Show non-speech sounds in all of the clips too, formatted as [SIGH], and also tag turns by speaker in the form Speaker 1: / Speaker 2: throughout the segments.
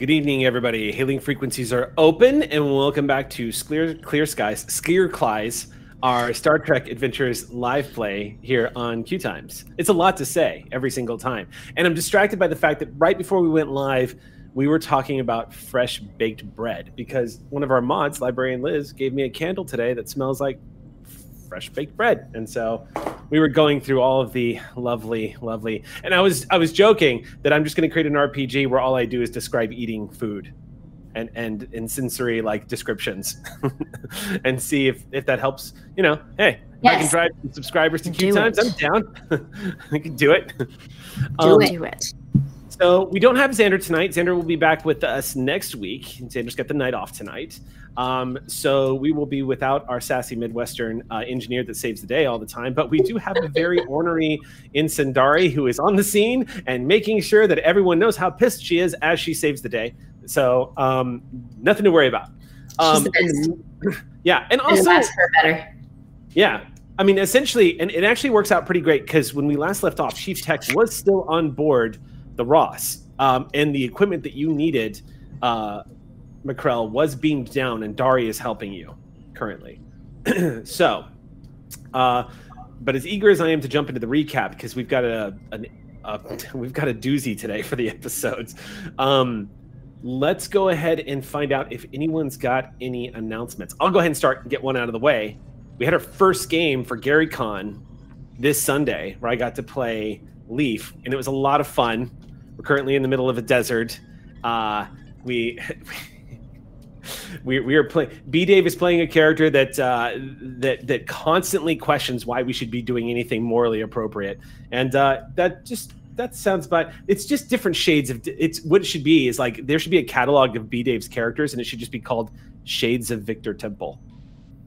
Speaker 1: Good evening, everybody. Hailing frequencies are open, and welcome back to Clear Clear Skies, Skier Clies, our Star Trek Adventures live play here on Q Times. It's a lot to say every single time, and I'm distracted by the fact that right before we went live, we were talking about fresh baked bread because one of our mods, librarian Liz, gave me a candle today that smells like fresh baked bread, and so we were going through all of the lovely, lovely. And I was I was joking that I'm just going to create an RPG where all I do is describe eating food, and and in sensory like descriptions, [LAUGHS] and see if if that helps. You know, hey, yes. I can drive subscribers to Q times. I'm down. [LAUGHS] I can do it.
Speaker 2: Do um, it. Do it.
Speaker 1: So we don't have Xander tonight. Xander will be back with us next week. Xander's got the night off tonight. Um, so we will be without our sassy Midwestern uh, engineer that saves the day all the time. But we do have a very [LAUGHS] ornery Incendari who is on the scene and making sure that everyone knows how pissed she is as she saves the day. So um, nothing to worry about. Um, and, [CLEARS THROAT] yeah, and also
Speaker 2: better.
Speaker 1: Yeah, I mean, essentially, and it actually works out pretty great because when we last left off, Chief Tech was still on board the Ross, um, and the equipment that you needed, uh, McCrell, was beamed down, and Dari is helping you currently. [CLEARS THROAT] so, uh, but as eager as I am to jump into the recap, because we've got a, a, a [LAUGHS] we've got a doozy today for the [LAUGHS] episodes. Um, let's go ahead and find out if anyone's got any announcements. I'll go ahead and start and get one out of the way. We had our first game for Gary Con this Sunday, where I got to play Leaf, and it was a lot of fun. We're currently in the middle of a desert. Uh, we. [LAUGHS] [LAUGHS] we, we are playing. B. Dave is playing a character that uh, that that constantly questions why we should be doing anything morally appropriate, and uh, that just that sounds bad. It's just different shades of. It's what it should be is like there should be a catalog of B. Dave's characters, and it should just be called Shades of Victor Temple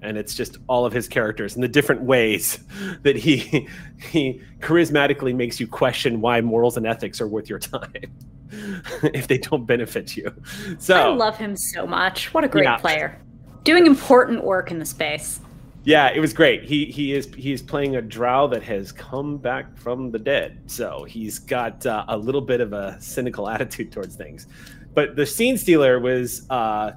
Speaker 1: and it's just all of his characters and the different ways [LAUGHS] that he [LAUGHS] he charismatically makes you question why morals and ethics are worth your time [LAUGHS] if they don't benefit you. So
Speaker 3: I love him so much. What a great yeah. player. Doing important work in the space.
Speaker 1: Yeah, it was great. He he is he is playing a drow that has come back from the dead. So he's got uh, a little bit of a cynical [LAUGHS] attitude towards things. But the scene stealer was uh,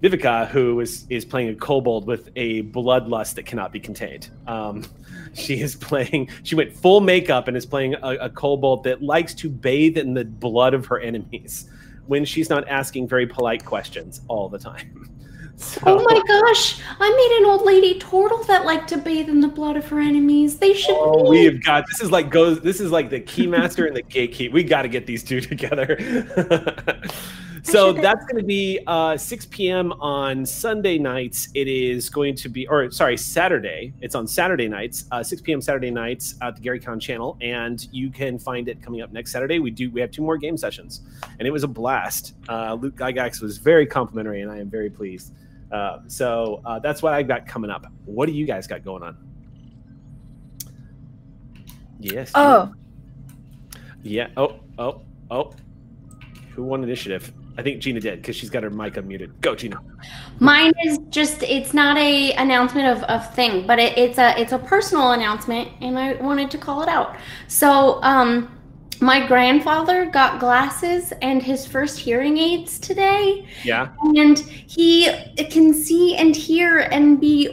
Speaker 1: Vivica, who is is playing a kobold with a bloodlust that cannot be contained. Um, she is playing. She went full makeup and is playing a, a kobold that likes to bathe in the blood of her enemies when she's not asking very polite questions all the time. [LAUGHS]
Speaker 2: So. Oh my gosh! I made an old lady turtle that liked to bathe in the blood of her enemies. They should.
Speaker 1: Oh, we've got this is like goes. This is like the keymaster and the gatekeep. We got to get these two [LAUGHS] together. [LAUGHS] [LAUGHS] so [LAUGHS] that's going to be uh, 6 p.m. on Sunday nights. It is going to be, or sorry, Saturday. It's on Saturday nights, uh, 6 p.m. Saturday nights at the Gary Con channel, and you can find it coming up next Saturday. We do we have two more game sessions, and it was a blast. Uh, Luke Gygax was very complimentary, and I am very pleased. Uh, so uh, that's what I got coming up. What do you guys got going on? Yes.
Speaker 3: Oh.
Speaker 1: Yeah. Oh. Oh. Oh. Who won initiative? I think Gina did because she's got her mic unmuted. Go, Gina.
Speaker 2: Mine is just it's not a announcement of, of thing, but it, it's a it's a personal announcement and I wanted to call it out. So um my grandfather got glasses and his first hearing aids today.
Speaker 1: Yeah.
Speaker 2: And he can see and hear and be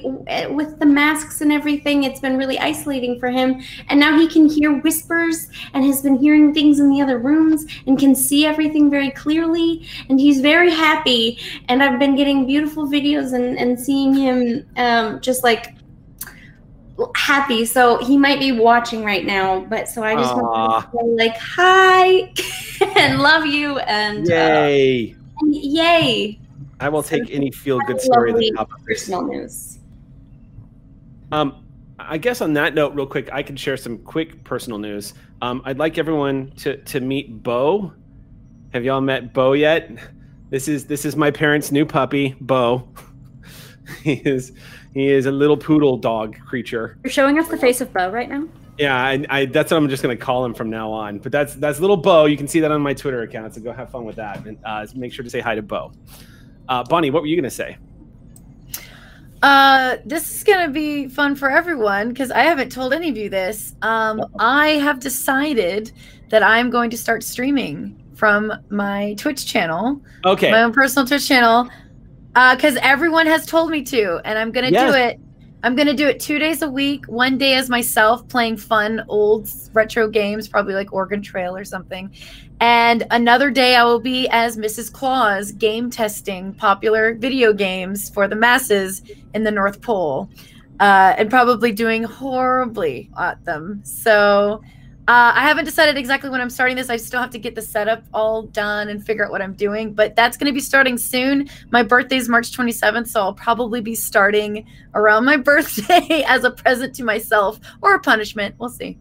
Speaker 2: with the masks and everything. It's been really isolating for him. And now he can hear whispers and has been hearing things in the other rooms and can see everything very clearly. And he's very happy. And I've been getting beautiful videos and, and seeing him um, just like happy. So he might be watching right now, but so I just want to say like hi [LAUGHS] and love you and
Speaker 1: yay,
Speaker 2: uh, and yay.
Speaker 1: I will take any feel good story
Speaker 2: that top of personal news.
Speaker 1: Um, I guess on that note, real quick, I can share some quick personal news. Um, I'd like everyone to to meet Bo. Have y'all met Bo yet? This is this is my parents' new puppy, Bo. [LAUGHS] [LAUGHS] he is he is a little poodle dog creature.
Speaker 3: You're showing us the face of Bo right now.
Speaker 1: Yeah, I, I, that's what I'm just gonna call him from now on. But that's that's little Bo. You can see that on my Twitter account. So go have fun with that, and uh, make sure to say hi to Bo. Uh, Bonnie, what were you gonna say?
Speaker 4: Uh, this is gonna be fun for everyone because I haven't told any of you this. Um, I have decided that I'm going to start streaming from my Twitch channel.
Speaker 1: Okay.
Speaker 4: My own personal Twitch channel. Because uh, everyone has told me to, and I'm gonna do it. I'm gonna do it two days a week. One day as myself playing fun old retro games, probably like Oregon Trail or something, and another day I will be as Mrs. Claus game testing popular video games for the masses in the North Pole, uh, and probably doing horribly at them. So uh, I haven't decided exactly when I'm starting this. I still have to get the setup all done and figure out what I'm doing, but that's going to be starting soon. My birthday is March 27th, so I'll probably be starting around my [LAUGHS] birthday as a present to myself or a punishment. We'll see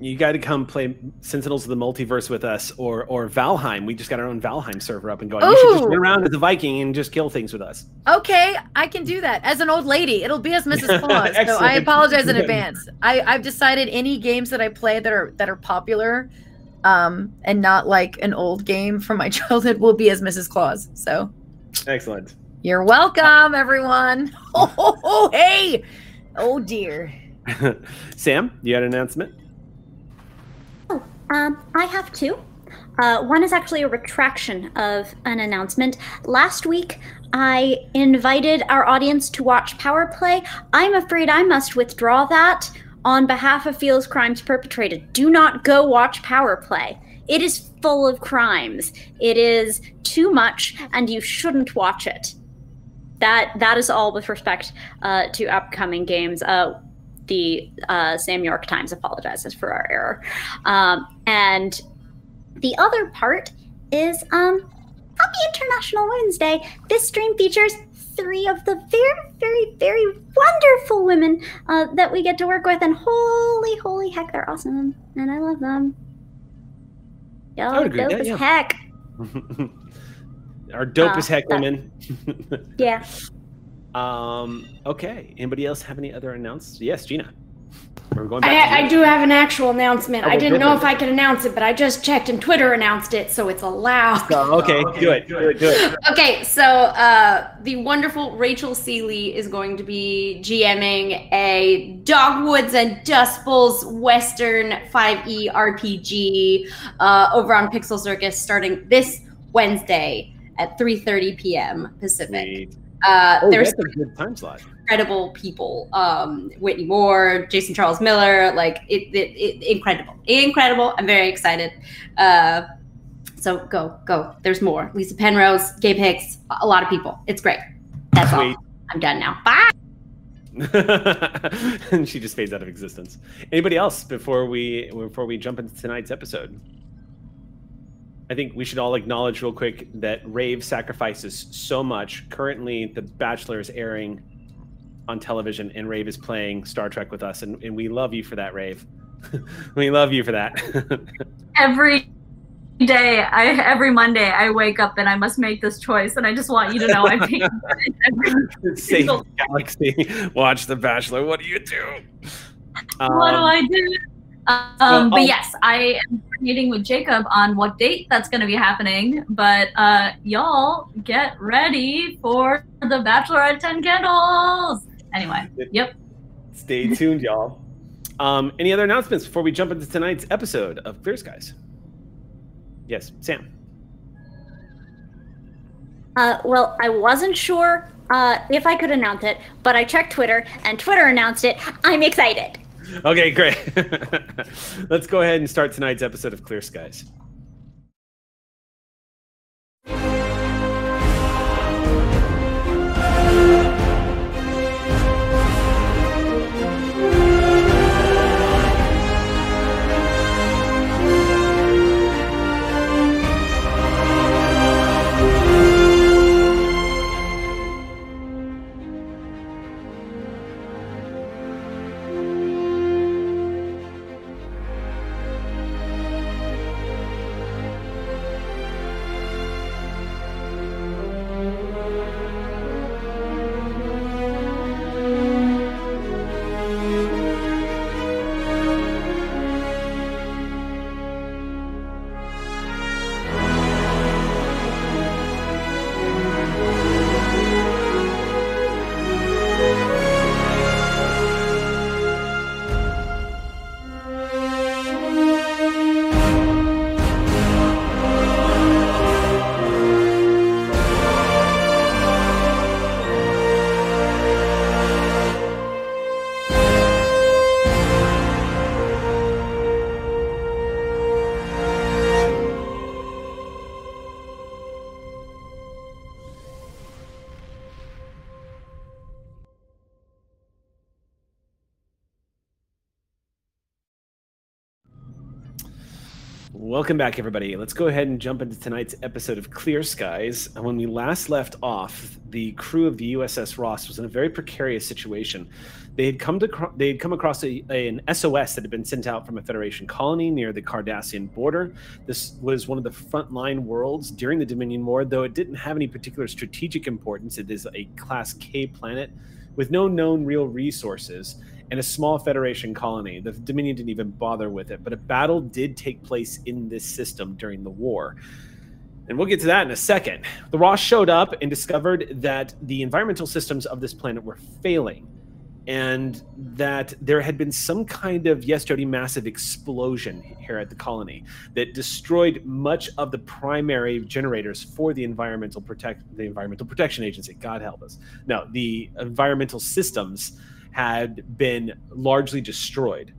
Speaker 1: you got to come play Sentinels of the Multiverse with us, or or Valheim. We just got our own Valheim server up and going. Ooh. You should just run around as a Viking and just kill things with us.
Speaker 4: Okay, I can do that as an old lady. It'll be as [LAUGHS] Mrs. Claus. so I apologize in advance. I, I've decided any games that I play that are that are popular, um, and not like an old game from my [LAUGHS] childhood will be as Mrs. Claus. So
Speaker 1: excellent.
Speaker 4: You're welcome, everyone. Oh, [LAUGHS] oh, oh hey, oh dear.
Speaker 1: Sam, you had an announcement.
Speaker 3: Um, I have two. Uh, one is actually a retraction of an announcement. Last week, I invited our audience to watch Power Play. I'm afraid I must withdraw that on behalf of Feels Crimes Perpetrated. Do not go watch Power Play. It is full of crimes. It is too much, and you shouldn't watch it. That that is all with respect uh, to upcoming games. Uh, the uh, Sam York Times apologizes for our error. Um, and the other part is um, Happy International Women's Day. This stream features three of the very, very, very wonderful women uh, that we get to work with, and holy, holy heck, they're awesome, and I love them. Yo, dope as yeah. heck. [LAUGHS]
Speaker 1: Our dope uh, as heck women. [LAUGHS]
Speaker 3: yeah.
Speaker 1: Um, okay. Anybody else have any other announcements? Yes, Gina.
Speaker 2: We're going back I, I do have an actual announcement. Oh, I didn't know if I could announce it, but I just checked and Twitter announced it, so it's allowed. [LAUGHS]
Speaker 1: Oh, okay, oh, okay. Do, it, do it, do it.
Speaker 2: Okay, so uh, the wonderful Rachel Seeley is going to be GMing a Dogwoods and Dust Bowls Western 5e RPG uh, over on Pixel Circus starting this Wednesday at 3:30 p.m. Pacific. Sweet. Uh, oh, there's
Speaker 1: a good time slot.
Speaker 2: Incredible people, um, Whitney Moore, Jason Charles Miller, like it, it, it incredible, incredible. I'm very excited. Uh, so go, go. There's more. Lisa Penrose, Gabe Hicks, a lot of people. It's great. That's Sweet. all. I'm done now. Bye. [LAUGHS]
Speaker 1: and she just fades out of existence. Anybody else before we before we jump into tonight's episode? I think we should all acknowledge real quick that Rave sacrifices so much. Currently, The Bachelor is airing on television, and Rave is playing Star Trek with us, and, and we love you for that, Rave. [LAUGHS] we love you for that. [LAUGHS]
Speaker 3: every day, I every Monday, I wake up and I must make this choice, and I just want you to know I pick [LAUGHS] every
Speaker 1: Save Galaxy. Watch The Bachelor. What do you do?
Speaker 3: Um, what do um, I do? Um, but yes, I am meeting with Jacob on what date that's going to be happening. But uh, y'all get ready for the Bachelorette 10 Candles. Anyway, yep.
Speaker 1: Stay tuned, y'all. Um, any other announcements before we jump into tonight's episode of Clear Skies? Yes, Sam.
Speaker 3: Uh, well, I wasn't sure uh, if I could announce it, but I checked Twitter, and Twitter announced it. I'm excited.
Speaker 1: Okay, great. [LAUGHS] Let's go ahead and start tonight's episode of Clear Skies. Welcome back, everybody. Let's go ahead and jump into tonight's episode of Clear Skies. When we last left off, the crew of the USS Ross was in a very precarious situation. They had come to they had come across a, a, an SOS that had been sent out from a Federation colony near the Cardassian border. This was one of the frontline worlds during the Dominion War, though it didn't have any particular strategic importance. It is a Class K planet with no known real resources and a small Federation colony. The Dominion didn't even bother with it, but a battle did take place in this system during the war. And we'll get to that in a second. The Ross showed up and discovered that the environmental systems of this planet were failing and that there had been some kind of yes massive explosion here at the colony that destroyed much of the primary generators for the environmental protect the environmental protection agency god help us no the environmental systems had been largely destroyed.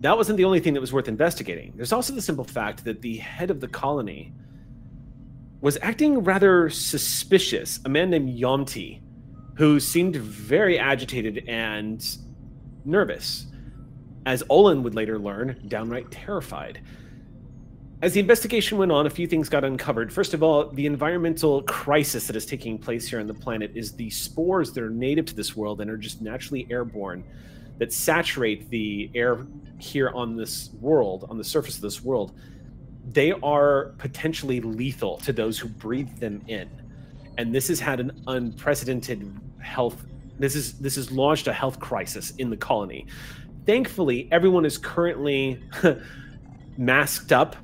Speaker 1: That wasn't the only thing that was worth investigating. There's also the simple fact that the head of the colony was acting rather suspicious, a man named Yomti, who seemed very agitated and nervous. As Olin would later learn, downright terrified. As the investigation went on, a few things got uncovered. First of all, the environmental crisis that is taking place here on the planet is the spores that are native to this world and are just naturally airborne that saturate the air here on this world, on the surface of this world. They are potentially lethal to those who breathe them in. And this has had an unprecedented health this is this has launched a health crisis in the colony. Thankfully, everyone is currently [LAUGHS] masked up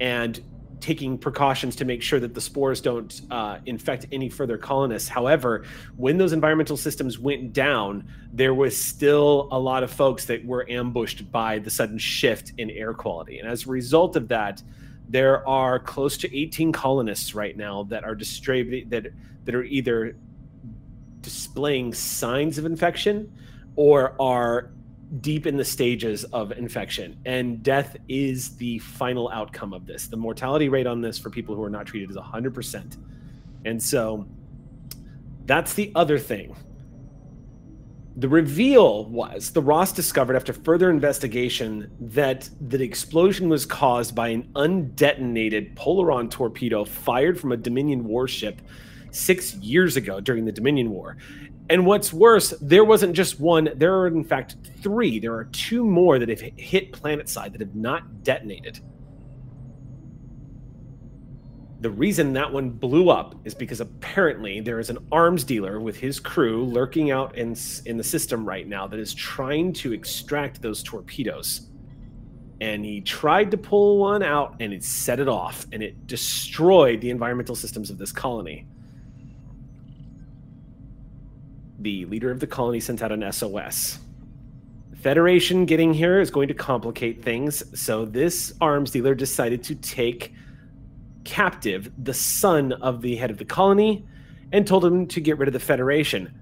Speaker 1: and taking precautions to make sure that the spores don't uh, infect any further colonists. However, when those environmental systems went down, there was still a lot of folks that were ambushed by the sudden shift in air quality. And as a result of that, there are close to 18 colonists right now that are distributed that that are either displaying signs of infection or are deep in the stages of infection and death is the final outcome of this. The mortality rate on this for people who are not treated is 100% and so that's the other thing. The reveal was the ross discovered after further investigation that the explosion was caused by an undetonated polaron torpedo fired from a dominion warship six years ago during the dominion war and what's worse, there wasn't just one, there are in fact three. There are two more that have hit planetside that have not detonated. The reason that one blew up is because apparently there is an arms dealer with his crew lurking out in, in the system right now that is trying to extract those torpedoes. And he tried to pull one out and it set it off and it destroyed the environmental systems of this colony the leader of the colony sent out an SOS. Federation getting here is going to complicate things, so this arms dealer decided to take captive the son of the head of the colony and told him to get rid of the Federation.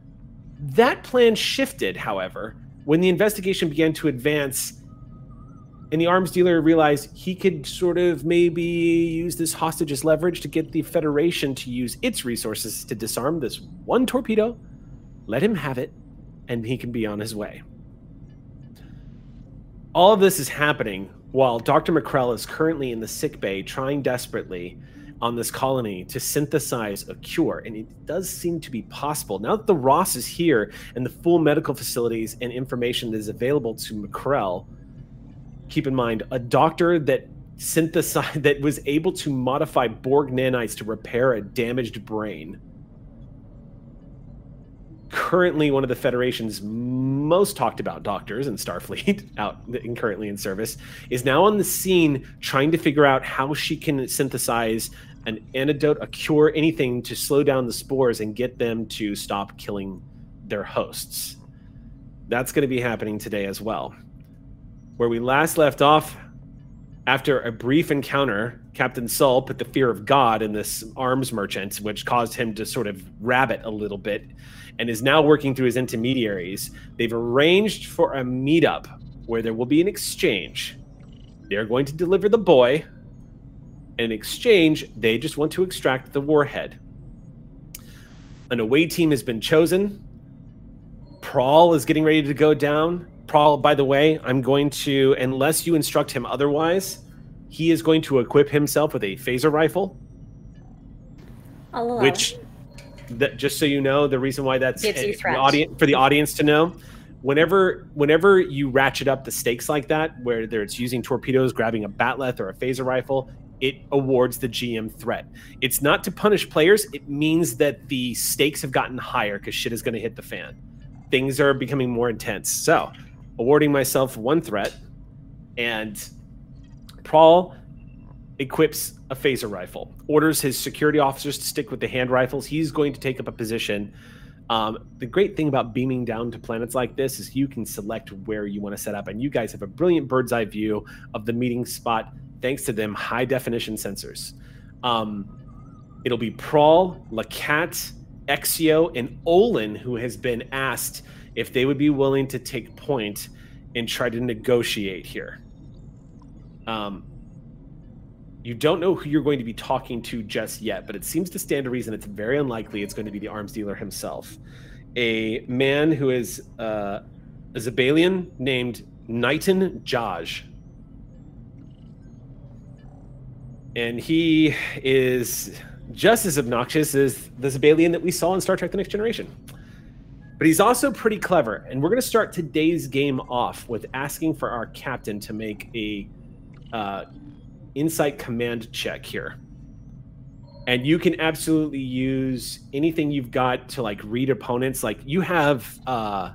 Speaker 1: That plan shifted, however, when the investigation began to advance and the arms dealer realized he could sort of maybe use this hostage as leverage to get the Federation to use its resources to disarm this one torpedo let him have it, and he can be on his way. All of this is happening while Dr. McCrell is currently in the sick bay trying desperately on this colony to synthesize a cure. And it does seem to be possible. Now that the Ross is here and the full medical facilities and information that is available to McCrell, keep in mind a doctor that synthesized [LAUGHS] that was able to modify Borg nanites to repair a damaged brain currently one of the Federation's most talked about doctors [LAUGHS] in Starfleet, out and currently in service, is now on the scene trying to figure out how she can synthesize an antidote, a cure, anything to slow down the spores and get them to stop killing their hosts. That's going to be happening today as well. Where we last left off, after a brief encounter, Captain Sull put the fear of God in this arms merchant, which caused him to sort of rabbit a little bit and is now working through his intermediaries. They've arranged for a meetup where there will be an exchange. They're going to deliver the boy. In exchange, they just want to extract the warhead. An away team has been chosen. Prawl is getting ready to go down. Prawl, by the way, I'm going to, unless you instruct him otherwise, he is going to equip himself with a phaser rifle, which. That just so you know, the reason why that's the audience for the audience to know. Whenever, whenever you ratchet up the stakes like that, whether it's using torpedoes, grabbing a bat'leth, or a phaser rifle, it awards the GM threat. It's not to punish players. It means that the stakes have gotten higher because shit is going to hit the fan. Things are becoming more intense. So, awarding myself one threat, and Prawl equips a phaser rifle. Orders his security officers to stick with the hand rifles. He's going to take up a position. Um, the great thing about beaming down to planets like this is you can select where you want to set up, and you guys have a brilliant bird's eye view of the meeting spot thanks to them high definition sensors. Um, it'll be Prawl, Lacat, Exio, and Olin who has been asked if they would be willing to take point and try to negotiate here. Um, you don't know who you're going to be talking to just yet, but it seems to stand to reason it's very unlikely it's going to be the arms dealer himself. A man who is uh, a Zibalian named Knighton Jaj. And he is just as obnoxious as the Zibalian that we saw in Star Trek The Next Generation. But he's also pretty clever. And we're going to start today's game off with asking for our captain to make a uh, insight command check here. And you can absolutely use anything you've got to like read opponents. Like you have, uh,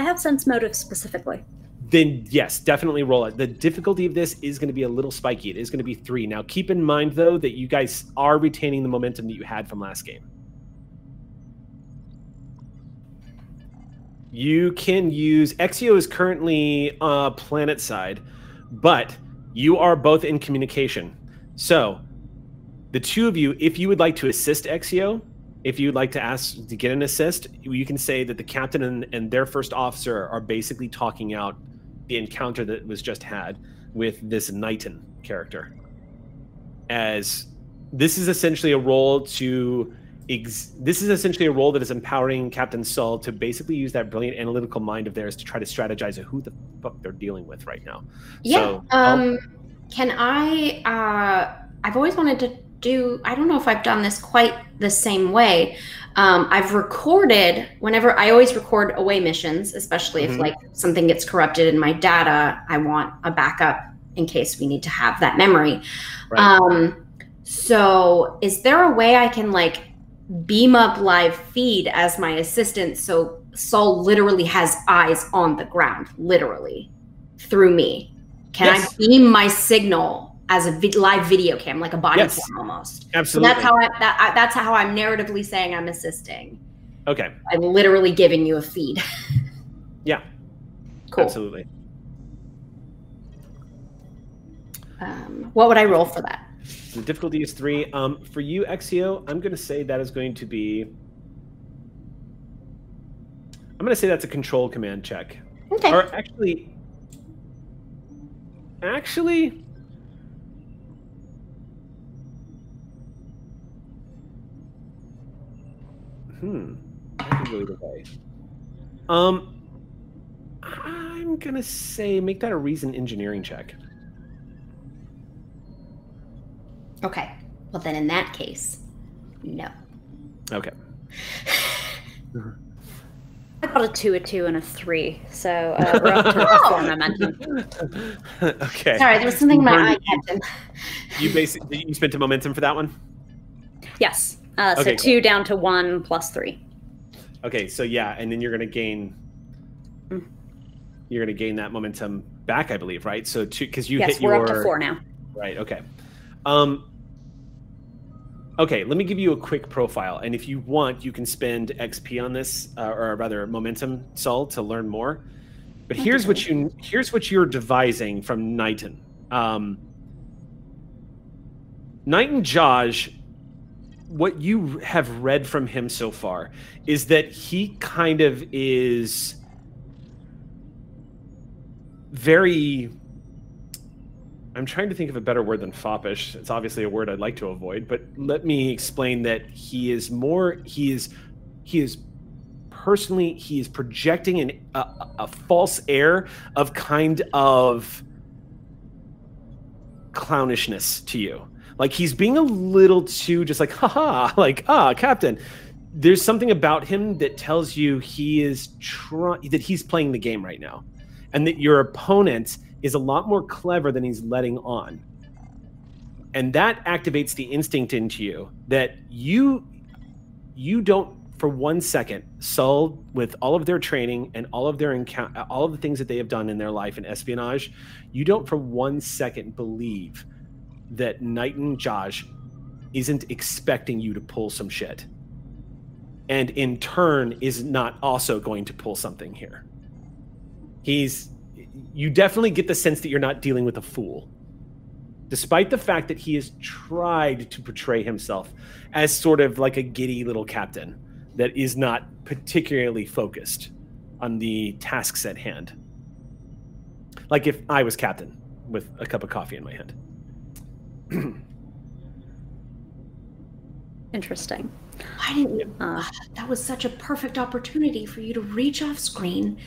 Speaker 3: I have sense motive specifically.
Speaker 1: then yes, definitely roll it. The difficulty of this is going to be a little spiky. It is going to be three. Now keep in mind though that you guys are retaining the momentum that you had from last game. You can use Exio is currently uh, planet side, but you are both in communication. So the two of you, if you would like to assist Exio, if you'd like to ask to get an assist, you can say that the captain and, and their first officer are basically talking out the encounter that was just had with this Knighton character. As this is essentially a role to ex- this is essentially a role that is empowering Captain Sull to basically use that brilliant analytical mind of theirs to try to strategize who the fuck they're dealing with right now.
Speaker 2: Yeah.
Speaker 1: So,
Speaker 2: um, can I? Uh, I've always wanted to do. I don't know if I've done this quite the same way. Um, I've recorded whenever I always record away missions, especially if
Speaker 1: Mhm.
Speaker 2: like something gets corrupted in my data. I want a backup in case we need to have that memory.
Speaker 1: Right.
Speaker 2: Um, so is there a way I can like beam up live feed as my assistant so Saul literally has eyes on the ground, literally through me? Can
Speaker 1: Yes.
Speaker 2: I beam my signal as a vid- live video cam, like a body
Speaker 1: Yes.
Speaker 2: cam almost? So
Speaker 1: Absolutely.
Speaker 2: that's how I that, I that's how I'm narratively saying I'm assisting.
Speaker 1: okay.
Speaker 2: I'm literally giving you a feed. [LAUGHS]
Speaker 1: Yeah.
Speaker 2: cool.
Speaker 1: Absolutely.
Speaker 2: Um, what would I roll for that?
Speaker 1: The difficulty is three. Um, for you, Exio, I'm going to say that is going to be. I'm going to say that's a control command check.
Speaker 2: Okay.
Speaker 1: Or actually, actually, hmm, I could go either way. Um, I'm gonna say make that a reason engineering check.
Speaker 2: Okay. Well, then in that case, no.
Speaker 1: Okay. [LAUGHS]
Speaker 3: I got a two, a two, and a three, so uh, [LAUGHS] we're up to four momentum. [LAUGHS]
Speaker 1: okay.
Speaker 2: Sorry, there was something in my eye,
Speaker 1: Burn-
Speaker 2: Captain.
Speaker 1: You basically you spent a momentum for that one.
Speaker 3: Yes. Uh, so
Speaker 1: Okay, cool.
Speaker 3: two down to one plus three.
Speaker 1: Okay, so yeah, and then you're gonna gain.
Speaker 3: Mm.
Speaker 1: You're gonna gain that momentum back, I believe, right? So two, because you
Speaker 3: yes,
Speaker 1: hit
Speaker 3: we're
Speaker 1: your
Speaker 3: up to four now.
Speaker 1: right. Okay. Um. Okay, let me give you a quick profile, and if you want, you can spend XP on this, uh, or rather, momentum Sol to learn more. But here's what you here's what you're devising from Knighton. Um, Knighton Jaj, what you have read from him so far is that he kind of is very I'm trying to think of a better word than foppish. It's obviously a word I'd like to avoid, but let me explain that he is more he is he is personally he is projecting an, a, a false air of kind of clownishness to you. Like he's being a little too just like, haha, [LAUGHS] like, ah, Captain. There's something about him that tells you he is trying that he's playing the game right now. And that your opponent is a lot more clever than he's letting on. And that activates the instinct into you that you you don't for one second Sull with all of their training and all of their encounter all of the things that they have done in their life in espionage, you don't for one second believe that Knighton Jaj isn't expecting you to pull some shit. And in turn is not also going to pull something here. He's you definitely get the sense that you're not dealing with a fool. Despite the fact that he has tried to portray himself as sort of like a giddy little captain that is not particularly focused on the tasks at hand. Like if I was captain with a cup of coffee in my hand. [CLEARS THROAT]
Speaker 3: Interesting.
Speaker 2: Why didn't you? Uh, that was such a perfect opportunity for you to reach off screen,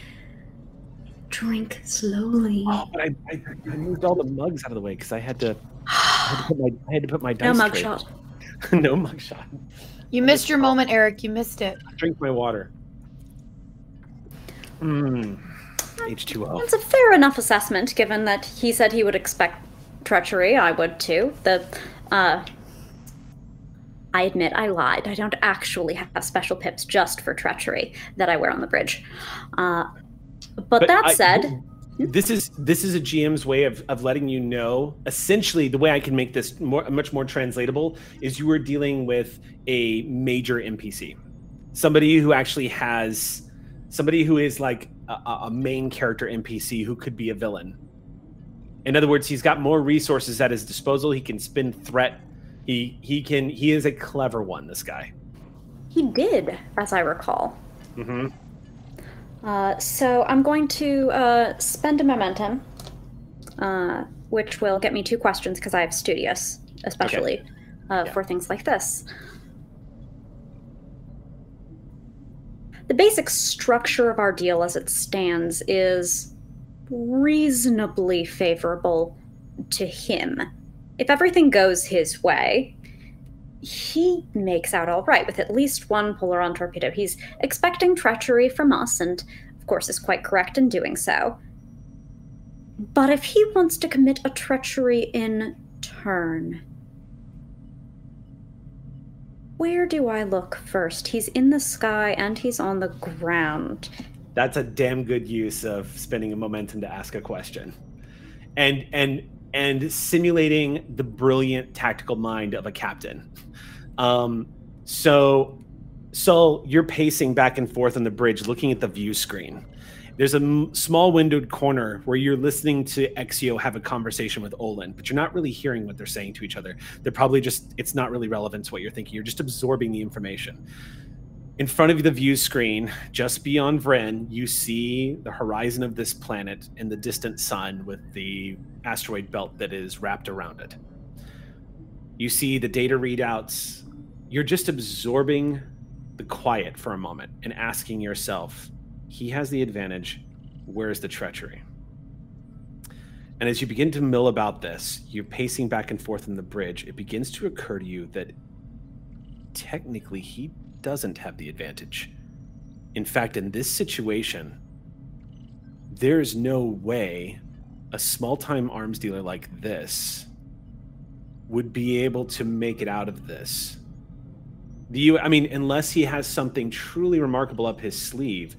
Speaker 2: drink slowly.
Speaker 1: Oh, but I, I, I, moved all the mugs out of the way because I had to. I had to put my, I had to put my dice.
Speaker 2: No mug shot. [LAUGHS]
Speaker 1: no mug shot.
Speaker 4: You missed your moment, Eric. You missed it.
Speaker 1: Drink my water. Mmm. H2O.
Speaker 3: It's a fair enough assessment, given that he said he would expect treachery. I would too. The, uh, I admit I lied. I don't actually have special pips just for treachery that I wear on the bridge. Uh, but, but, that I, said,
Speaker 1: this is this is a GM's way of, of letting you know. Essentially, the way I can make this more much more translatable is you are dealing with a major NPC, somebody who actually has somebody who is like a, a main character NPC who could be a villain. In other words, he's got more resources at his disposal. He can spin threat. He he can he is a clever one. This guy.
Speaker 3: He did, as I recall.
Speaker 1: Mm-hmm.
Speaker 3: Uh, so I'm going to uh, spend a momentum, uh, which will get me two questions because I have studious, especially okay. Uh, yeah. for things like this. The basic structure of our deal as it stands is reasonably favorable to him. If everything goes his way, he makes out all right with at least one Polaron torpedo. He's expecting treachery from us, and of course is quite correct in doing so. But if he wants to commit a treachery in turn, where do I look first? He's in the sky and he's on the ground.
Speaker 1: That's a damn good use of spending a momentum to ask a question. And and and simulating the brilliant tactical mind of a captain. Um, so, so you're pacing back and forth on the bridge, looking at the view screen. There's a m- small windowed corner where you're listening to Exio have a conversation with Olin, but you're not really hearing what they're saying to each other. They're probably just, it's not really relevant to what you're thinking. You're just absorbing the information. In front of the view screen, just beyond Vren, you see the horizon of this planet and the distant sun with the asteroid belt that is wrapped around it. You see the data readouts. You're just absorbing the quiet for a moment and asking yourself, he has the advantage. Where's the treachery? And as you begin to mill about this, you're pacing back and forth on the bridge. It begins to occur to you that technically he doesn't have the advantage. In fact, in this situation, there's no way a small time arms dealer like this would be able to make it out of this. The U, I mean, unless he has something truly remarkable up his sleeve,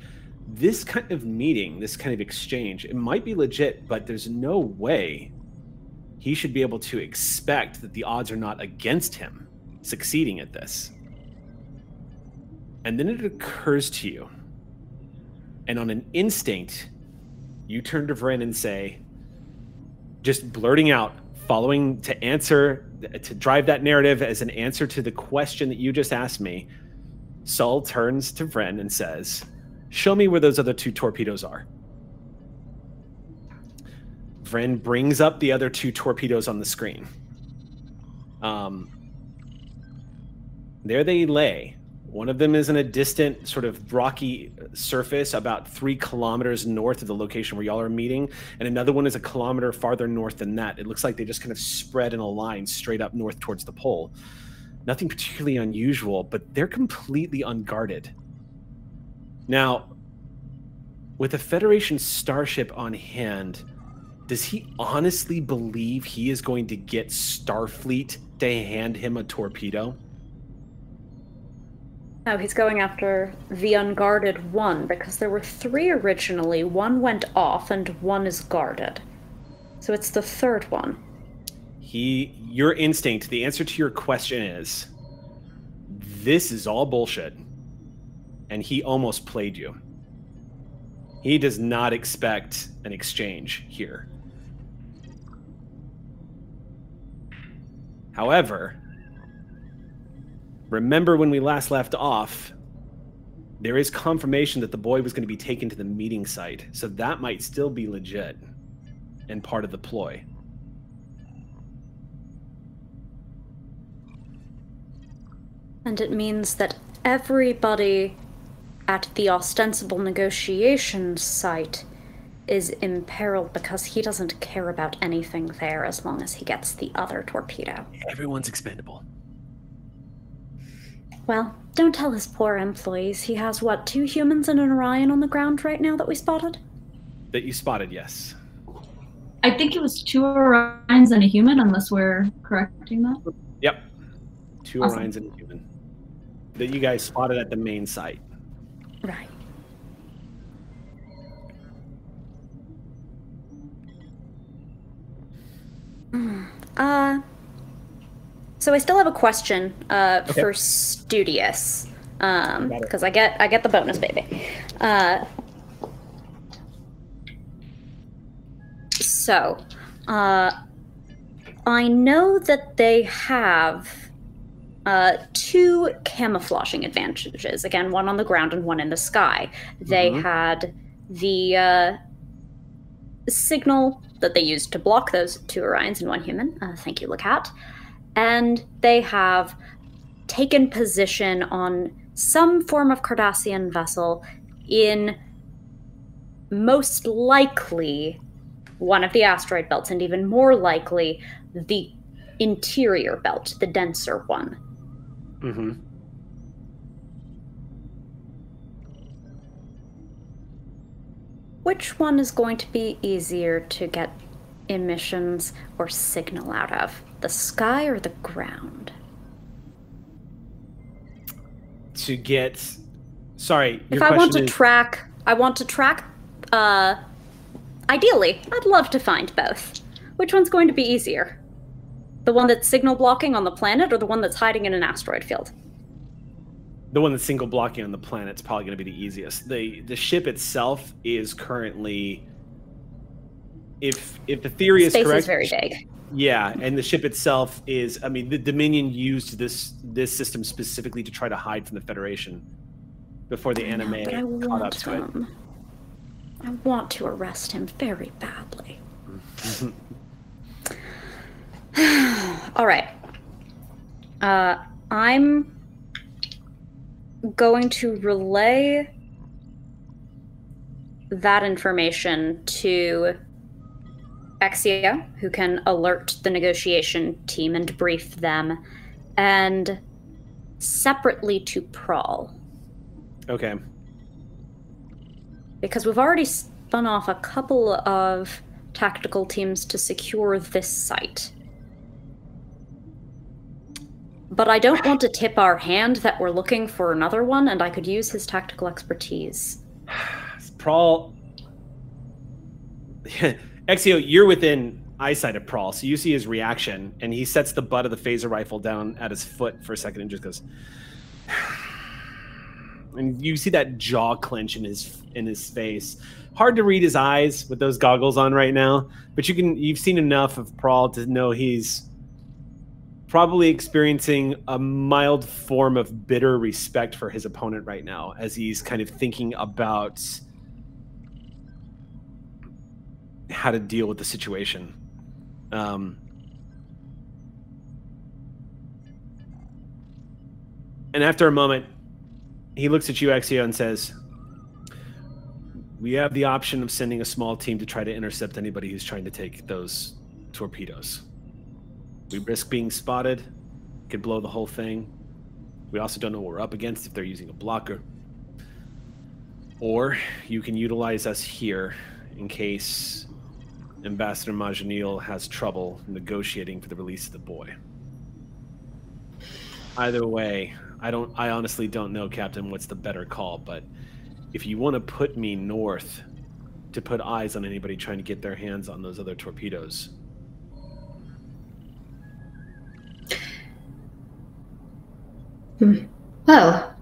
Speaker 1: this kind of meeting, this kind of exchange, it might be legit, but there's no way he should be able to expect that the odds are not against him succeeding at this. And then it occurs to you, and on an instinct, you turn to Vren and say, just blurting out, following to answer, to drive that narrative as an answer to the question that you just asked me, Saul turns to Vren and says, Show me where those other two torpedoes are. Vren brings up the other two torpedoes on the screen. Um, there they lay, One of them is in a distant, sort of rocky surface about three kilometers north of the location where y'all are meeting, and another one is a kilometer farther north than that. It looks like they just kind of spread in a line straight up north towards the pole. Nothing particularly unusual, but they're completely unguarded. Now, with a Federation starship on hand, does he honestly believe he is going to get Starfleet to hand him a torpedo?
Speaker 3: No, he's going after the unguarded one because there were three originally. One went off and one is guarded. So it's the third one.
Speaker 1: He, your instinct, the answer to your question is this is all bullshit. And he almost played you. He does not expect an exchange here. However, remember when we last left off, there is confirmation that the boy was going to be taken to the meeting site. So that might still be legit and part of the ploy.
Speaker 3: And it means that everybody at the ostensible negotiation site is imperiled because he doesn't care about anything there as long as he gets the other torpedo.
Speaker 1: Everyone's expendable.
Speaker 3: Well, don't tell his poor employees. He has, what, two humans and an Orion on the ground right now that we spotted?
Speaker 1: That you spotted, yes.
Speaker 5: I think it was two Orions and a human, unless we're correcting that.
Speaker 1: Yep. Two
Speaker 5: Awesome.
Speaker 1: Orions and a human. That you guys spotted at the main site.
Speaker 3: Right. Hmm. Uh, so I still have a question uh,
Speaker 1: Okay.
Speaker 3: for Studious, um, because I get I get the bonus, baby. Uh, so, uh, I know that they have uh, two camouflaging advantages. Again, one on the ground and one in the sky. They
Speaker 1: Mhm.
Speaker 3: had the uh, signal that they used to block those two Orions and one human. Uh, thank you, Lacat. And they have taken position on some form of Cardassian vessel in most likely one of the asteroid belts, and even more likely the interior belt, the denser one.
Speaker 1: Mm-hmm.
Speaker 3: Which one is going to be easier to get emissions or signal out of? The sky or the ground?
Speaker 1: To get. Sorry.
Speaker 3: If I want to
Speaker 1: is-
Speaker 3: track, I want to track, uh, ideally, I'd love to find both. Which one's going to be easier? The one that's signal blocking on the planet or the one that's hiding in an asteroid field?
Speaker 1: the one that's single blocking on the planet is probably going to be the easiest. the The ship itself is currently, if if the theory is
Speaker 3: Space
Speaker 1: correct,
Speaker 3: is very vague.
Speaker 1: Yeah, and the ship itself is. I mean, the Dominion used this this system specifically to try to hide from the Federation before the
Speaker 3: I know,
Speaker 1: anime
Speaker 3: but I
Speaker 1: caught up
Speaker 3: want
Speaker 1: to it.
Speaker 3: him. I want to arrest him very badly. [SIGHS] All right. Uh, I'm going to relay that information to Exio, who can alert the negotiation team and brief them, and separately to Prawl
Speaker 1: Okay.
Speaker 3: because we've already spun off a couple of tactical teams to secure this site. But I don't want to tip our hand that we're looking for another one, and I could use his tactical expertise. [SIGHS]
Speaker 1: Prawl. [LAUGHS] Exio, you're within eyesight of Prawl, so you see his reaction, and he sets the butt of the phaser rifle down at his foot for a second and just goes. [SIGHS] And you see that jaw clench in his in his face. Hard to read his eyes with those goggles on right now, but you can you've seen enough of Prawl to know he's probably experiencing a mild form of bitter respect for his opponent right now as he's kind of thinking about how to deal with the situation. Um, and after a moment, he looks at you, Exio, and says, "We have the option of sending a small team to try to intercept anybody who's trying to take those torpedoes. We risk being spotted, could blow the whole thing. We also don't know what we're up against if they're using a blocker. Or you can utilize us here in case Ambassador Majanil has trouble negotiating for the release of the boy. Either way, I don't I honestly don't know, Captain, what's the better call, but if you want to put me north to put eyes on anybody trying to get their hands on those other torpedoes.
Speaker 2: Well,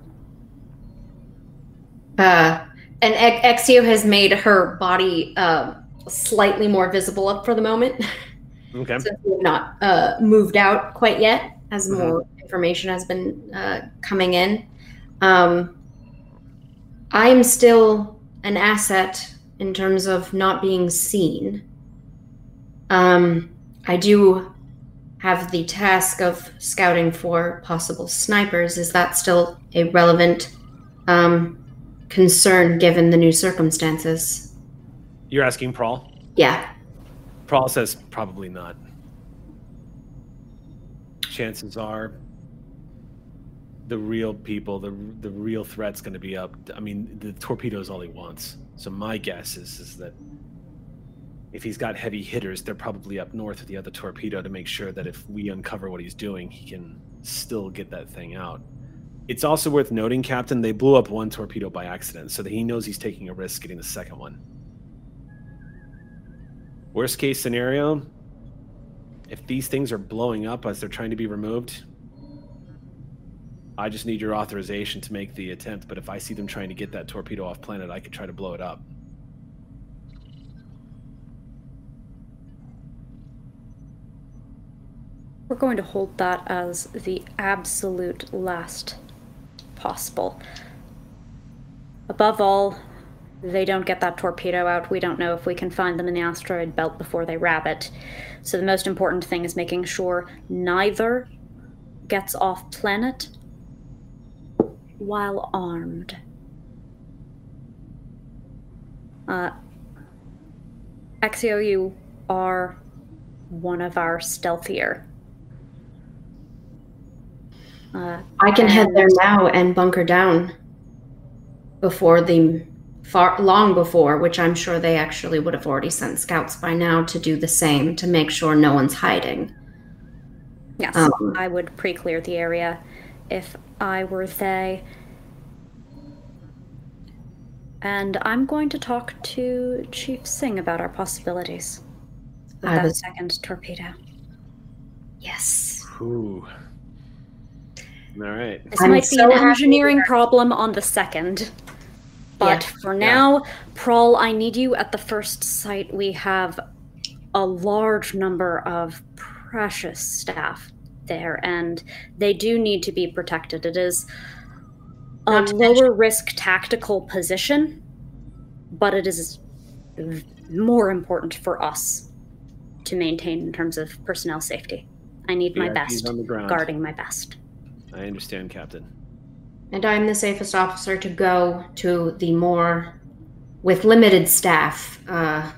Speaker 2: uh, and Exio has made her body uh, slightly more visible up for the moment.
Speaker 1: Okay.
Speaker 2: Since we have not uh, moved out quite yet, as
Speaker 1: Mhm.
Speaker 2: more information has been uh, coming in. Um, I am still an asset in terms of not being seen. Um, I do have the task of scouting for possible snipers. Is that still a relevant um, concern given the new circumstances?
Speaker 1: You're asking Prawl?
Speaker 2: Yeah.
Speaker 1: Prawl says probably not. Chances are the real people, the the real threat's going to be up. I mean, the torpedo is all he wants. So my guess is is that if he's got heavy hitters, they're probably up north with the other torpedo to make sure that if we uncover what he's doing, he can still get that thing out. It's also worth noting, Captain, they blew up one torpedo by accident, so that he knows he's taking a risk getting the second one. Worst case scenario, if these things are blowing up as they're trying to be removed, I just need your authorization to make the attempt. But if I see them trying to get that torpedo off planet, I could try to blow it up.
Speaker 3: We're going to hold that as the absolute last possible. Above all, they don't get that torpedo out. We don't know if we can find them in the asteroid belt before they wrap it. So the most important thing is making sure neither gets off planet while armed. Uh, Exio, you are one of our stealthier. Uh,
Speaker 2: I can head there now and bunker down before the far long before, which I'm sure they actually would have already sent scouts by now to do the same to make sure no one's hiding.
Speaker 3: Yes,
Speaker 2: Um,
Speaker 3: I would pre-clear the area if I were they. And I'm going to talk to Chief Singh about our possibilities with
Speaker 2: I
Speaker 3: that
Speaker 2: was-
Speaker 3: second torpedo.
Speaker 2: Yes.
Speaker 1: Ooh. All right.
Speaker 3: This
Speaker 2: I'm
Speaker 3: might be
Speaker 2: so
Speaker 3: an
Speaker 2: happy
Speaker 3: engineering problem on the second. But
Speaker 2: Yeah.
Speaker 3: for now, Prawl, I need you at the first site. We have a large number of precious staff there, and they do need to be protected. It is a lower risk tactical position, but it is more important for us to maintain in terms of personnel safety. I need my best
Speaker 1: on the ground.
Speaker 3: guarding my best.
Speaker 1: I understand, Captain.
Speaker 2: And I'm the safest officer to go to the more with limited staff. Uh,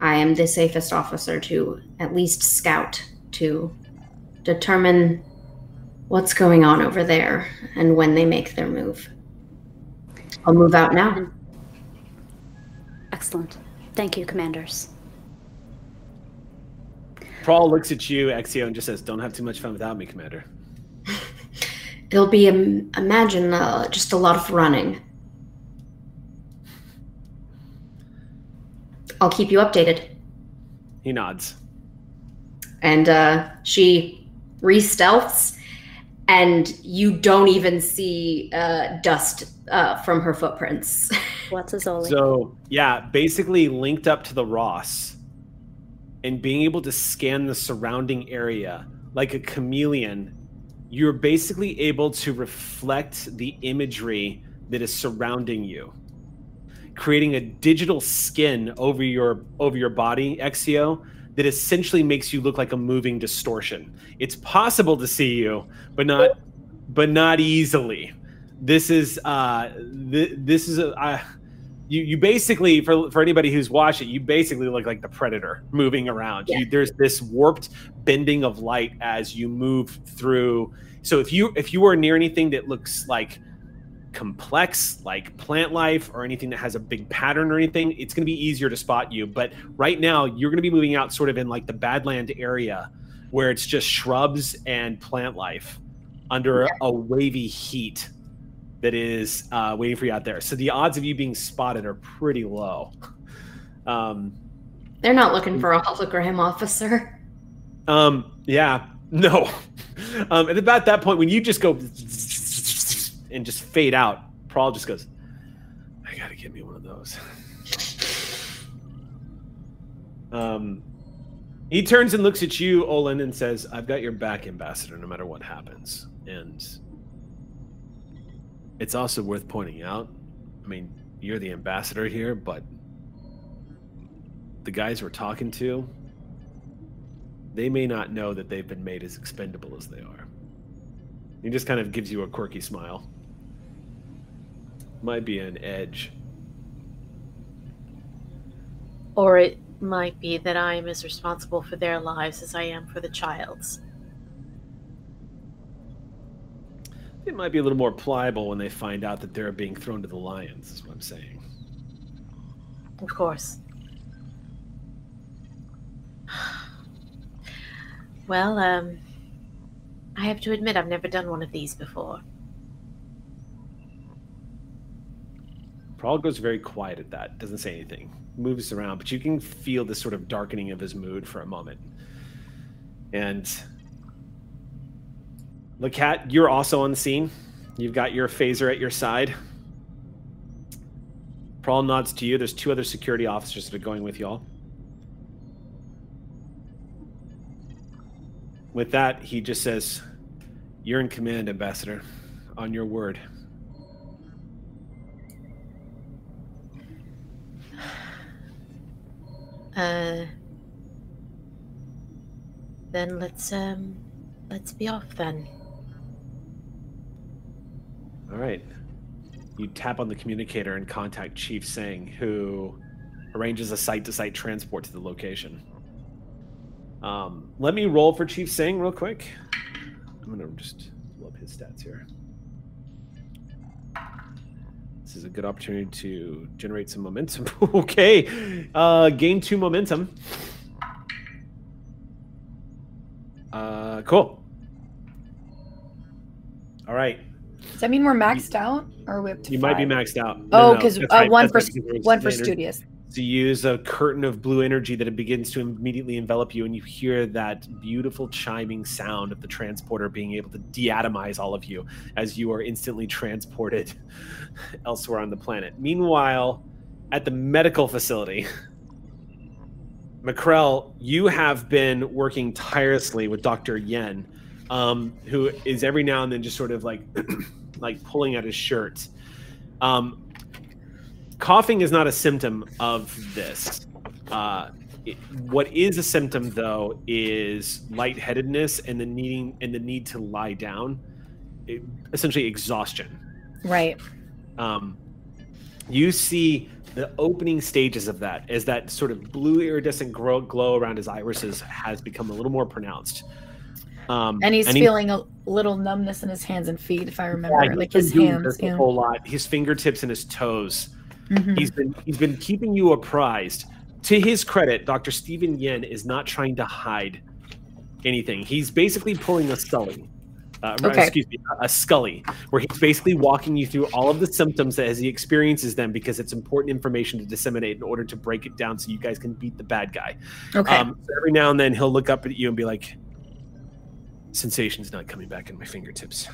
Speaker 2: I am the safest officer to at least scout to determine what's going on over there and when they make their move. I'll move out now.
Speaker 3: Excellent. Thank you, commanders.
Speaker 1: Prawl looks at you, Exio, and just says, "Don't have too much fun without me, Commander."
Speaker 2: There'll be, um, imagine, uh, just a lot of running. I'll keep you updated.
Speaker 1: He nods.
Speaker 2: and uh, she re-stealths and you don't even see uh, dust uh, from her footprints [LAUGHS]
Speaker 3: What's Azoli?
Speaker 1: So yeah, basically linked up to the Ross, and being able to scan the surrounding area like a chameleon, you're basically able to reflect the imagery that is surrounding you, creating a digital skin over your over your body, Exio, that essentially makes you look like a moving distortion. It's possible to see you, but not but not easily. this is uh, th- this is a. you, you basically for for anybody who's watched it, you basically look like the predator moving around.
Speaker 2: Yeah.
Speaker 1: You, there's this warped bending of light as you move through. So if you if you are near anything that looks like complex like plant life or anything that has a big pattern or anything it's going to be easier to spot you but right now you're going to be moving out sort of in like the badland area where it's just shrubs and plant life under a wavy heat that is uh, waiting for you out there. So the odds of you being spotted are pretty low. Um,
Speaker 2: They're not looking for a hologram officer.
Speaker 1: um yeah no. [LAUGHS] Um and about that point when you just go and just fade out Prawl just goes i gotta get me one of those. [LAUGHS] Um he turns and looks at you olin and says i've got your back ambassador no matter what happens. And it's also worth pointing out i mean you're the ambassador here but the guys we're talking to they may not know that they've been made as expendable as they are. He just kind of gives you a quirky smile. Might be an edge.
Speaker 6: Or it might be that I am as responsible for their lives as I am for the child's.
Speaker 1: They might be a little more pliable when they find out that they're being thrown to the lions, is what I'm saying.
Speaker 6: Of course. Well, um, I have to admit I've never done one of these before.
Speaker 1: Prawl goes very quiet at that, doesn't say anything, moves around, but you can feel this sort of darkening of his mood for a moment. And Lacat, you're also on the scene. You've got your phaser at your side. Prawl nods to you. There's two other security officers that are going with y'all. With that, he just says, You're in command, Ambassador. On your word. [SIGHS]
Speaker 6: Uh, then let's um, let's be off then.
Speaker 1: All right. You tap on the communicator and contact Chief Sang, who arranges a site to site transport to the location. Um, let me roll for Chief Sang real quick. I'm going to just pull up his stats here. This is a good opportunity to generate some momentum. [LAUGHS] okay. Uh, gain two momentum. Uh, cool. All right.
Speaker 4: That mean we're maxed out, or are we up to
Speaker 1: You might be maxed out. No,
Speaker 4: Oh,
Speaker 1: no,
Speaker 4: because
Speaker 1: that's
Speaker 4: uh,
Speaker 1: right,
Speaker 4: one
Speaker 1: that's
Speaker 4: for
Speaker 1: right,
Speaker 4: one for studious.
Speaker 1: To use a curtain of blue energy that it begins to immediately envelop you, and you hear that beautiful chiming sound of the transporter being able to deatomize all of you as you are instantly transported [LAUGHS] elsewhere on the planet. Meanwhile, at the medical facility, [LAUGHS] McCrell, you have been working tirelessly with Dr. Yen, um, who is every now and then just sort of like [CLEARS THROAT] like pulling at his shirt. Um, coughing is not a symptom of this. Uh, it- what is a symptom, though, is lightheadedness and the needing and the need to lie down, It- essentially exhaustion.
Speaker 4: Right.
Speaker 1: Um, you see the opening stages of that as that sort of blue iridescent glow, glow around his irises has become a little more pronounced. Um,
Speaker 4: And he's
Speaker 1: he-
Speaker 4: feeling a little numbness in his hands and feet, if I remember,
Speaker 1: yeah,
Speaker 4: like his hands.
Speaker 1: this a
Speaker 4: Yeah.
Speaker 1: whole lot. His fingertips and his toes.
Speaker 4: Mhm.
Speaker 1: He's been he's been keeping you apprised. To his credit, Dr. Stephen Yen is not trying to hide anything. He's basically pulling a Scully. Uh,
Speaker 4: Okay.
Speaker 1: Excuse me, a Scully, where he's basically walking you through all of the symptoms as he experiences them because it's important information to disseminate in order to break it down so you guys can beat the bad guy.
Speaker 4: Okay.
Speaker 1: Um, so every now and then he'll look up at you and be like, "Sensation's not coming back in my fingertips."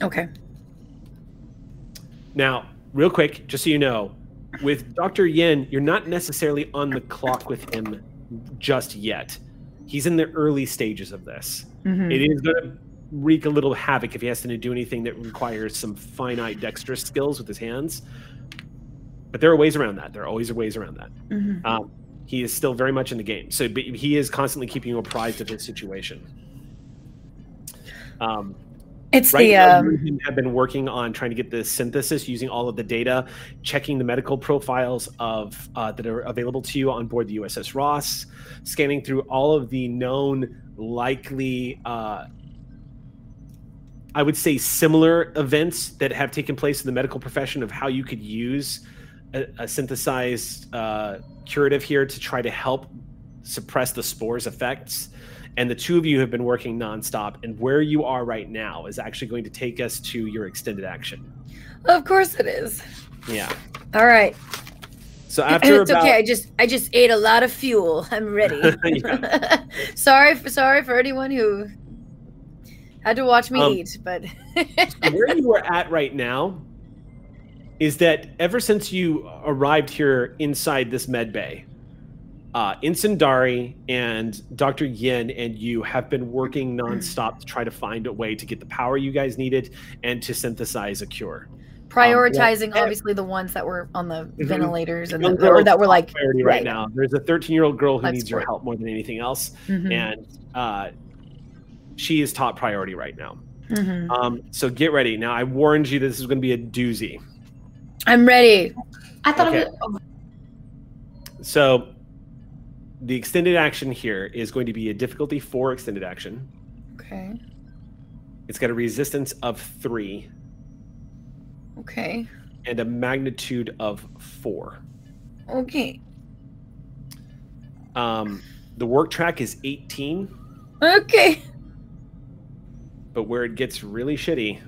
Speaker 4: okay.
Speaker 1: Now, real quick, just so you know, with Dr. Yin, you're not necessarily on the clock with him just yet. He's in the early stages of this.
Speaker 4: Mhm.
Speaker 1: It is going to wreak a little havoc if he has to do anything that requires some finite dexterous skills with his hands. But there are ways around that. There are always ways around that.
Speaker 4: Mhm.
Speaker 1: Um, he is still very much in the game, so he is constantly keeping you apprised of his situation. Um,
Speaker 4: It's
Speaker 1: Right
Speaker 4: the um,
Speaker 1: you and him have been working on trying to get the synthesis using all of the data, checking the medical profiles of uh, that are available to you on board the USS Ross, scanning through all of the known likely, uh, I would say, similar events that have taken place in the medical profession of how you could use a, a synthesized uh, curative here to try to help suppress the spore's effects and the two of you have been working nonstop. And where you are right now is actually going to take us to your extended action.
Speaker 4: of course it is.
Speaker 1: Yeah.
Speaker 4: All right.
Speaker 1: So [CLEARS THROAT] after
Speaker 4: it's
Speaker 1: about
Speaker 4: okay. I just I just ate a lot of fuel. I'm ready. [LAUGHS] [LAUGHS] sorry for sorry for anyone who had to watch me
Speaker 1: Um,
Speaker 4: eat, but
Speaker 1: where you are at right now is that ever since you arrived here inside this med bay, uh, Insandari and Dr. Yin and you have been working nonstop to try to find a way to get the power you guys needed and to synthesize a cure.
Speaker 4: prioritizing
Speaker 1: yeah.
Speaker 4: obviously the ones that were on the ventilators and the, or that were like
Speaker 1: priority right
Speaker 4: right.
Speaker 1: now. There's a 13 year old girl who needs your help more than anything else,
Speaker 4: Mhm,
Speaker 1: and uh, she is top priority right now.
Speaker 4: mhm.
Speaker 1: Um, so get ready. Now, I warned you this is going to be a doozy.
Speaker 4: I'm ready.
Speaker 2: I thought
Speaker 1: Okay.
Speaker 2: it was.
Speaker 1: So the extended action here is going to be a difficulty four extended action.
Speaker 4: Okay.
Speaker 1: It's got a resistance of three
Speaker 4: Okay.
Speaker 1: and a magnitude of four.
Speaker 4: Okay.
Speaker 1: Um, the work track is 18,
Speaker 4: Okay.
Speaker 1: but where it gets really shitty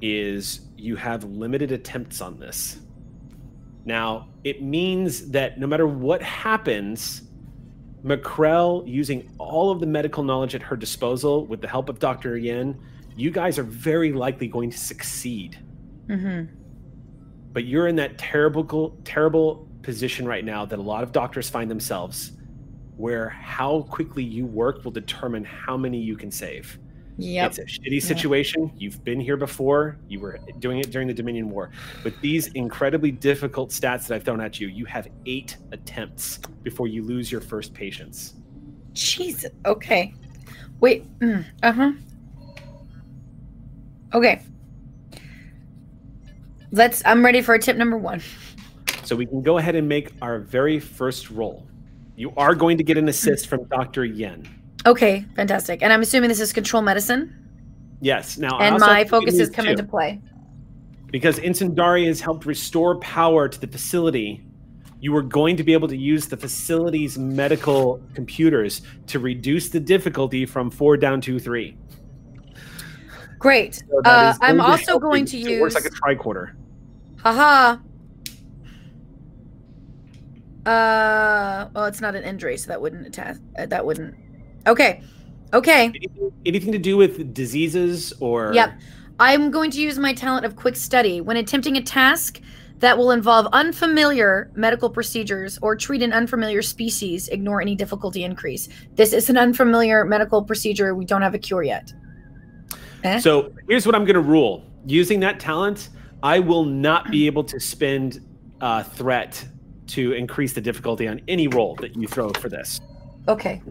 Speaker 1: is you have limited attempts on this. Now, it means that no matter what happens, McCrell, using all of the medical knowledge at her disposal with the help of Dr. Yin, you guys are very likely going to succeed.
Speaker 4: Mm-hmm.
Speaker 1: But you're in that terrible, terrible position right now that a lot of doctors find themselves, where how quickly you work will determine how many you can save.
Speaker 4: Yep.
Speaker 1: It's a shitty situation. You've been here before. You were doing it during the Dominion War. With these incredibly difficult stats that I've thrown at you, you have eight attempts before you lose your first patients.
Speaker 4: Jesus. Okay. Wait. Mm, uh huh. Okay. Let's. I'm ready for tip number one.
Speaker 1: So we can go ahead and make our very first roll. You are going to get an assist from Dr. Yen.
Speaker 4: Okay. Fantastic. And I'm assuming this is control medicine,
Speaker 1: Yes. Now,
Speaker 4: and my
Speaker 1: have some good
Speaker 4: focus has come into play.
Speaker 1: because Insandari has helped restore power to the facility, you are going to be able to use the facility's medical computers to reduce the difficulty from four down to three.
Speaker 4: Great.
Speaker 1: So
Speaker 4: Uh, I'm also going to
Speaker 1: use. It works like a tricorder.
Speaker 4: Haha. Uh. Well, it's not an injury, so that wouldn't attach. Uh, that wouldn't. Okay. Okay.
Speaker 1: Anything, anything to do with diseases or?
Speaker 4: Yep. I'm going to use my talent of quick study when attempting a task that will involve unfamiliar medical procedures or treat an unfamiliar species. Ignore any difficulty increase. This is an unfamiliar medical procedure. We don't have a cure yet. Eh?
Speaker 1: So here's what I'm going to rule. Using that talent, I will not be able to spend uh, threat to increase the difficulty on any roll that you throw for this.
Speaker 4: Okay.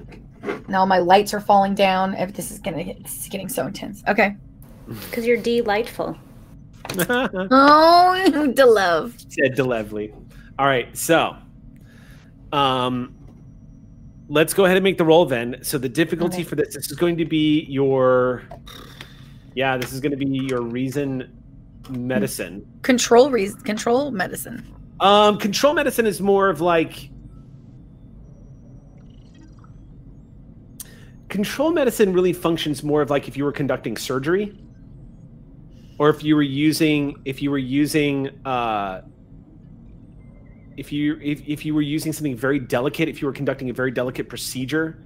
Speaker 4: Now my lights are falling down. If This is gonna get, this is getting so intense. Okay.
Speaker 3: Because you're delightful. [LAUGHS]
Speaker 4: Oh, [LAUGHS] the love.
Speaker 1: said Delevely. All right, so um let's go ahead and make the roll then. So the difficulty
Speaker 4: Okay.
Speaker 1: for this this is going to be your yeah, this is going to be your reason medicine.
Speaker 4: Control reason. Control medicine.
Speaker 1: Um control medicine is more of like Control medicine really functions more of like if you were conducting surgery or if you were using if you were using uh if you if, if you were using something very delicate if you were conducting a very delicate procedure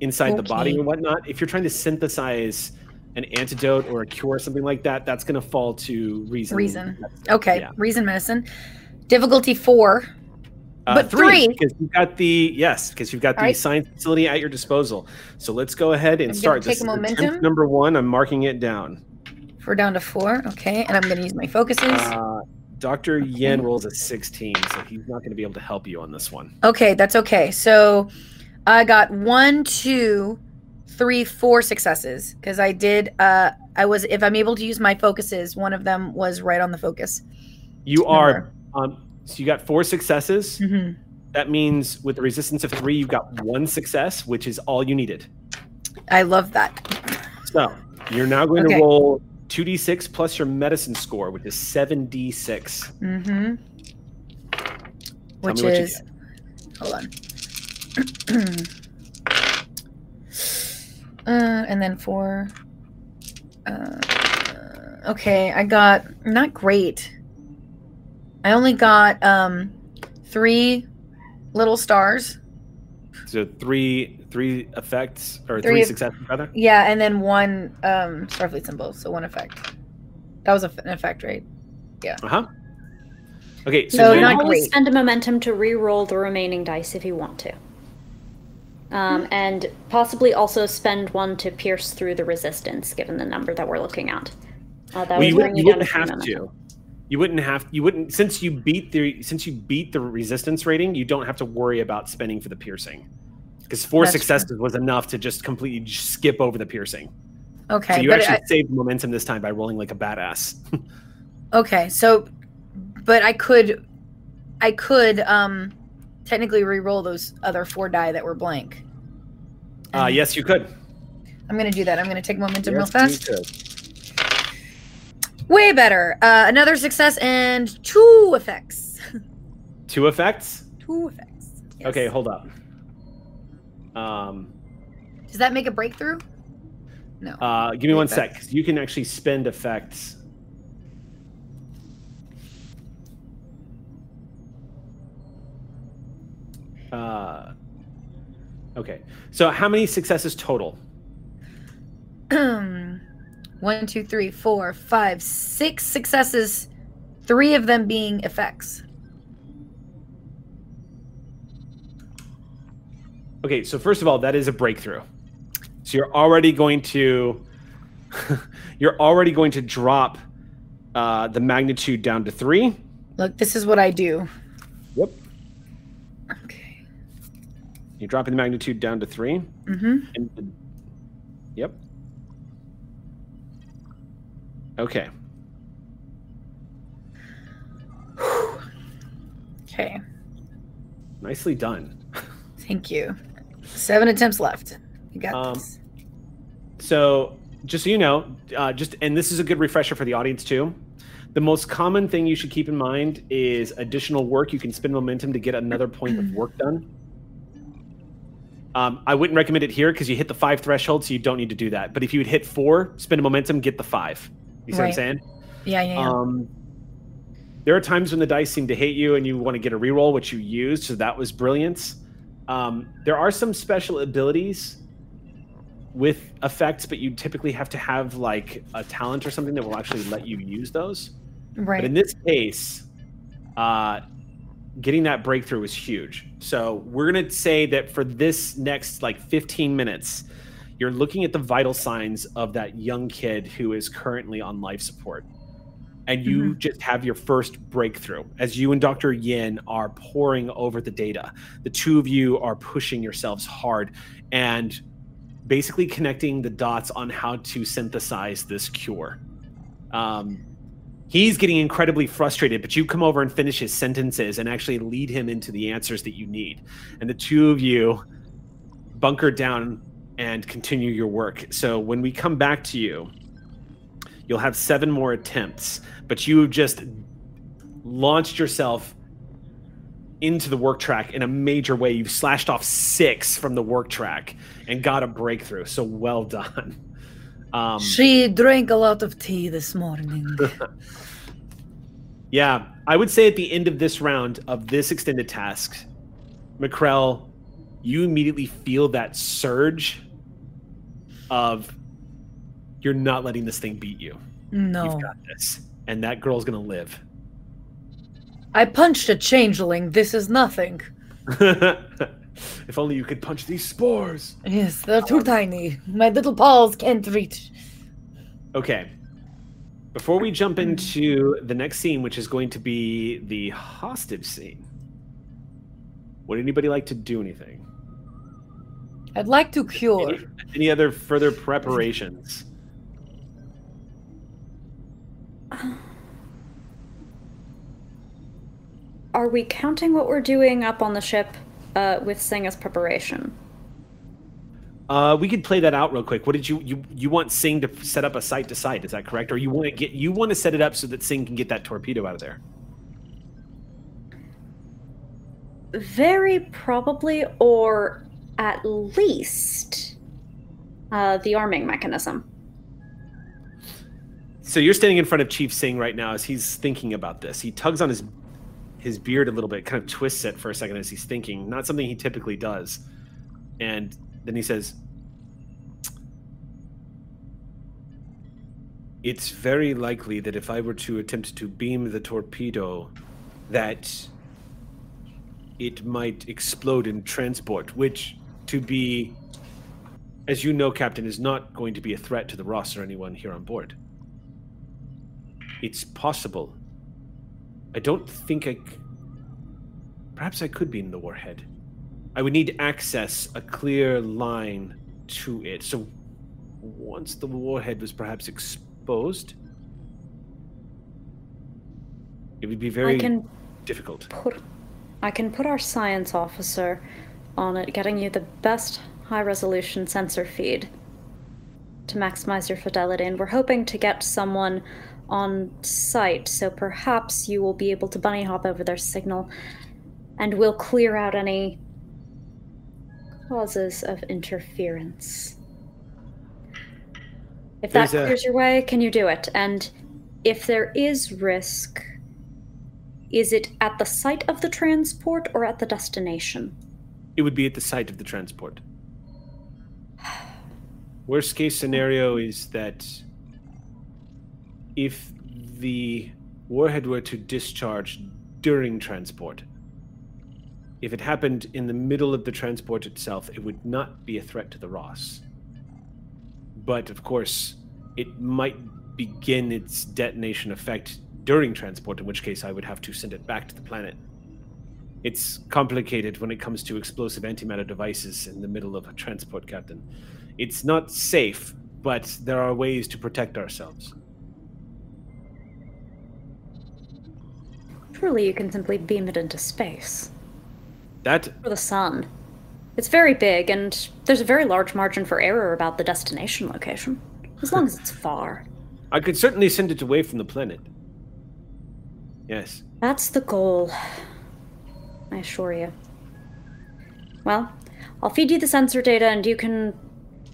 Speaker 1: inside the body
Speaker 4: Okay.
Speaker 1: or whatnot if you're trying to synthesize an antidote or a cure something like that that's going to fall to reason
Speaker 4: Reason. Okay.
Speaker 1: Yeah.
Speaker 4: Reason medicine. Difficulty four.
Speaker 1: Uh,
Speaker 4: But three.
Speaker 1: because you've got the yes because you've got the
Speaker 4: All right.
Speaker 1: science facility at your disposal so let's go ahead and
Speaker 4: I'm
Speaker 1: start
Speaker 4: take
Speaker 1: this
Speaker 4: momentum.
Speaker 1: number one i'm marking it down
Speaker 4: We're down to four. Okay. And I'm going to use my focuses.
Speaker 1: uh, dr yen rolls a 16 so he's not going to be able to help you on this one
Speaker 4: Okay. That's okay. So I got one, two, three, four successes because I did. Uh, I was if I'm able to use my focuses, one of them was right on the focus.
Speaker 1: You are. Um, so you got four successes.
Speaker 4: Mm-hmm.
Speaker 1: That means with the resistance of three, you've got one success, which is all you needed.
Speaker 4: I love that.
Speaker 1: So you're now going
Speaker 4: Okay.
Speaker 1: to roll 2d6 plus your medicine score, which is 7d6.
Speaker 4: Mm-hmm. Which
Speaker 1: me what you
Speaker 4: is hold on. [CLEARS THROAT] uh, and then four. Uh, okay, I got not great. I only got um three little stars.
Speaker 1: So three three effects or
Speaker 4: Three
Speaker 1: three successes rather.
Speaker 4: Yeah, and then one um Starfleet symbol, so one effect. That was an effect, right? Yeah.
Speaker 1: Uh huh. Okay, so,
Speaker 4: So
Speaker 1: then-
Speaker 4: not
Speaker 3: always spend a momentum to re-roll the remaining dice if you want to. Um, and possibly also spend one to pierce through the resistance, given the number that we're looking at. Uh, that
Speaker 1: well,
Speaker 3: would
Speaker 1: you,
Speaker 3: bring
Speaker 1: wouldn't- you
Speaker 3: you
Speaker 1: wouldn't have to. You wouldn't have. You wouldn't since you beat the since you beat the resistance rating. You don't have to worry about spending for the piercing, because four
Speaker 4: That's true.
Speaker 1: successes was enough to just completely skip over the piercing.
Speaker 4: Okay,
Speaker 1: so you actually
Speaker 4: I-
Speaker 1: saved momentum this time by rolling like a badass. [LAUGHS]
Speaker 4: Okay, so but I could I could um technically re-roll those other four die that were blank.
Speaker 1: uh, yes, you could.
Speaker 4: I'm gonna do that. I'm gonna take momentum
Speaker 1: Yes,
Speaker 4: real
Speaker 1: you
Speaker 4: fast. Way better. Uh, another success and two effects.
Speaker 1: Two effects.
Speaker 4: two effects. Yes.
Speaker 1: Okay, hold up. Um,
Speaker 4: Does that make a breakthrough? No.
Speaker 1: uh, give me one sec. You can actually spend effects. Uh, okay. So how many successes total? [CLEARS THROAT]
Speaker 4: One, two, three, four, five, six successes. Three of them being effects.
Speaker 1: Okay, so first of all, that is a breakthrough. So you're already going to [LAUGHS] you're already going to drop uh, the magnitude down to three.
Speaker 4: Look, this is what I do.
Speaker 1: Yep.
Speaker 4: Okay.
Speaker 1: You're dropping the magnitude down to three.
Speaker 4: Mm-hmm.
Speaker 1: And yep. Okay.
Speaker 4: Okay.
Speaker 1: Nicely done.
Speaker 4: Thank you. Seven attempts left. You got
Speaker 1: Um,
Speaker 4: this.
Speaker 1: So, just so you know, uh, just and this is a good refresher for the audience too. The most common thing you should keep in mind is additional work. You can spend momentum to get another point of work done. Um, I wouldn't recommend it here because you hit the five threshold, so you don't need to do that. But if you would hit four, spend a momentum, get the five. You see what I'm saying?
Speaker 4: Yeah, yeah, yeah.
Speaker 1: Um, there are times when the dice seem to hate you and you want to get a reroll, which you used, so that was brilliant. Um, there are some special abilities with effects, but you typically have to have like a talent or something that will actually let you use those.
Speaker 4: right.
Speaker 1: But in this case, uh, getting that breakthrough is huge. So we're gonna say that for this next like 15 minutes, you're looking at the vital signs of that young kid who is currently on life support. And you just have your first breakthrough as you and Dr. Yin are pouring over the data. The two of you are pushing yourselves hard and basically connecting the dots on how to synthesize this cure. Um, he's getting incredibly frustrated, but you come over and finish his sentences and actually lead him into the answers that you need. And the two of you bunker down and continue your work. So when we come back to you, you'll have seven more attempts, but you have just launched yourself into the work track in a major way. You've slashed off six from the work track and got a breakthrough. So well done. [LAUGHS] Um,
Speaker 4: she drank a lot of tea this morning. [LAUGHS]
Speaker 1: Yeah, I would say at the end of this round of this extended task, McCrell, you immediately feel that surge of you're not letting this thing beat you.
Speaker 4: no.
Speaker 1: You've got this. And that girl's gonna live.
Speaker 4: I punched a changeling. This is nothing. [LAUGHS]
Speaker 1: if only you could punch these spores.
Speaker 4: Yes, they're too tiny. My little paws can't reach.
Speaker 1: Okay. Before we jump into the next scene, which is going to be the hostage scene, would anybody like to do anything?
Speaker 4: I'd like to cure.
Speaker 1: Any, any other further preparations? [SIGHS]
Speaker 3: Are we counting what we're doing up on the ship uh, with Singh as preparation?
Speaker 1: Uh, we could play that out real quick. What did you you you want Singh to set up a site to site? Is that correct? Or you want to get you want to set it up so that Singh can get that torpedo out of there?
Speaker 3: Very probably, or at least uh, the arming mechanism.
Speaker 1: So you're standing in front of Chief Singh right now as he's thinking about this. He tugs on his his beard a little bit, kind of twists it for a second as he's thinking. Not something he typically does. And then he says, It's very likely that if I were to attempt to beam the torpedo, that it might explode in transport, which, to be, as you know, Captain, is not going to be a threat to the Ross or anyone here on board. It's possible. I don't think I. Perhaps I could beam the warhead. I would need to access a clear line to it. So once the warhead was perhaps exposed, it would be very
Speaker 3: I can
Speaker 1: difficult.
Speaker 3: put I can put our science officer on it, getting you the best high resolution sensor feed to maximize your fidelity. And we're hoping to get someone on site, so perhaps you will be able to bunny hop over their signal and we'll clear out any causes of interference. If that
Speaker 1: There's a-
Speaker 3: clears your way, can you do it? And if there is risk, is it at the site of the transport or at the destination?
Speaker 1: It would be at the site of the transport. Worst case scenario is that if the warhead were to discharge during transport, if it happened in the middle of the transport itself, it would not be a threat to the Ross. But of course, it might begin its detonation effect during transport, in which case I would have to send it back to the planet. It's complicated when it comes to explosive antimatter devices in the middle of a transport, Captain. It's not safe, but there are ways to protect ourselves.
Speaker 3: Truly, you can simply beam it into space.
Speaker 1: That
Speaker 3: Or the sun. It's very big, and there's a very large margin for error about the destination location. As long as it's [LAUGHS] far.
Speaker 1: I could certainly send it away from the planet. Yes.
Speaker 3: That's the goal. I assure you. Well, I'll feed you the sensor data, and you can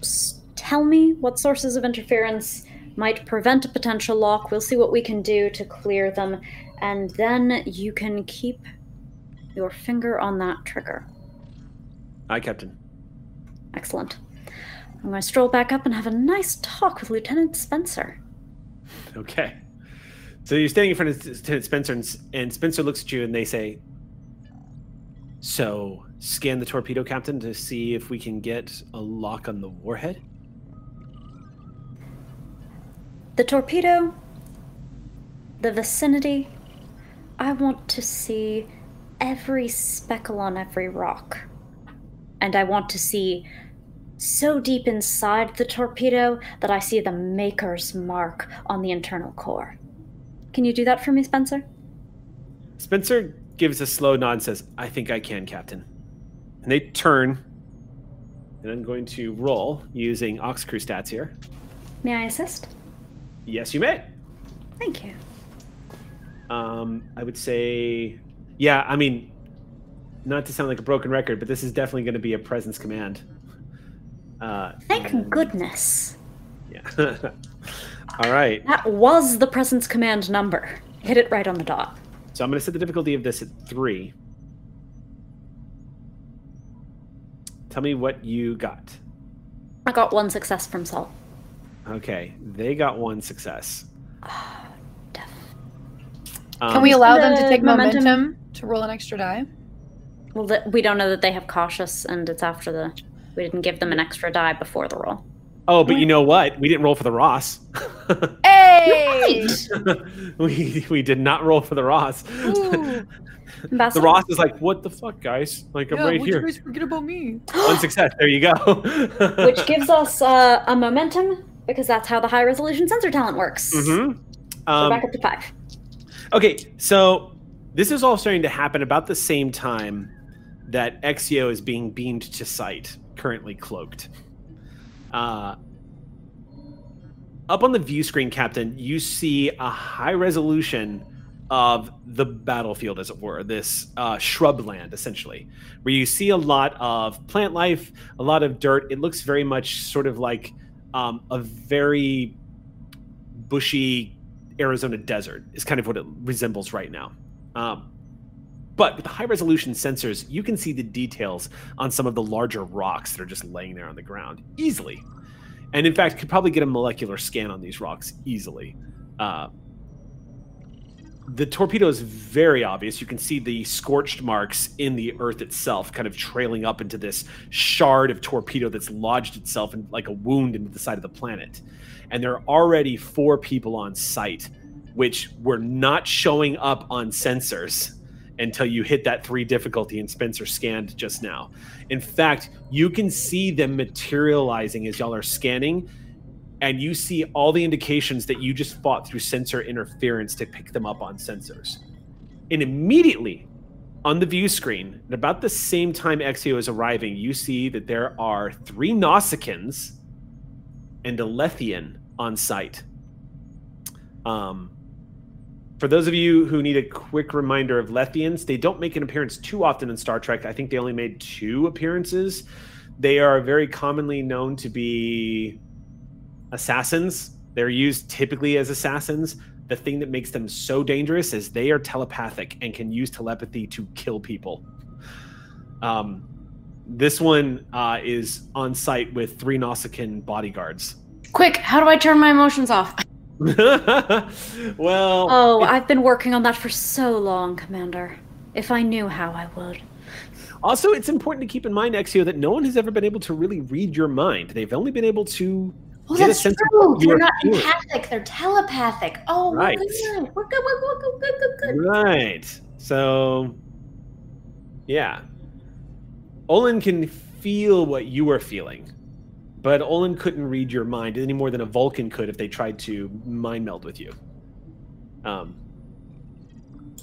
Speaker 3: s- tell me what sources of interference might prevent a potential lock. We'll see what we can do to clear them, and then you can keep your finger on that trigger.
Speaker 1: Aye, Captain.
Speaker 3: Excellent. I'm going to stroll back up and have a nice talk with Lieutenant Spencer.
Speaker 1: Okay. So you're standing in front of Lieutenant Spencer, and, and Spencer looks at you, and they say, "So, scan the torpedo, Captain, to see if we can get a lock on the warhead."
Speaker 3: The torpedo, the vicinity, I want to see every speckle on every rock. And I want to see so deep inside the torpedo that I see the maker's mark on the internal core. Can you do that for me, Spencer?
Speaker 1: Spencer gives a slow nod and says, I think I can, Captain. And they turn, and I'm going to roll using Ox Crew stats here.
Speaker 3: May I assist?
Speaker 1: Yes, you may.
Speaker 3: Thank you.
Speaker 1: Um, I would say, yeah, I mean, not to sound like a broken record, but this is definitely going to be a presence command. Uh,
Speaker 3: Thank
Speaker 1: and-
Speaker 3: goodness.
Speaker 1: Yeah. [LAUGHS] All right.
Speaker 3: That was the presence command number. Hit it right on the dot.
Speaker 1: So I'm going to set the difficulty of this at three. Tell me what you got.
Speaker 3: I got one success from Salt.
Speaker 1: Okay, they got one success.
Speaker 3: Def-
Speaker 1: Um,
Speaker 4: Can we allow them to take
Speaker 3: momentum-
Speaker 4: momentum to roll an extra die?
Speaker 3: Well, th- we don't know that they have cautious, and it's after the. We didn't give them an extra die before the roll.
Speaker 1: Oh, but you know what? We didn't roll for the Ross.
Speaker 4: Hey! [LAUGHS]
Speaker 1: we we did not roll for the Ross.
Speaker 4: Ooh. [LAUGHS]
Speaker 1: The Ross is like, what the fuck, guys? Like I'm right
Speaker 4: what'd you
Speaker 1: here.
Speaker 4: guys forget about me?
Speaker 1: One [GASPS] success. There you go. [LAUGHS]
Speaker 3: Which gives us uh, a momentum because that's how the high resolution sensor talent works.
Speaker 1: Mm-hmm.
Speaker 3: So
Speaker 1: Um,
Speaker 3: back up to five.
Speaker 1: Okay, so this is all starting to happen about the same time that Exio is being beamed to site, currently cloaked. Uh, up on the view screen, Captain, you see a high resolution of the battlefield, as it were, this uh, shrubland, essentially, where you see a lot of plant life, a lot of dirt. It looks very much sort of like um, a very bushy Arizona desert is kind of what it resembles right now. Um, but with the high resolution sensors, you can see the details on some of the larger rocks that are just laying there on the ground easily. And in fact, could probably get a molecular scan on these rocks easily. Uh, the torpedo is very obvious. You can see the scorched marks in the earth itself, kind of trailing up into this shard of torpedo that's lodged itself in like a wound into the side of the planet. And there are already four people on site, which were not showing up on sensors until you hit that three difficulty and Spencer scanned just now. In fact, you can see them materializing as y'all are scanning, and you see all the indications that you just fought through sensor interference to pick them up on sensors. And immediately on the view screen, at about the same time Exio is arriving, you see that there are three Nausicaans and a Lethian on site. Um, for those of you who need a quick reminder of Lethians, they don't make an appearance too often in Star Trek. I think they only made two appearances. They are very commonly known to be assassins. They're used typically as assassins. The thing that makes them so dangerous is they are telepathic and can use telepathy to kill people. Um, this one uh, is on site with three Nausicaan bodyguards.
Speaker 2: Quick, how do I turn my emotions off? [LAUGHS]
Speaker 1: well,
Speaker 3: Oh,
Speaker 1: it-
Speaker 3: I've been working on that for so long, Commander. If I knew how, I would.
Speaker 1: Also, it's important to keep in mind, Exio, that no one has ever been able to really read your mind. They've only been able to
Speaker 2: Well,
Speaker 1: get a
Speaker 2: that's
Speaker 1: sense of
Speaker 2: true.
Speaker 1: you
Speaker 2: They're not
Speaker 1: feeling.
Speaker 2: empathic. They're telepathic. Oh,
Speaker 1: Right.
Speaker 2: we're good. We're good. We're good. We're good. Good. Good.
Speaker 1: Right. So, yeah. Olin can feel what you are feeling, but Olin couldn't read your mind any more than a Vulcan could if they tried to mind meld with you. Um,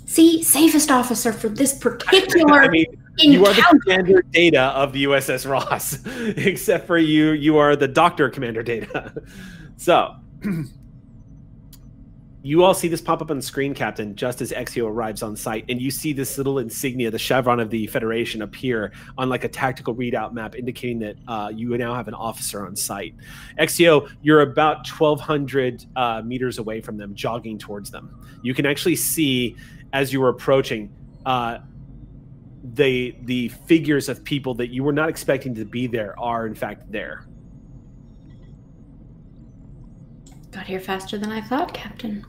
Speaker 2: See, safest officer for this particular [LAUGHS]
Speaker 1: I mean, you are the commander data of the USS Ross, [LAUGHS] except for you, you are the doctor commander data. [LAUGHS] so, [CLEARS THROAT] you all see this pop up on the screen, Captain, just as Exio arrives on site, and you see this little insignia, the chevron of the Federation, appear on like a tactical readout map, indicating that uh, you now have an officer on site. Exio, you're about 1,200 uh, meters away from them, jogging towards them. You can actually see as you were approaching. Uh, the the figures of people that you were not expecting to be there are in fact there.
Speaker 2: Got here faster than I thought, Captain.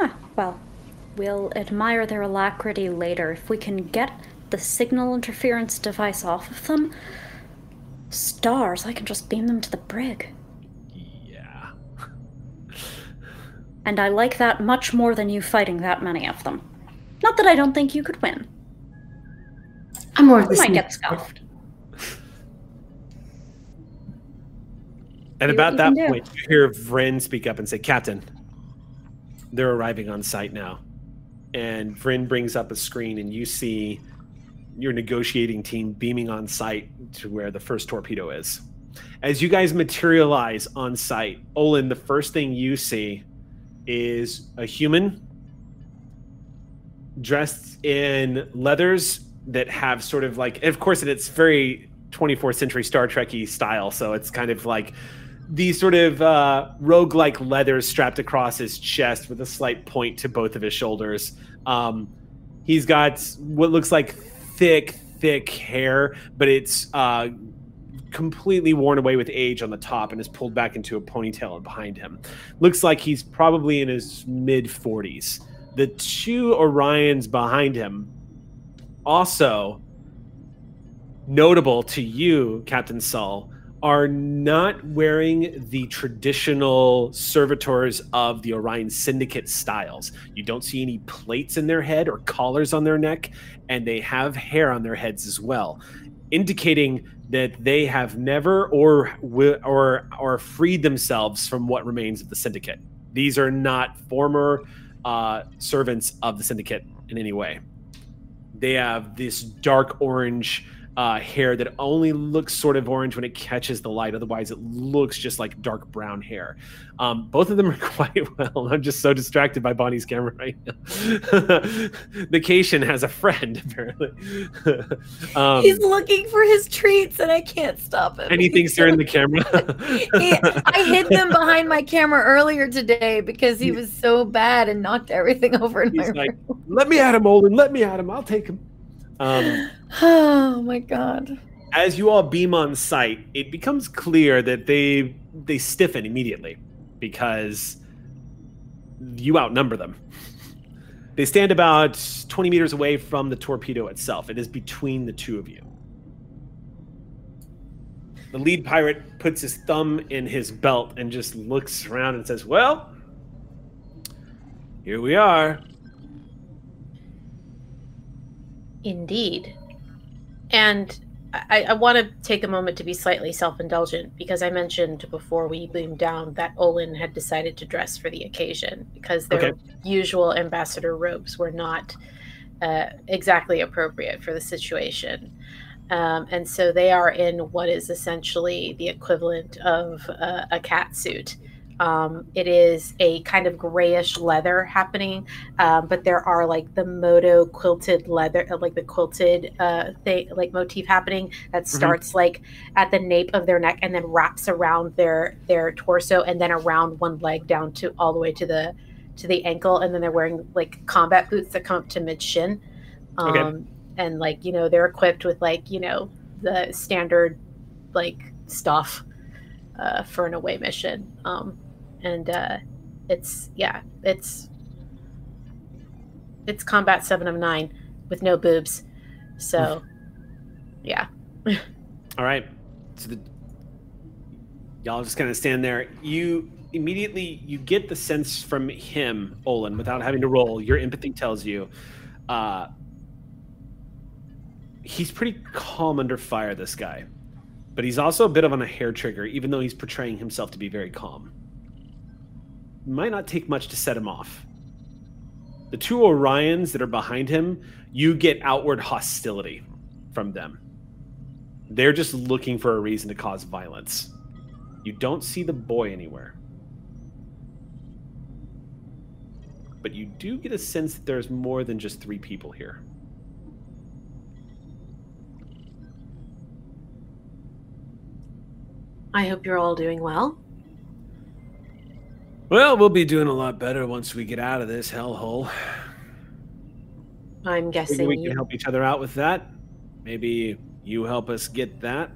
Speaker 3: Ah, well, we'll admire their alacrity later if we can get the signal interference device off of them. Stars, I can just beam them to the brig.
Speaker 1: Yeah. [LAUGHS]
Speaker 3: And I like that much more than you fighting that many of them. Not that I don't think you could win.
Speaker 2: I'm more of
Speaker 3: You
Speaker 2: the
Speaker 3: might get scuffed.
Speaker 1: And
Speaker 3: Do
Speaker 1: about that
Speaker 3: you do.
Speaker 1: point, you hear Vryn speak up and say, "Captain, they're arriving on site now." And Vryn brings up a screen, and you see your negotiating team beaming on site to where the first torpedo is. As you guys materialize on site, Olin, the first thing you see is a human dressed in leathers that have sort of like, of course, it's very 24th century Star Trekky style. So it's kind of like these sort of uh, rogue-like leathers strapped across his chest with a slight point to both of his shoulders. Um, he's got what looks like thick, thick hair, but it's uh, completely worn away with age on the top and is pulled back into a ponytail behind him. Looks like he's probably in his mid 40s. The two Orions behind him also notable to you, Captain Sull, are not wearing the traditional servitors of the Orion Syndicate styles. You don't see any plates in their head or collars on their neck, and they have hair on their heads as well, indicating that they have never or or or freed themselves from what remains of the Syndicate. These are not former uh, servants of the Syndicate in any way. They have this dark orange uh, hair that only looks sort of orange when it catches the light. Otherwise, it looks just like dark brown hair. Um, both of them are [LAUGHS] quite well. I'm just so distracted by Bonnie's camera right now. [LAUGHS] Vacation has a friend, [LAUGHS] apparently.
Speaker 4: um, He's looking for his treats, and I can't stop him.
Speaker 1: And he thinks you're in the camera.
Speaker 4: I hid them behind my camera earlier today because he was so bad and knocked everything over in He's my like, room.
Speaker 1: Let me at him, Olin. Let me at him. I'll take him. Um, [SIGHS]
Speaker 4: oh my god!
Speaker 1: As you all beam on sight, it becomes clear that they they stiffen immediately because you outnumber them. They stand about 20 meters away from the torpedo itself. It is between the two of you. The lead pirate puts his thumb in his belt and just looks around and says, Well, here we are.
Speaker 6: Indeed. And I, I want to take a moment to be slightly self indulgent because I mentioned before we boomed down that Olin had decided to dress for the occasion because their okay. usual ambassador robes were not uh, exactly appropriate for the situation. Um, and so they are in what is essentially the equivalent of uh, a cat suit. Um, it is a kind of grayish leather happening, um, but there are like the moto quilted leather, uh, like the quilted uh, thing, like motif happening that mm-hmm. starts mm-hmm. like at the nape of their neck and then wraps around their their torso and then around one leg down to all the way to the to the ankle, and then they're wearing like combat boots that come up to mid shin. Um, okay. And like you know they're equipped with like you know the standard like stuff uh, for an away mission. Um, and uh, it's yeah, it's it's combat seven of nine with no boobs. So, [LAUGHS] yeah. [LAUGHS]
Speaker 1: All right. So the y'all just kind of stand there. You immediately you get the sense from him, Olin, without having to roll. Your empathy tells you. Uh, he's pretty calm under fire. This guy, but he's also a bit of on a hair trigger, even though he's portraying himself to be very calm might not take much to set him off. The two Orions that are behind him, you get outward hostility from them. They're just looking for a reason to cause violence. You don't see the boy anywhere. But you do get a sense that there's more than just three people here.
Speaker 6: I hope you're all doing well.
Speaker 1: Well, we'll be doing a lot better once we get out of this hellhole.
Speaker 6: I'm guessing
Speaker 1: Maybe we can help each other out with that. Maybe you help us get that.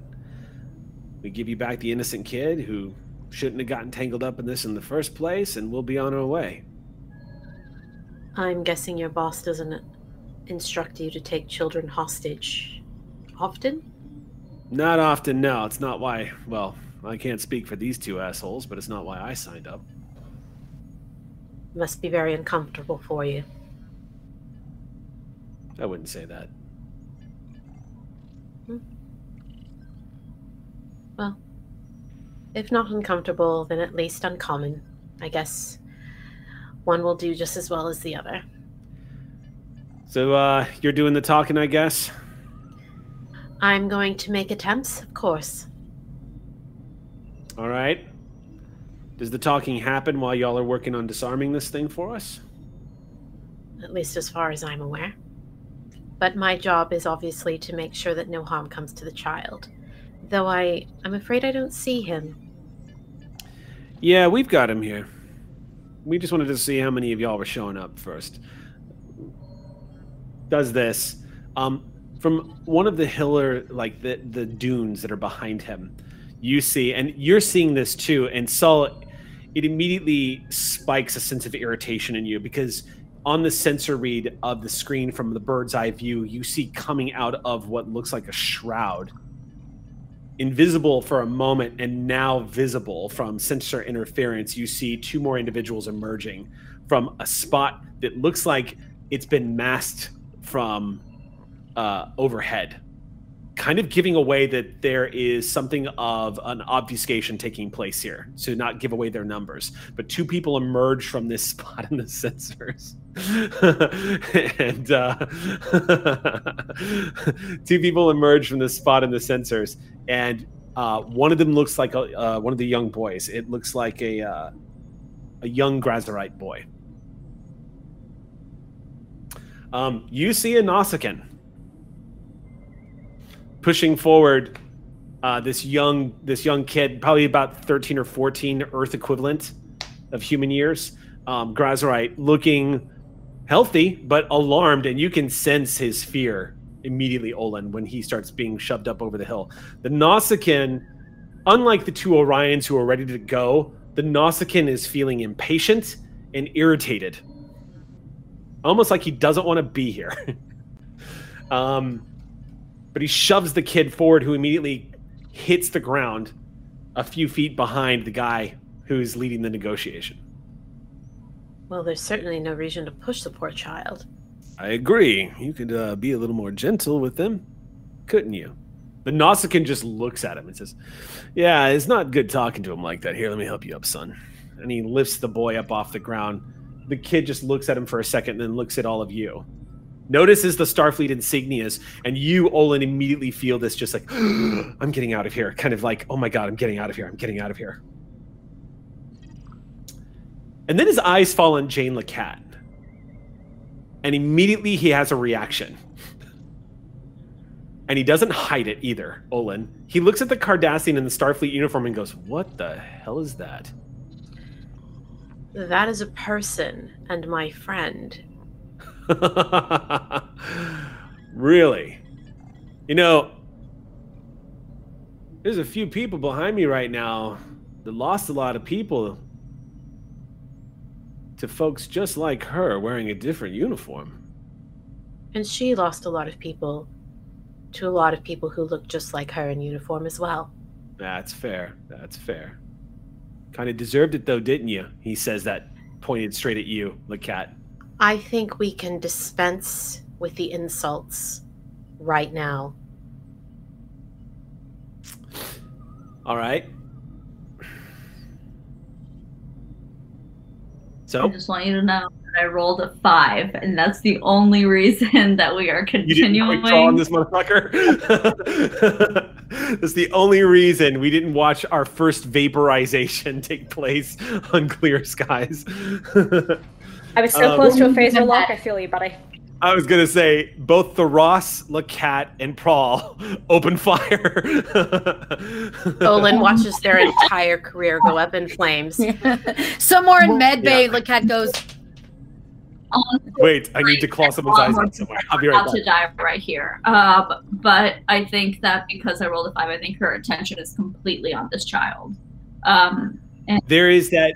Speaker 1: We give you back the innocent kid who shouldn't have gotten tangled up in this in the first place, and we'll be on our way.
Speaker 6: I'm guessing your boss doesn't instruct you to take children hostage often?
Speaker 1: Not often, no. It's not why, well, I can't speak for these two assholes, but it's not why I signed up
Speaker 6: must be very uncomfortable for you.
Speaker 1: I wouldn't say that.
Speaker 6: Hmm. Well, if not uncomfortable, then at least uncommon. I guess one will do just as well as the other.
Speaker 1: So, uh, you're doing the talking, I guess?
Speaker 6: I'm going to make attempts, of course.
Speaker 1: All right. Does the talking happen while y'all are working on disarming this thing for us?
Speaker 6: At least as far as I'm aware. But my job is obviously to make sure that no harm comes to the child. Though I I'm afraid I don't see him.
Speaker 1: Yeah, we've got him here. We just wanted to see how many of y'all were showing up first. Does this. Um from one of the hiller like the the dunes that are behind him you see and you're seeing this too and Saul it immediately spikes a sense of irritation in you because on the sensor read of the screen from the bird's eye view, you see coming out of what looks like a shroud invisible for a moment and now visible from sensor interference, you see two more individuals emerging from a spot that looks like it's been masked from uh, overhead, kind of giving away that there is something of an obfuscation taking place here to not give away their numbers. But two people emerge from this [LAUGHS] spot in the sensors. [LAUGHS] and uh, [LAUGHS] two people emerge from this spot in the sensors, and uh, one of them looks like a, uh, one of the young boys. It looks like a uh, a young Grazerite boy. Um, you see a Nausicaan pushing forward uh, this young this young kid, probably about thirteen or fourteen Earth equivalent of human years. Um, Grazerite looking healthy but alarmed, and you can sense his fear immediately, Olin, when he starts being shoved up over the hill. The Nausicaan, unlike the two Orions who are ready to go, the Nausicaan is feeling impatient and irritated almost like he doesn't want to be here. [LAUGHS] um, but he shoves the kid forward, who immediately hits the ground a few feet behind the guy who's leading the negotiation.
Speaker 6: Well, there's certainly no reason to push the poor child.
Speaker 1: I agree. You could uh, be a little more gentle with them, couldn't you? The Nausicaan just looks at him and says, Yeah, it's not good talking to him like that. Here, let me help you up, son. And he lifts the boy up off the ground the kid just looks at him for a second and then looks at all of you. Notices the Starfleet insignias, and you, Olin, immediately feel this just like, [GASPS] I'm getting out of here. Kind of like, oh my God, I'm getting out of here. I'm getting out of here. And then his eyes fall on Jane LeCat. And immediately he has a reaction. And he doesn't hide it either, Olin. He looks at the Cardassian in the Starfleet uniform and goes, What the hell is that?
Speaker 6: That is a person and my friend. [LAUGHS]
Speaker 1: really? You know, there's a few people behind me right now that lost a lot of people to folks just like her wearing a different uniform.
Speaker 6: And she lost a lot of people to a lot of people who looked just like her in uniform as well.
Speaker 1: That's fair. That's fair. Kind of deserved it though, didn't you? He says that pointed straight at you, the cat.
Speaker 6: I think we can dispense with the insults right now.
Speaker 1: All right. So
Speaker 5: I just want you to know that I rolled a five, and that's the only reason [LAUGHS] that we are continuing. You didn't
Speaker 1: on this motherfucker. [LAUGHS] that's the only reason we didn't watch our first vaporization [LAUGHS] take place on clear skies.
Speaker 3: I was so um, close to a phaser lock. I feel you, buddy.
Speaker 1: I was gonna say both the Ross, LeCat, and Prawl [LAUGHS] open fire. [LAUGHS]
Speaker 6: Olin watches their entire career go up in flames. [LAUGHS]
Speaker 4: Somewhere in medbay, yeah. LeCat goes.
Speaker 1: Wait, I need to claw someone's eyes out somewhere. I'll be right back.
Speaker 5: about to die right here. Uh, but I think that because I rolled a five, I think her attention is completely on this child. Um,
Speaker 1: and- there is that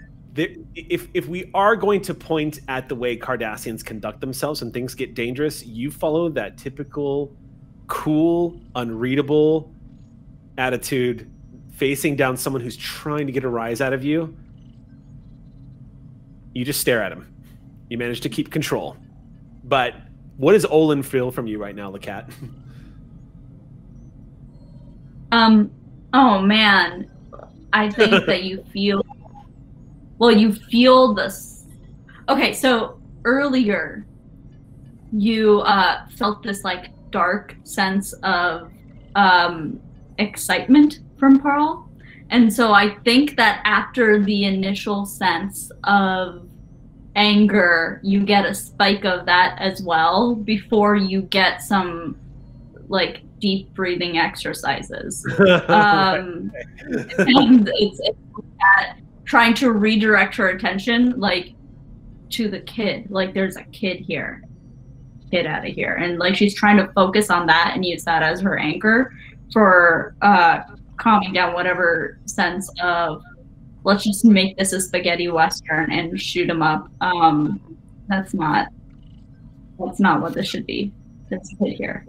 Speaker 1: if if we are going to point at the way Cardassians conduct themselves when things get dangerous, you follow that typical cool, unreadable attitude facing down someone who's trying to get a rise out of you. You just stare at him. You manage to keep control. But what does Olin feel from you right now, LeCat?
Speaker 5: um oh man. I think that you feel well you feel this okay so earlier you uh, felt this like dark sense of um, excitement from Prawl and so i think that after the initial sense of anger you get a spike of that as well before you get some like deep breathing exercises. [LAUGHS] Um, and it's, it's that trying to redirect her attention like to the kid. Like there's a kid here. Get out of here. And like she's trying to focus on that and use that as her anchor for uh calming down whatever sense of let's just make this a spaghetti western and shoot him up. Um that's not that's not what this should be. This kid here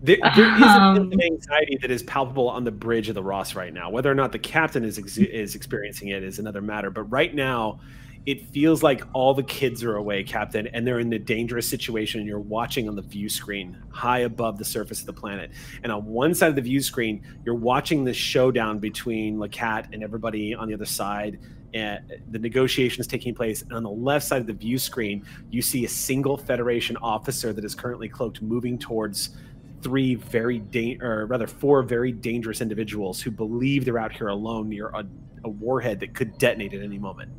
Speaker 1: There, there is a
Speaker 5: Um,
Speaker 1: of anxiety that is palpable on the bridge of the Ross right now. Whether or not the captain is ex- is experiencing it is another matter. But right now, it feels like all the kids are away, Captain, and they're in a dangerous situation. And you're watching on the view screen high above the surface of the planet. And on one side of the view screen, you're watching this showdown between Lacat and everybody on the other side. And the negotiations taking place. And on the left side of the view screen, you see a single Federation officer that is currently cloaked moving towards three very da- or rather four very dangerous individuals who believe they're out here alone near a, a warhead that could detonate at any moment.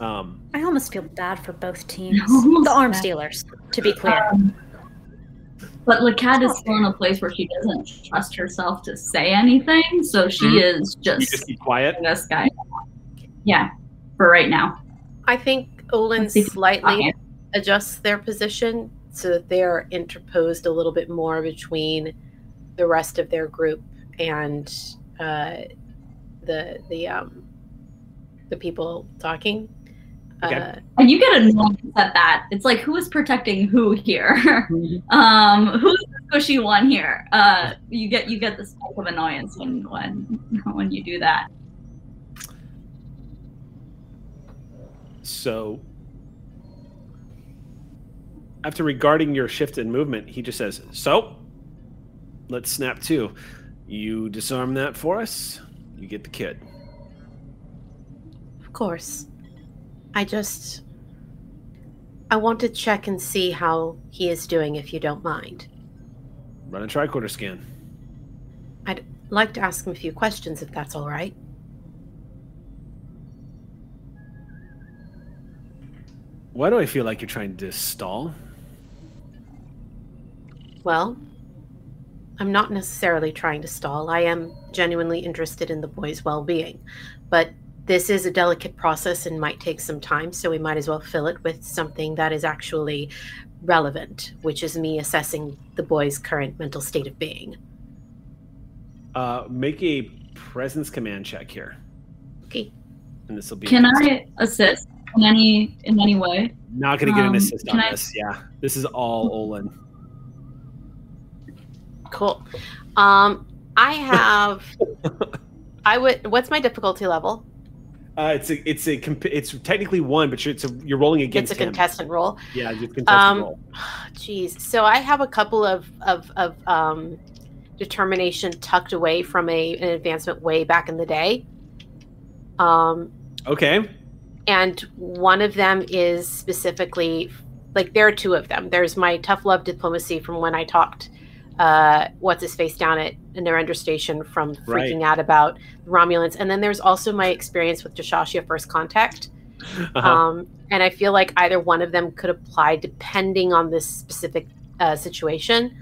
Speaker 1: Um,
Speaker 3: I almost feel bad for both teams. [LAUGHS] The arms
Speaker 5: bad.
Speaker 3: dealers, to be clear.
Speaker 5: Um, but Lacat is still in a place where she doesn't trust herself to say anything, so she
Speaker 1: Mhm.
Speaker 5: is
Speaker 1: you
Speaker 5: just
Speaker 1: just keep quiet.
Speaker 5: this guy. Yeah, for right now.
Speaker 6: I think Olin
Speaker 5: Let's see if-
Speaker 6: slightly
Speaker 5: Okay.
Speaker 6: adjusts their position so that they're interposed a little bit more between the rest of their group and uh, the the um, the people talking.
Speaker 1: Okay.
Speaker 6: Uh,
Speaker 5: And you get annoyed at that. It's like who is protecting who here? [LAUGHS] um, who's the squishy one here? Uh, you get you get this type of annoyance when when [LAUGHS] when you do that.
Speaker 1: So, after regarding your shift in movement, he just says, "So, let's snap to. You disarm that for us. You get the kid."
Speaker 6: of course, I just I want to check and see how he is doing, if you don't mind.
Speaker 1: Run a tricorder scan.
Speaker 6: I'd like to ask him a few questions, if that's all right.
Speaker 1: Why do I feel like you're trying to stall?
Speaker 6: Well, I'm not necessarily trying to stall. I am genuinely interested in the boy's well being. But this is a delicate process and might take some time, so we might as well fill it with something that is actually relevant, which is me assessing the boy's current mental state of being.
Speaker 1: Uh, make a presence command check here,
Speaker 6: Okay.
Speaker 1: and this will be.
Speaker 5: Can I assist in any in any way?
Speaker 1: Not going to get an
Speaker 5: um,
Speaker 1: assist on
Speaker 5: I-
Speaker 1: this. Yeah, this is all [LAUGHS] Olin.
Speaker 6: Cool. Um, I have. [LAUGHS] I would. What's my difficulty level?
Speaker 1: Uh, it's a, it's a, comp- it's technically one, but you're, it's a, you're rolling against
Speaker 6: It's a
Speaker 1: him.
Speaker 6: contestant roll.
Speaker 1: Yeah, it's a contested
Speaker 6: Um,
Speaker 1: roll.
Speaker 6: Jeez. So I have a couple of of of um, determination tucked away from a an advancement way back in the day. Um,
Speaker 1: Okay.
Speaker 6: and one of them is specifically like there are two of them. There's my tough love diplomacy from when I talked uh what's his face down at Narendra Station from
Speaker 1: Right.
Speaker 6: freaking out about Romulans. And then there's also my experience with Jashashia First Contact.
Speaker 1: Uh-huh.
Speaker 6: Um, and I feel like either one of them could apply depending on this specific uh, situation.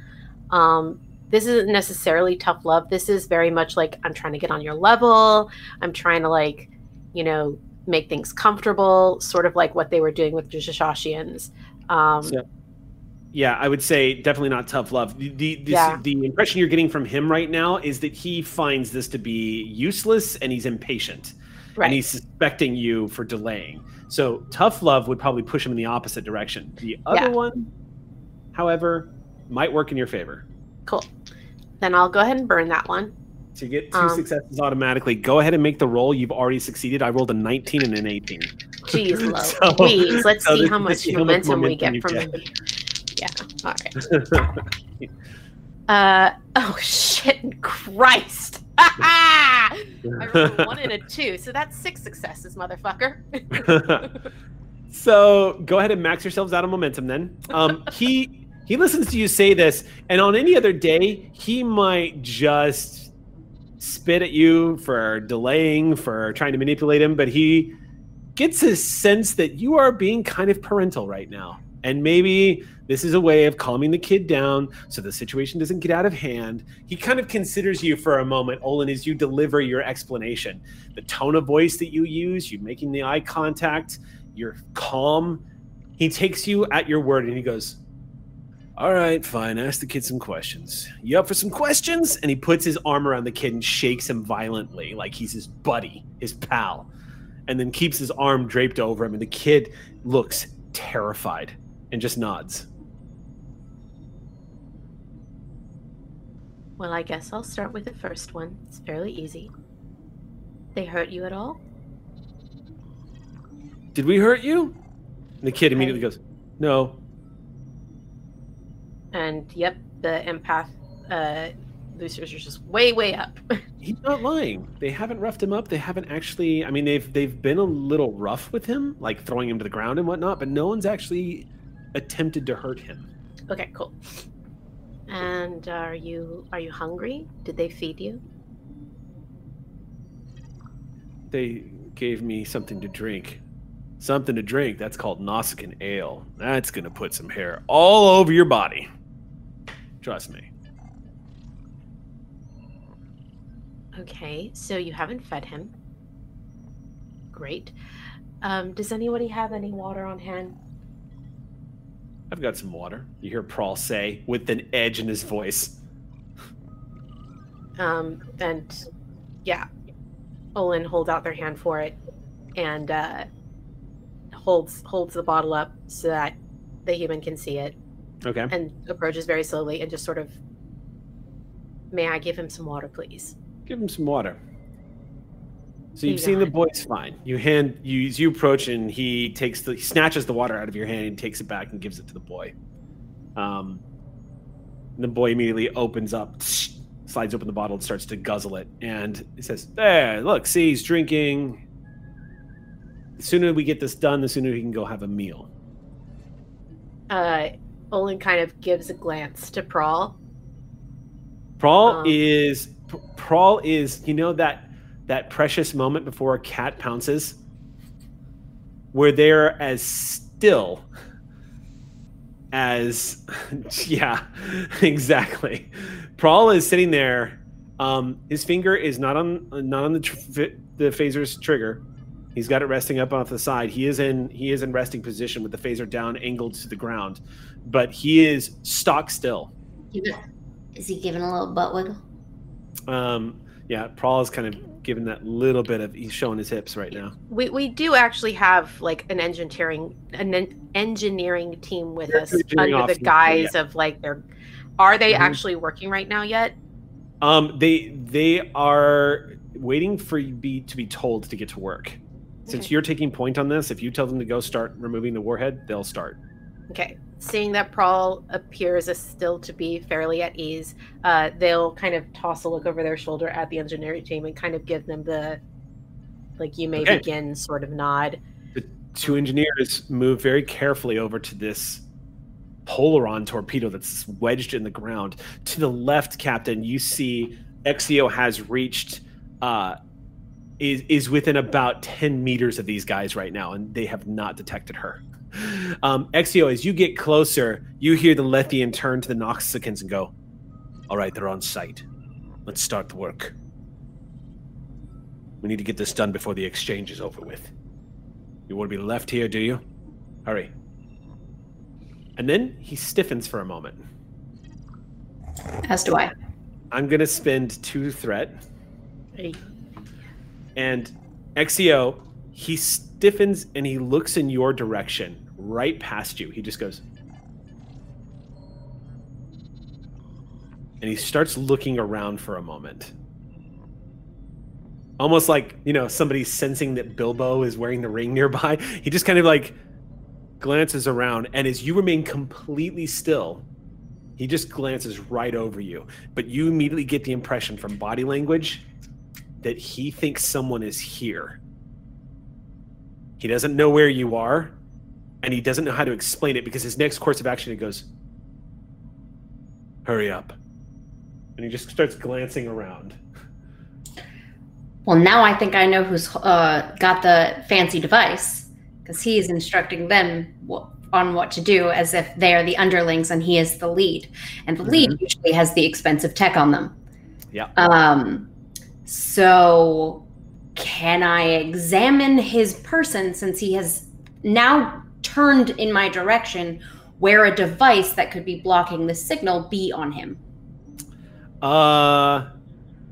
Speaker 6: Um, this isn't necessarily tough love. This is very much like I'm trying to get on your level. I'm trying to like, you know, make things comfortable, sort of like what they were doing with the Shashashians. Um,
Speaker 1: So- yeah, I would say definitely not tough love. The the, this,
Speaker 6: Yeah.
Speaker 1: the impression you're getting from him right now is that he finds this to be useless and he's impatient.
Speaker 6: right.
Speaker 1: and he's suspecting you for delaying. So tough love would probably push him in the opposite direction. The other
Speaker 6: Yeah.
Speaker 1: one, however, might work in your favor.
Speaker 6: cool. Then I'll go ahead and burn that one.
Speaker 1: To get two
Speaker 6: Um,
Speaker 1: successes automatically, go ahead and make the roll. You've already succeeded. I rolled a 19 and an 18.
Speaker 6: Jeez, [LAUGHS]
Speaker 1: So-
Speaker 6: Louise. Let's
Speaker 1: so
Speaker 6: see how much
Speaker 1: much
Speaker 6: momentum we get from.
Speaker 1: get.
Speaker 6: Yeah. All right. [LAUGHS] Uh oh shit [LAUGHS] Christ. [LAUGHS] I rolled one and a two, so that's six successes, motherfucker.
Speaker 1: so go ahead and max yourselves out of momentum then. Um, he he listens to you say this, and on any other day, he might just spit at you for delaying, for trying to manipulate him, but he gets a sense that you are being kind of parental right now. And maybe this is a way of calming the kid down so the situation doesn't get out of hand. He kind of considers you for a moment, Olin, as you deliver your explanation. The tone of voice that you use, you making the eye contact, you're calm. He takes you at your word and he goes, All right, fine. Ask the kid some questions. You up for some questions? And he puts his arm around the kid and shakes him violently, like he's his buddy, his pal, and then keeps his arm draped over him. And the kid looks terrified and just nods.
Speaker 6: Well, I guess I'll start with the first one. It's fairly easy. They hurt you at all?
Speaker 1: Did we hurt you? And the kid immediately goes, No.
Speaker 6: And yep, the empath uh, boosters are just way, way up. [LAUGHS]
Speaker 1: He's not lying. They haven't roughed him up. They haven't actually. I mean, they've they've been a little rough with him, like throwing him to the ground and whatnot. But no one's actually attempted to hurt him.
Speaker 6: okay, cool. And are you are you hungry? Did they feed you?
Speaker 1: They gave me something to drink. Something to drink. That's called Nausicaan ale. That's gonna put some hair all over your body. Trust me.
Speaker 6: Okay, so you haven't fed him. Great. Um, does anybody have any water on hand?
Speaker 1: I've got some water. You hear Prawl say with an edge in his voice.
Speaker 6: Um, and yeah, Olin holds out their hand for it, and uh, holds holds the bottle up so that the human can see it,
Speaker 1: Okay.
Speaker 6: and approaches very slowly and just sort of, "May I give him some water, please?"
Speaker 1: Give him some water. So you've seen the boy's fine. You hand you you approach and he takes the he snatches the water out of your hand and takes it back and gives it to the boy. Um, the boy immediately opens up, slides open the bottle and starts to guzzle it, and he says, "There, look, see, he's drinking. The sooner we get this done, the sooner he can go have a meal."
Speaker 6: Uh, Olin kind of gives a glance to Prawl.
Speaker 1: Prawl
Speaker 6: Um,
Speaker 1: is Prawl is you know that that precious moment before a cat pounces, where they're as still as [LAUGHS] yeah, [LAUGHS] exactly. Prawl is sitting there. Um, his finger is not on not on the tr- the phaser's trigger. He's got it resting up off the side. He is in he is in resting position with the phaser down, angled to the ground, but he is stock still.
Speaker 2: Is he giving a little butt wiggle?
Speaker 1: Um, yeah, Prawl is kind of giving that little bit of he's showing his hips right now.
Speaker 6: We we do actually have like an engineering an engineering team with
Speaker 1: Yeah,
Speaker 6: us under the guise of like they're. Are they
Speaker 1: Mhm.
Speaker 6: actually working right now yet?
Speaker 1: Um, they they are waiting for you be to be told to get to work. Since
Speaker 6: Okay.
Speaker 1: you're taking point on this, if you tell them to go start removing the warhead, they'll start.
Speaker 6: Okay. Seeing that Prawl appears as still to be fairly at ease, uh, they'll kind of toss a look over their shoulder at the engineering team and kind of give them the, like, you may
Speaker 1: Okay.
Speaker 6: begin sort of nod.
Speaker 1: The Two engineers move very carefully over to this Polaron torpedo that's wedged in the ground. To the left, Captain, you see Exio has reached uh is is within about 10 meters of these guys right now, and they have not detected her. Um, Exio, as you get closer, you hear the Lethian turn to the Nausicaans and go, All right, they're on site. Let's start the work. We need to get this done before the exchange is over with. You want to be left here, do you? Hurry. And then he stiffens for a moment.
Speaker 2: As do I.
Speaker 1: I'm going to spend two threat.
Speaker 6: Hey,
Speaker 1: And Exio, he stiffens and he looks in your direction, right past you. He just goes. And he starts looking around for a moment. Almost like, you know, somebody sensing that Bilbo is wearing the ring nearby. [LAUGHS] He just kind of like glances around. And as you remain completely still, he just glances right over you. But you immediately get the impression from body language that he thinks someone is here. He doesn't know where you are, and he doesn't know how to explain it because his next course of action he goes, "Hurry up," and he just starts glancing around.
Speaker 2: Well, now I think I know who's uh, got the fancy device because he's instructing them on what to do as if they are the underlings and he is the lead. And the lead usually has the expensive tech on them.
Speaker 1: Yeah.
Speaker 2: Um, so, can I examine his person since he has now turned in my direction where a device that could be blocking the signal be on him?
Speaker 1: Uh,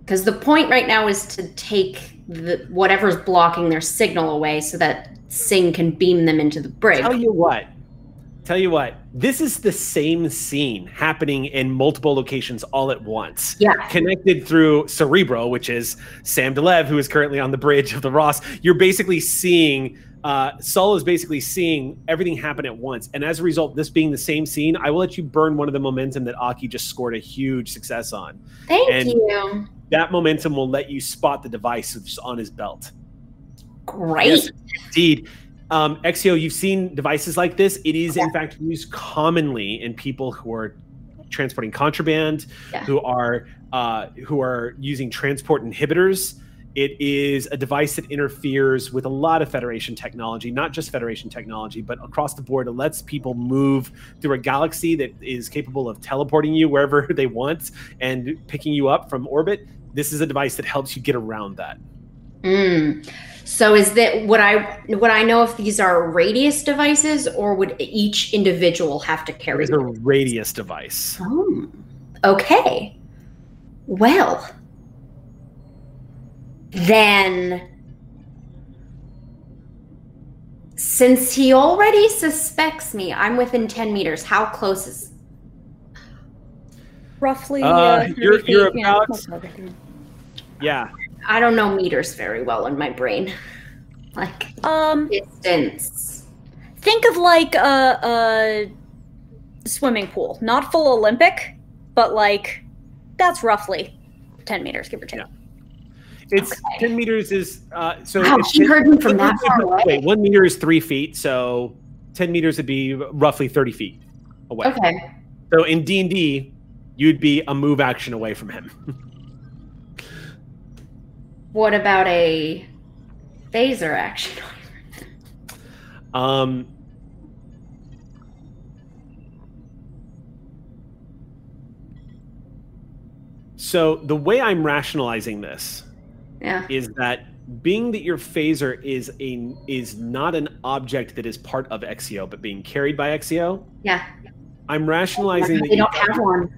Speaker 2: Because the point right now is to take the whatever's blocking their signal away so that Singh can beam them into the brig.
Speaker 1: tell you what, Tell you what, this is the same scene happening in multiple locations all at once.
Speaker 2: Yeah.
Speaker 1: Connected through Cerebro, which is Sam Delev, who is currently on the bridge of the Ross. You're basically seeing, uh, Saul is basically seeing everything happen at once. And as a result, this being the same scene, I will let you burn one of the momentum that Aki just scored a huge success on.
Speaker 2: Thank
Speaker 1: And-
Speaker 2: you.
Speaker 1: That momentum will let you spot the device that's on his belt.
Speaker 2: Great.
Speaker 1: Yes, indeed. Um, Exio, you've seen devices like this. It is, in fact, used commonly in people who are transporting contraband,
Speaker 2: Yeah.
Speaker 1: who are uh, who are using transport inhibitors. It is a device that interferes with a lot of Federation technology, not just Federation technology, but across the board. It lets people move through a galaxy that is capable of teleporting you wherever [LAUGHS] they want and picking you up from orbit. This is a device that helps you get around that.
Speaker 2: Mm. So is that would I would I know if these are radius devices or would each individual have to carry
Speaker 1: is a radius device.
Speaker 2: Oh. Okay. Well. Then since he already suspects me, I'm within 10 meters. How close is
Speaker 3: Roughly.
Speaker 1: Uh,
Speaker 3: Uh,
Speaker 1: you're- you're about-
Speaker 3: most of everything.
Speaker 1: Yeah.
Speaker 2: I don't know meters very well in my brain. Like
Speaker 3: Um,
Speaker 2: distance.
Speaker 3: think of like a, a swimming pool, not full Olympic, but like that's roughly ten meters, give or take.
Speaker 1: Yeah. It's
Speaker 2: Okay.
Speaker 1: 10 meters is uh so
Speaker 2: Wow, she heard me from that far away.
Speaker 1: Wait, one meter is three feet, so 10 meters would be roughly 30 feet away.
Speaker 2: Okay.
Speaker 1: So in D and D, you'd be a move action away from him. [LAUGHS]
Speaker 2: What about a phaser action?
Speaker 1: um So the way I'm rationalizing this
Speaker 2: Yeah.
Speaker 1: is that being that your phaser is a is not an object that is part of Exio but being carried by Exio,
Speaker 2: Yeah.
Speaker 1: I'm rationalizing that
Speaker 2: They
Speaker 1: you
Speaker 2: don't have one.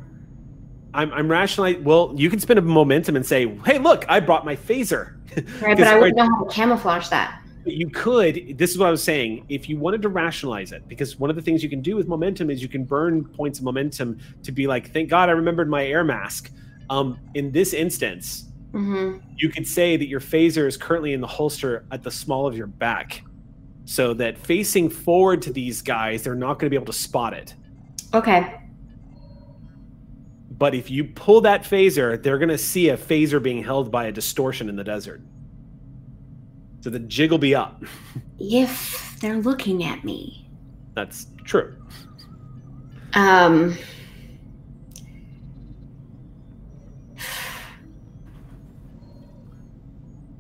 Speaker 1: I'm, I'm rationalizing. Well, you can spin a momentum and say, "Hey, look, I brought my phaser."
Speaker 2: Right, [LAUGHS] but I wouldn't know how to camouflage that.
Speaker 1: You could. This is what I was saying. If you wanted to rationalize it, because one of the things you can do with momentum is you can burn points of momentum to be like, "Thank God I remembered my air mask." Um, in this instance,
Speaker 2: Mm-hmm.
Speaker 1: you could say that your phaser is currently in the holster at the small of your back, so that facing forward to these guys, they're not going to be able to spot it.
Speaker 2: Okay.
Speaker 1: But if you pull that phaser, they're going to see a phaser being held by a distortion in the desert. So the jig will be up.
Speaker 2: If they're looking at me.
Speaker 1: That's true.
Speaker 2: Um.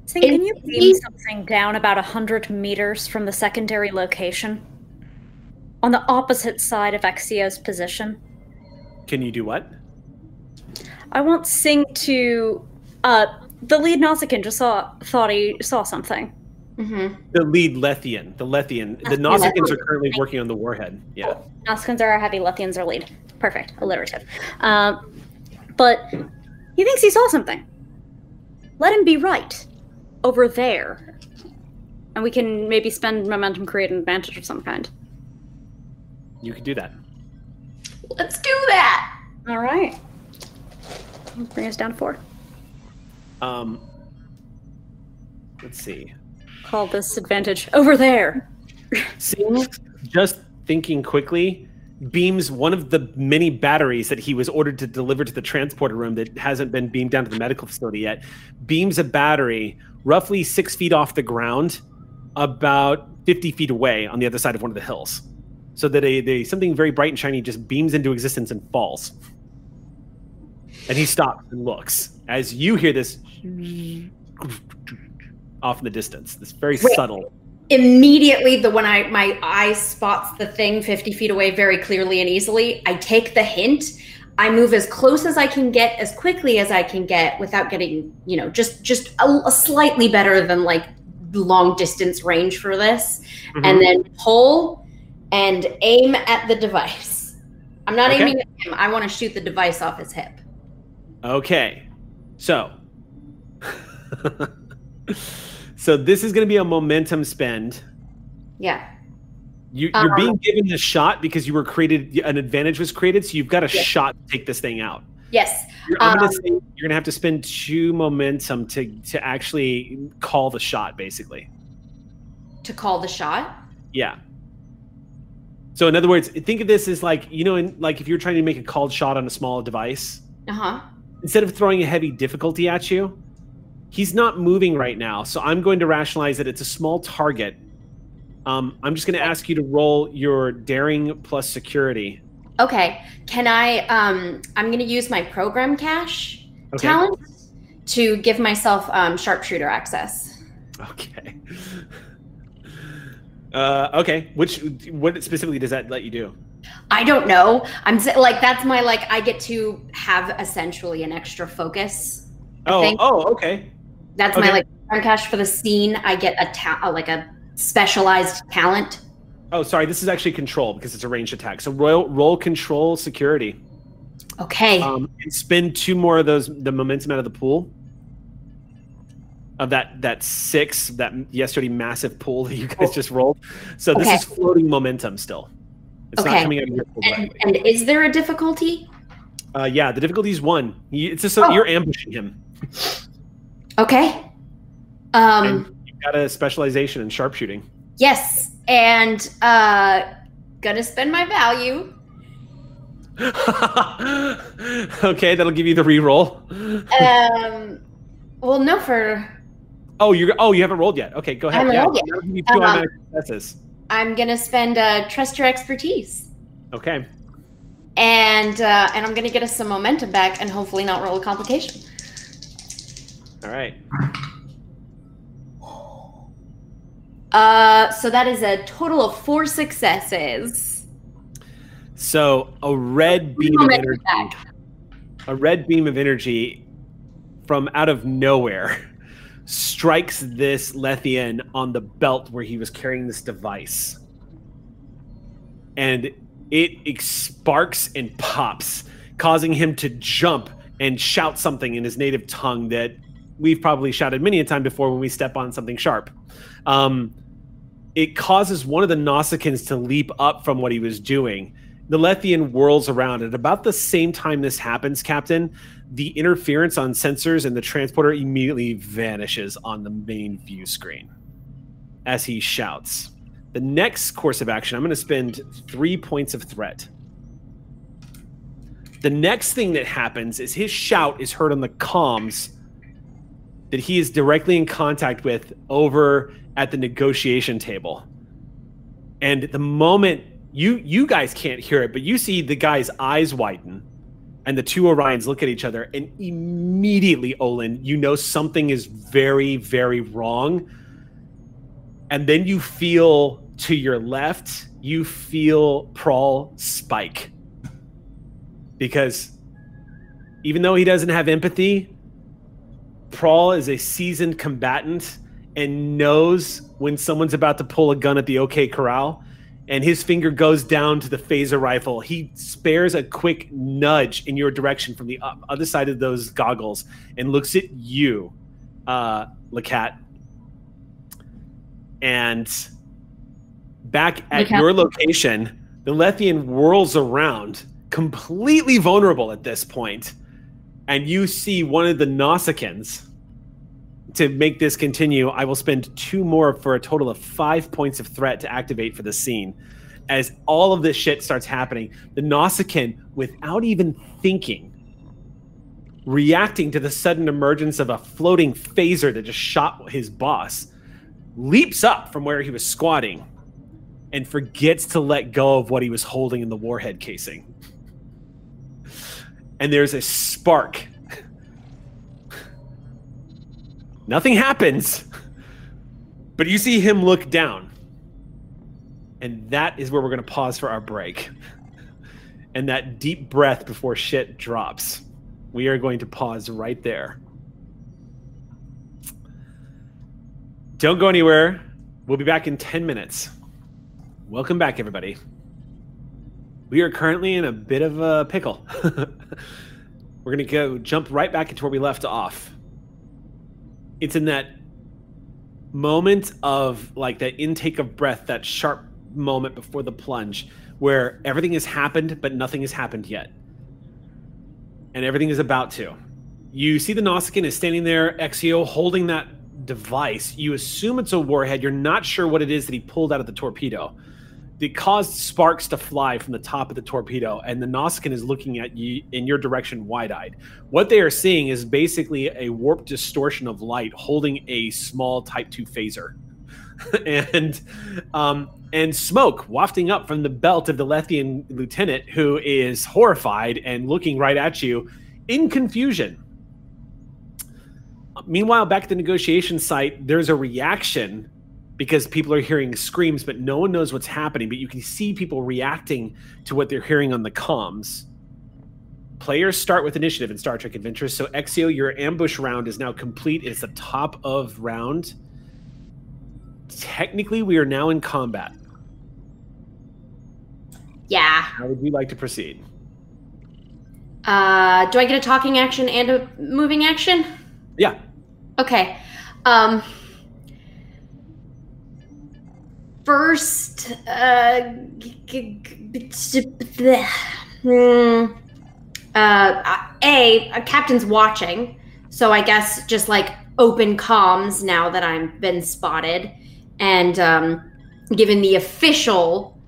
Speaker 3: Singh, can you beam
Speaker 2: he-
Speaker 3: something down about a hundred meters from the secondary location? On the opposite side of Exio's position.
Speaker 1: Can you do what?
Speaker 3: I want Singh to uh the lead Nausicaan just saw thought he saw something.
Speaker 2: mhm.
Speaker 1: The lead Lethian. The Lethian. The Nausicaans are currently working on the warhead. Yeah.
Speaker 3: Nausicaans are heavy, Lethians are lead. Perfect. Alliterative. Um, but he thinks he saw something. Let him be right. Over there. And we can maybe spend momentum, create an advantage of some kind.
Speaker 1: You could do that.
Speaker 2: Let's do that.
Speaker 3: All right. Bring us down to four.
Speaker 1: Um, let's see.
Speaker 3: Call this advantage over there.
Speaker 1: Singh, just thinking quickly, beams one of the many batteries that he was ordered to deliver to the transporter room that hasn't been beamed down to the medical facility yet. Beams a battery roughly six feet off the ground, about 50 feet away on the other side of one of the hills. So that a, they, something very bright and shiny just beams into existence and falls. And he stops and looks as you hear this off in the distance. This very
Speaker 2: Wait.
Speaker 1: subtle.
Speaker 2: Immediately, the when I my eye spots the thing 50 feet away very clearly and easily, I take the hint. I move as close as I can get, as quickly as I can get, without getting, you know, just just a, a slightly better than like long distance range for this,
Speaker 1: Mm-hmm.
Speaker 2: and then pull and aim at the device. I'm not
Speaker 1: Okay.
Speaker 2: aiming at him. I want to shoot the device off his hip.
Speaker 1: Okay. So [LAUGHS] So this is going to be a momentum spend.
Speaker 2: Yeah.
Speaker 1: You, you're being given the shot because you were created. An advantage was created, so you've got a
Speaker 2: Yes.
Speaker 1: shot to take this thing out.
Speaker 2: Yes.
Speaker 1: You're,
Speaker 2: Um,
Speaker 1: gonna you're gonna have to spend two momentum to to actually call the shot, basically.
Speaker 2: To call the shot.
Speaker 1: Yeah. So in other words, think of this as like you know, in, like if you're trying to make a called shot on a small device,
Speaker 2: Uh huh.
Speaker 1: Instead of throwing a heavy difficulty at you, he's not moving right now. So I'm going to rationalize that it's a small target. Um, I'm just going to ask you to roll your daring plus security.
Speaker 2: Okay. Can I? Um, I'm going to use my program cache
Speaker 1: Okay.
Speaker 2: talent to give myself um, sharpshooter access.
Speaker 1: Okay. [LAUGHS] Uh, okay. Which what specifically does that let you do?
Speaker 2: I don't know. I'm like that's my like I get to have essentially an extra focus.
Speaker 1: Oh, oh, okay.
Speaker 2: That's
Speaker 1: Okay.
Speaker 2: my like cache for the scene. I get a ta- uh, like a specialized talent.
Speaker 1: Oh, sorry. This is actually control because it's a ranged attack. So roll roll control security.
Speaker 2: Okay.
Speaker 1: Um, and spend two more of those the momentum out of the pool. Of that that six that yesterday massive pool that you guys just rolled. So this
Speaker 2: Okay.
Speaker 1: is floating momentum still. It's not
Speaker 2: Okay.
Speaker 1: coming out of your
Speaker 2: and, and is there a difficulty?
Speaker 1: Uh, yeah, the difficulty is one. You- It's just
Speaker 2: Oh.
Speaker 1: you're ambushing him,
Speaker 2: Okay. Um.
Speaker 1: and you've got a specialization in sharpshooting.
Speaker 2: Yes, and uh, gonna spend my value. [LAUGHS]
Speaker 1: okay, that'll give you the reroll.
Speaker 2: Um. well, no, for
Speaker 1: Oh, you're oh you haven't rolled yet. Okay, go ahead.
Speaker 2: haven't
Speaker 1: Yeah,
Speaker 2: rolled yet.
Speaker 1: give you two
Speaker 2: Um,
Speaker 1: automatic successes.
Speaker 2: I'm gonna spend uh, trust your expertise,
Speaker 1: Okay.
Speaker 2: and uh, and I'm gonna get us some momentum back, and hopefully not roll a complication.
Speaker 1: All right.
Speaker 2: Uh, so that is a total of four successes.
Speaker 1: So a red beam of energy,
Speaker 2: back.
Speaker 1: a red beam of energy from out of nowhere strikes this Lethian on the belt where he was carrying this device. And it sparks and pops, causing him to jump and shout something in his native tongue that we've probably shouted many a time before when we step on something sharp. Um, it causes one of the Nausicaans to leap up from what he was doing. The Lethian whirls around. At about the same time this happens, Captain, the interference on sensors and the transporter immediately vanishes on the main view screen as he shouts. The next course of action, I'm going to spend three points of threat. The next thing that happens is his shout is heard on the comms that he is directly in contact with over at the negotiation table. And the moment you you guys can't hear it, but you see the guy's eyes widen and the two Orions look at each other and immediately Olin, you know something is very very wrong. And then you feel to your left, you feel Prawl spike. Because even though he doesn't have empathy, Prawl is a seasoned combatant and knows when someone's about to pull a gun at the OK Corral, and his finger goes down to the phaser rifle. He spares a quick nudge in your direction from the other side of those goggles and looks at you, uh, Lacat. And back at
Speaker 5: Lacat.
Speaker 1: your location, the Lethian whirls around, completely vulnerable at this point, and you see one of the Nausicaans to make this continue, I will spend two more for a total of five points of threat to activate for the scene. As all of this shit starts happening, the Nausicaan, without even thinking, reacting to the sudden emergence of a floating phaser that just shot his boss, leaps up from where he was squatting and forgets to let go of what he was holding in the warhead casing. And there's a spark Nothing happens. But you see him look down. And that is where we're going to pause for our break. And that deep breath before shit drops. We are going to pause right there. Don't go anywhere. We'll be back in 10 minutes. Welcome back, everybody. We are currently in a bit of a pickle. [LAUGHS] We're going to go jump right back into where we left off it's in that moment of like that intake of breath, that sharp moment before the plunge where everything has happened, but nothing has happened yet. And everything is about to. You see the Nausicaan is standing there, Exio, holding that device. You assume it's a warhead. You're not sure what it is that he pulled out of the torpedo. It caused sparks to fly from the top of the torpedo, and the Nausicaan is looking at you in your direction wide eyed. What they are seeing is basically a warped distortion of light holding a small Type 2 phaser. [LAUGHS] and um, and smoke wafting up from the belt of the Lethian lieutenant, who is horrified and looking right at you in confusion. Meanwhile, back at the negotiation site, there's a reaction because people are hearing screams, but no one knows what's happening. But you can see people reacting to what they're hearing on the comms. Players start with initiative in Star Trek Adventures. So, Exio, your ambush round is now complete. It's the top of round. Technically, we are now in combat.
Speaker 2: Yeah.
Speaker 1: How would you like to proceed?
Speaker 2: Uh, do I get a talking action and a moving action?
Speaker 1: Yeah.
Speaker 2: Okay. Um. First, uh, uh, a, a captain's watching, so I guess just like open comms now that i've been spotted, and um, given the official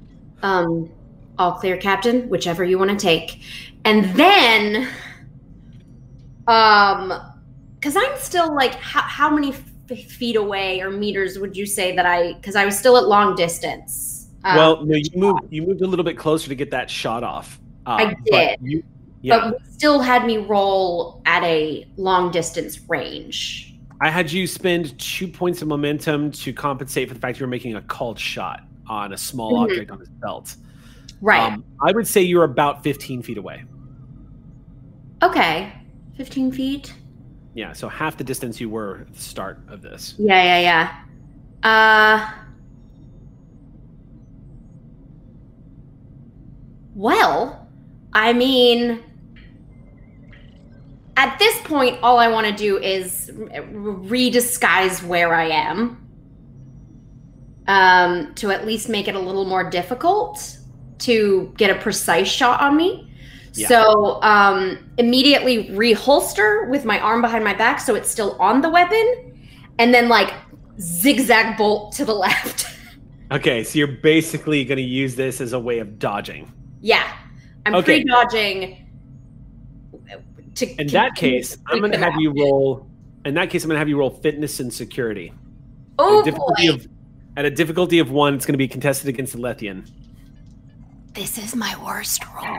Speaker 2: um, all clear, Captain, whichever you want to take. And then, um, because I'm still like, how, how many feet away or meters would you say that I, because I was still at long distance. Um,
Speaker 1: well, no, you moved. You moved a little bit closer to get that shot off. Uh,
Speaker 2: I did.
Speaker 1: But you, yeah,
Speaker 2: but still had me roll at a long distance range.
Speaker 1: I had you spend two points of momentum to compensate for the fact you were making a called shot on a small
Speaker 2: Mhm.
Speaker 1: object on his belt.
Speaker 2: Right.
Speaker 1: Um, I would say you're about 15 feet away.
Speaker 2: okay. 15 feet.
Speaker 1: Yeah, so half the distance you were at the start of this.
Speaker 2: Yeah, yeah, yeah. Uh. Well, I mean, at this point, all I want to do is redisguise where I am um, to at least make it a little more difficult to get a precise shot on me.
Speaker 1: Yeah.
Speaker 2: So um, immediately reholster with my arm behind my back so it's still on the weapon, and then like zigzag bolt to the [LAUGHS] left.
Speaker 1: Okay, so you're basically going to use this as a way of dodging.
Speaker 2: yeah, I'm
Speaker 1: Okay.
Speaker 2: pre-dodging. To
Speaker 1: In that case, I'm going to
Speaker 2: clear
Speaker 1: have you roll. In that case, I'm going to have you roll fitness and security.
Speaker 2: Oh
Speaker 1: at a difficulty
Speaker 2: boy,
Speaker 1: of at a difficulty of one, it's going to be contested against the Lethian.
Speaker 2: this is my worst roll.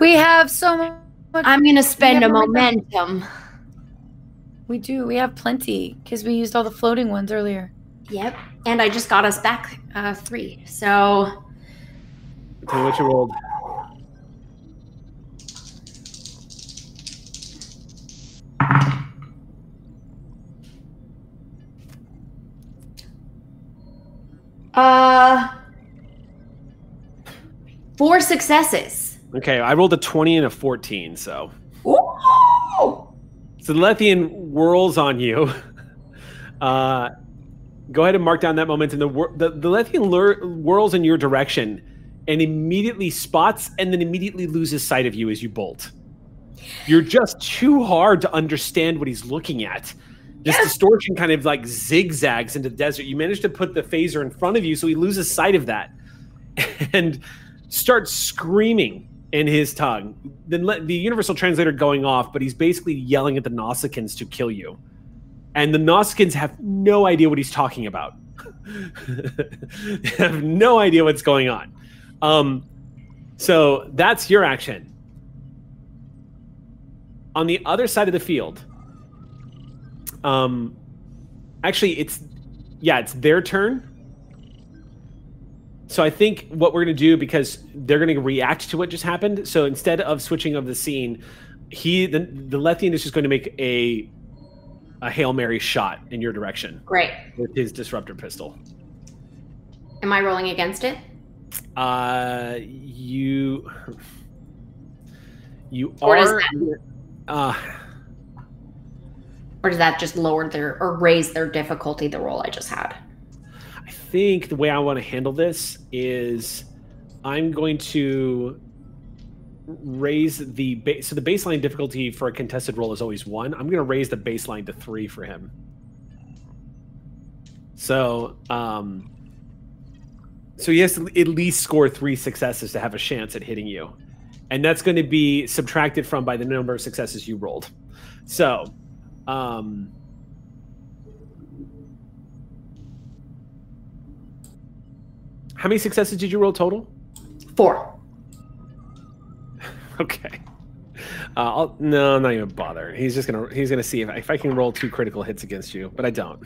Speaker 4: We have so much.
Speaker 2: I'm gonna spend a
Speaker 4: but we-
Speaker 2: momentum.
Speaker 4: We do. We have plenty because we used all the floating ones earlier.
Speaker 2: Yep, and I just got us back uh, three. So
Speaker 1: Tell me what you rolled.
Speaker 2: uh, four successes.
Speaker 1: Okay, I rolled a 20 and a 14, so.
Speaker 2: Ooh!
Speaker 1: So the Lethian whirls on you. [LAUGHS] Uh, go ahead and mark down that momentum. The, the, the Lethian lur- whirls in your direction and immediately spots and then immediately loses sight of you as you bolt. You're just too hard to understand what he's looking at. This distortion kind of like zigzags into the desert. You manage to put the phaser in front of you, so he loses sight of that [LAUGHS] and starts screaming in his tongue. The, the universal translator going off, but he's basically yelling at the Nausicaans to kill you. And the Nausicaans have no idea what he's talking about. [LAUGHS] they have no idea what's going on. Um, so that's your action. On the other side of the field, um, actually, it's yeah, it's their turn. So I think what we're going to do because they're going to react to what just happened. So instead of switching of the scene, he the, the Lethian is just going to make a a hail mary shot in your direction
Speaker 2: Great.
Speaker 1: with his disruptor pistol.
Speaker 2: Am I rolling against it?
Speaker 1: Uh, you you
Speaker 2: Or
Speaker 1: are uh
Speaker 2: Or does that just lower their or raise their difficulty, the roll I just had?
Speaker 1: I think the way I want to handle this is I'm going to raise the base. So the baseline difficulty for a contested roll is always one. I'm going to raise the baseline to three for him. So, um, so he has to at least score three successes to have a chance at hitting you, and that's going to be subtracted from by the number of successes you rolled. So, um, how many successes did you roll total?
Speaker 2: Four. [LAUGHS]
Speaker 1: Okay. Uh, I'll, no, I'm not even bother. He's just gonna he's gonna see if, if I can roll two critical hits against you, but I don't.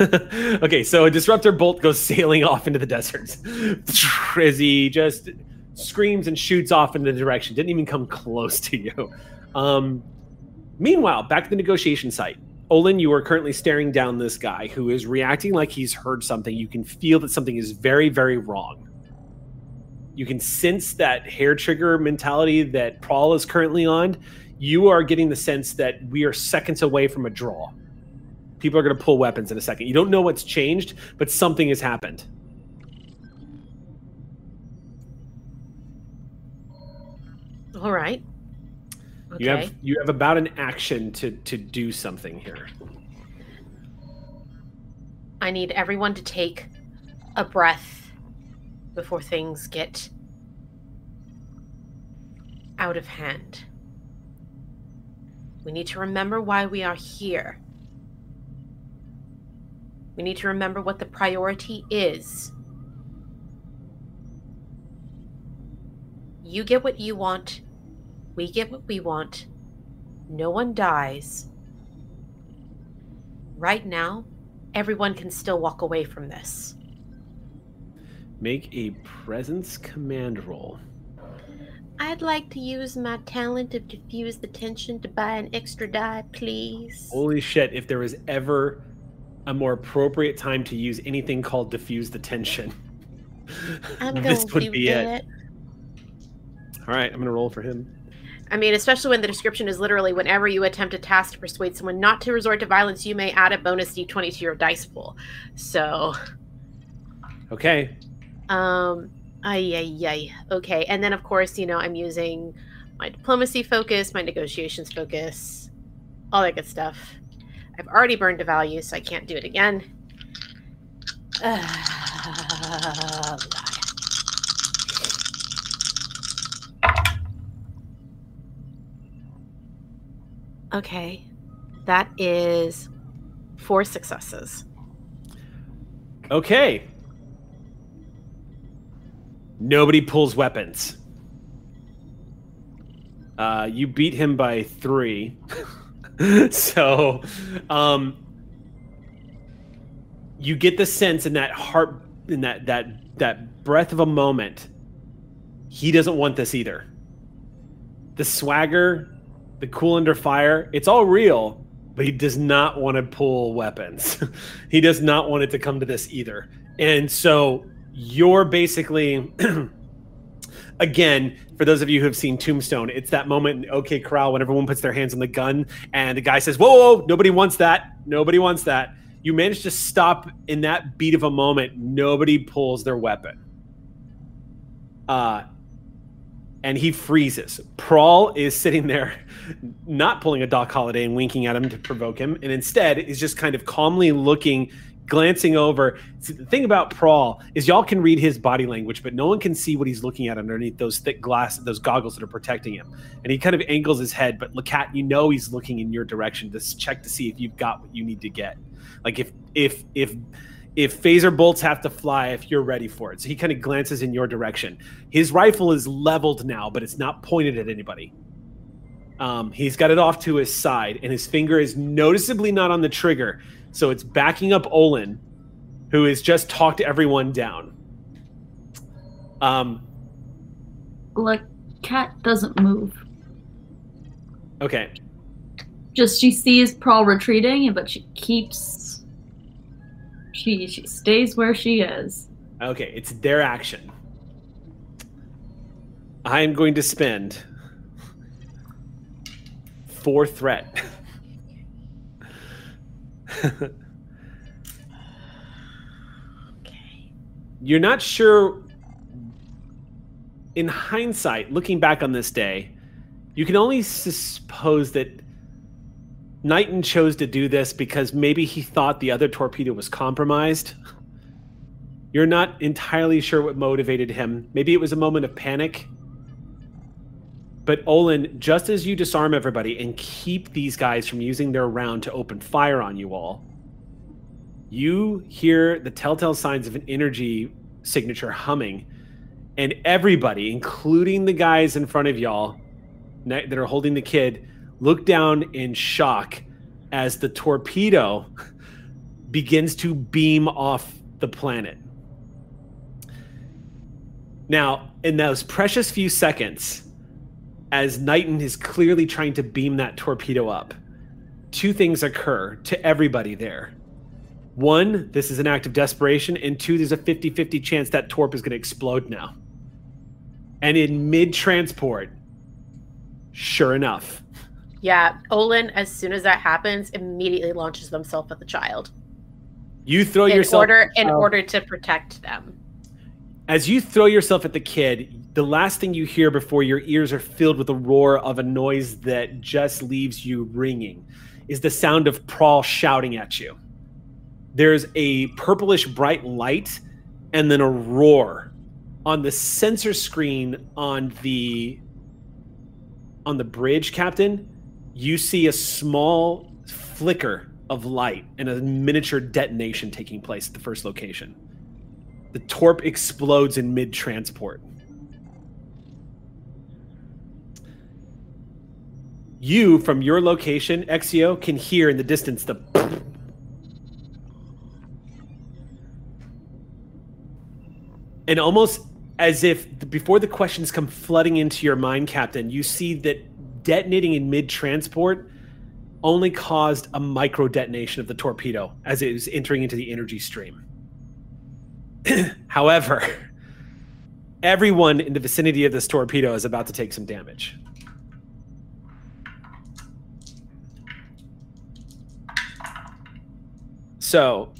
Speaker 1: [LAUGHS] okay, so a disruptor bolt goes sailing off into the desert [LAUGHS] as he just screams and shoots off in the direction. Didn't even come close to you. Um, meanwhile, back at the negotiation site, Olin, you are currently staring down this guy who is reacting like he's heard something. You can feel that something is very, very wrong you can sense that hair trigger mentality that Prawl is currently on. You are getting the sense that we are seconds away from a draw. People are going to pull weapons in a second. You don't know what's changed, but something has happened.
Speaker 6: All right.
Speaker 1: Okay. You have you have about an action to to do something here.
Speaker 6: I need everyone to take a breath before things get out of hand. We need to remember why we are here. We need to remember what the priority is. You get what you want, we get what we want. No one dies. Right now, everyone can still walk away from this.
Speaker 1: Make a presence command roll.
Speaker 6: I'd like to use my talent of diffuse the tension to buy an extra die, please.
Speaker 1: Holy shit, if there was ever a more appropriate time to use anything called diffuse the tension.
Speaker 6: I'm [LAUGHS] going this would be it.
Speaker 1: All right, I'm going to roll for him.
Speaker 6: I mean, especially when the description is literally whenever you attempt a task to persuade someone not to resort to violence, you may add a bonus d20 to your dice pool. So.
Speaker 1: Okay,
Speaker 6: um, ay, ay, ay. Okay. And then, of course, you know, I'm using my diplomacy focus, my negotiations focus, all that good stuff. I've already burned a value, so I can't do it again. [SIGHS] Uh, okay. That is four successes.
Speaker 1: Okay. Nobody pulls weapons. Uh, you beat him by three. [LAUGHS] so, um, you get the sense in that heart, in that that that breath of a moment. He doesn't want this either. The swagger, the cool under fire, it's all real, but he does not want to pull weapons. [LAUGHS] he does not want it to come to this either. And so you're basically [CLEARS THROAT] again for those of you who have seen tombstone it's that moment in OK Corral when everyone puts their hands on the gun and the guy says whoa, whoa, nobody wants that nobody wants that you manage to stop in that beat of a moment nobody pulls their weapon uh and he freezes. Prawl is sitting there, not pulling a Doc Holliday and winking at him to provoke him, and instead is just kind of calmly looking glancing over. See, the thing about Prawl is y'all can read his body language, but no one can see what he's looking at underneath those thick glass, those goggles that are protecting him. And he kind of angles his head, but Lacat, you know he's looking in your direction to check to see if you've got what you need to get. Like if if if if phaser bolts have to fly, if you're ready for it. So he kind of glances in your direction. His rifle is leveled now, but it's not pointed at anybody. Um, he's got it off to his side, and his finger is noticeably not on the trigger. So it's backing up Olin, who has just talked everyone down. Um,
Speaker 5: like cat doesn't move.
Speaker 1: Okay.
Speaker 5: Just she sees Prawl retreating, but she keeps. She she stays where she is.
Speaker 1: Okay, it's their action. I am going to spend four threat.
Speaker 6: okay.
Speaker 1: you're not sure. In hindsight, looking back on this day, you can only suppose that Knighton chose to do this because maybe he thought the other torpedo was compromised. You're not entirely sure what motivated him. Maybe it was a moment of panic. But Olin, just as you disarm everybody and keep these guys from using their round to open fire on you all, you hear the telltale signs of an energy signature humming. And everybody, including the guys in front of y'all that are holding the kid, look down in shock as the torpedo begins to beam off the planet. Now, in those precious few seconds, as Knighton is clearly trying to beam that torpedo up, two things occur to everybody there. One, this is an act of desperation, and two, there's a 50 50 chance that torp is going to explode now. And in mid transport, sure enough.
Speaker 6: Yeah, Olin, as soon as that happens, immediately launches themselves at the child.
Speaker 1: You throw
Speaker 6: in
Speaker 1: yourself
Speaker 6: order in oh. order to protect them.
Speaker 1: As you throw yourself at the kid, the last thing you hear before your ears are filled with the roar of a noise that just leaves you ringing is the sound of Prawl shouting at you. There's a purplish bright light and then a roar on the sensor screen on the on the bridge, Captain. You see a small flicker of light and a miniature detonation taking place at the first location. The torp explodes in mid transport. You, from your location, Exio, can hear in the distance the. And almost as if before the questions come flooding into your mind, Captain, you see that detonating in mid transport only caused a micro detonation of the torpedo as it was entering into the energy stream. [CLEARS THROAT] However, everyone in the vicinity of this torpedo is about to take some damage. So,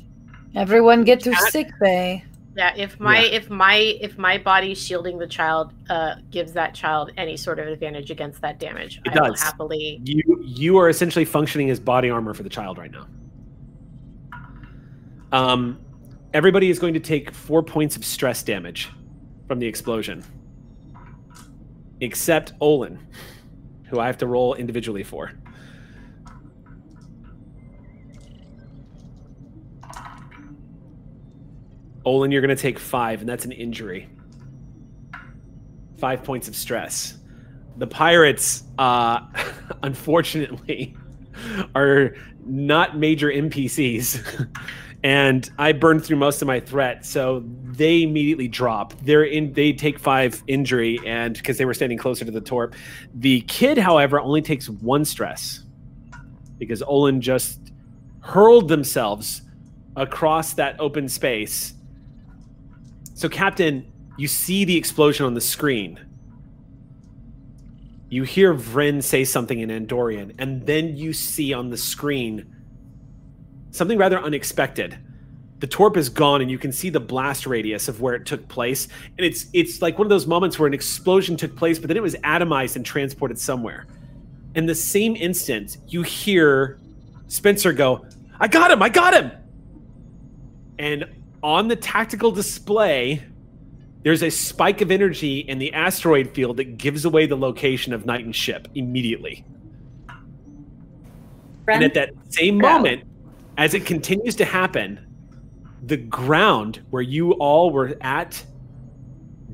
Speaker 4: everyone get to sick bay.
Speaker 6: Yeah, if my yeah. if my if my body shielding the child uh, gives that child any sort of advantage against that damage,
Speaker 1: it
Speaker 6: I
Speaker 1: does.
Speaker 6: happily.
Speaker 1: You you are essentially functioning as body armor for the child right now. Um, Everybody is going to take four points of stress damage from the explosion, except Olin, who I have to roll individually for. Olin, you're going to take five, and that's an injury. Five points of stress. The pirates, uh, [LAUGHS] unfortunately, [LAUGHS] are not major NPCs. [LAUGHS] and I burned through most of my threat, so they immediately drop. They're in. They take five injury, and because they were standing closer to the torp, the kid, however, only takes one stress because Olin just hurled themselves across that open space. So, Captain, you see the explosion on the screen. You hear Vryn say something in Andorian, and then you see on the screen something rather unexpected. The torp is gone, and you can see the blast radius of where it took place. And it's it's like one of those moments where an explosion took place, but then it was atomized and transported somewhere. In the same instant, you hear Spencer go, "I got him! I got him!" And on the tactical display, there's a spike of energy in the asteroid field that gives away the location of Knighton's ship immediately. And at that same moment, as it continues to happen, the ground where you all were at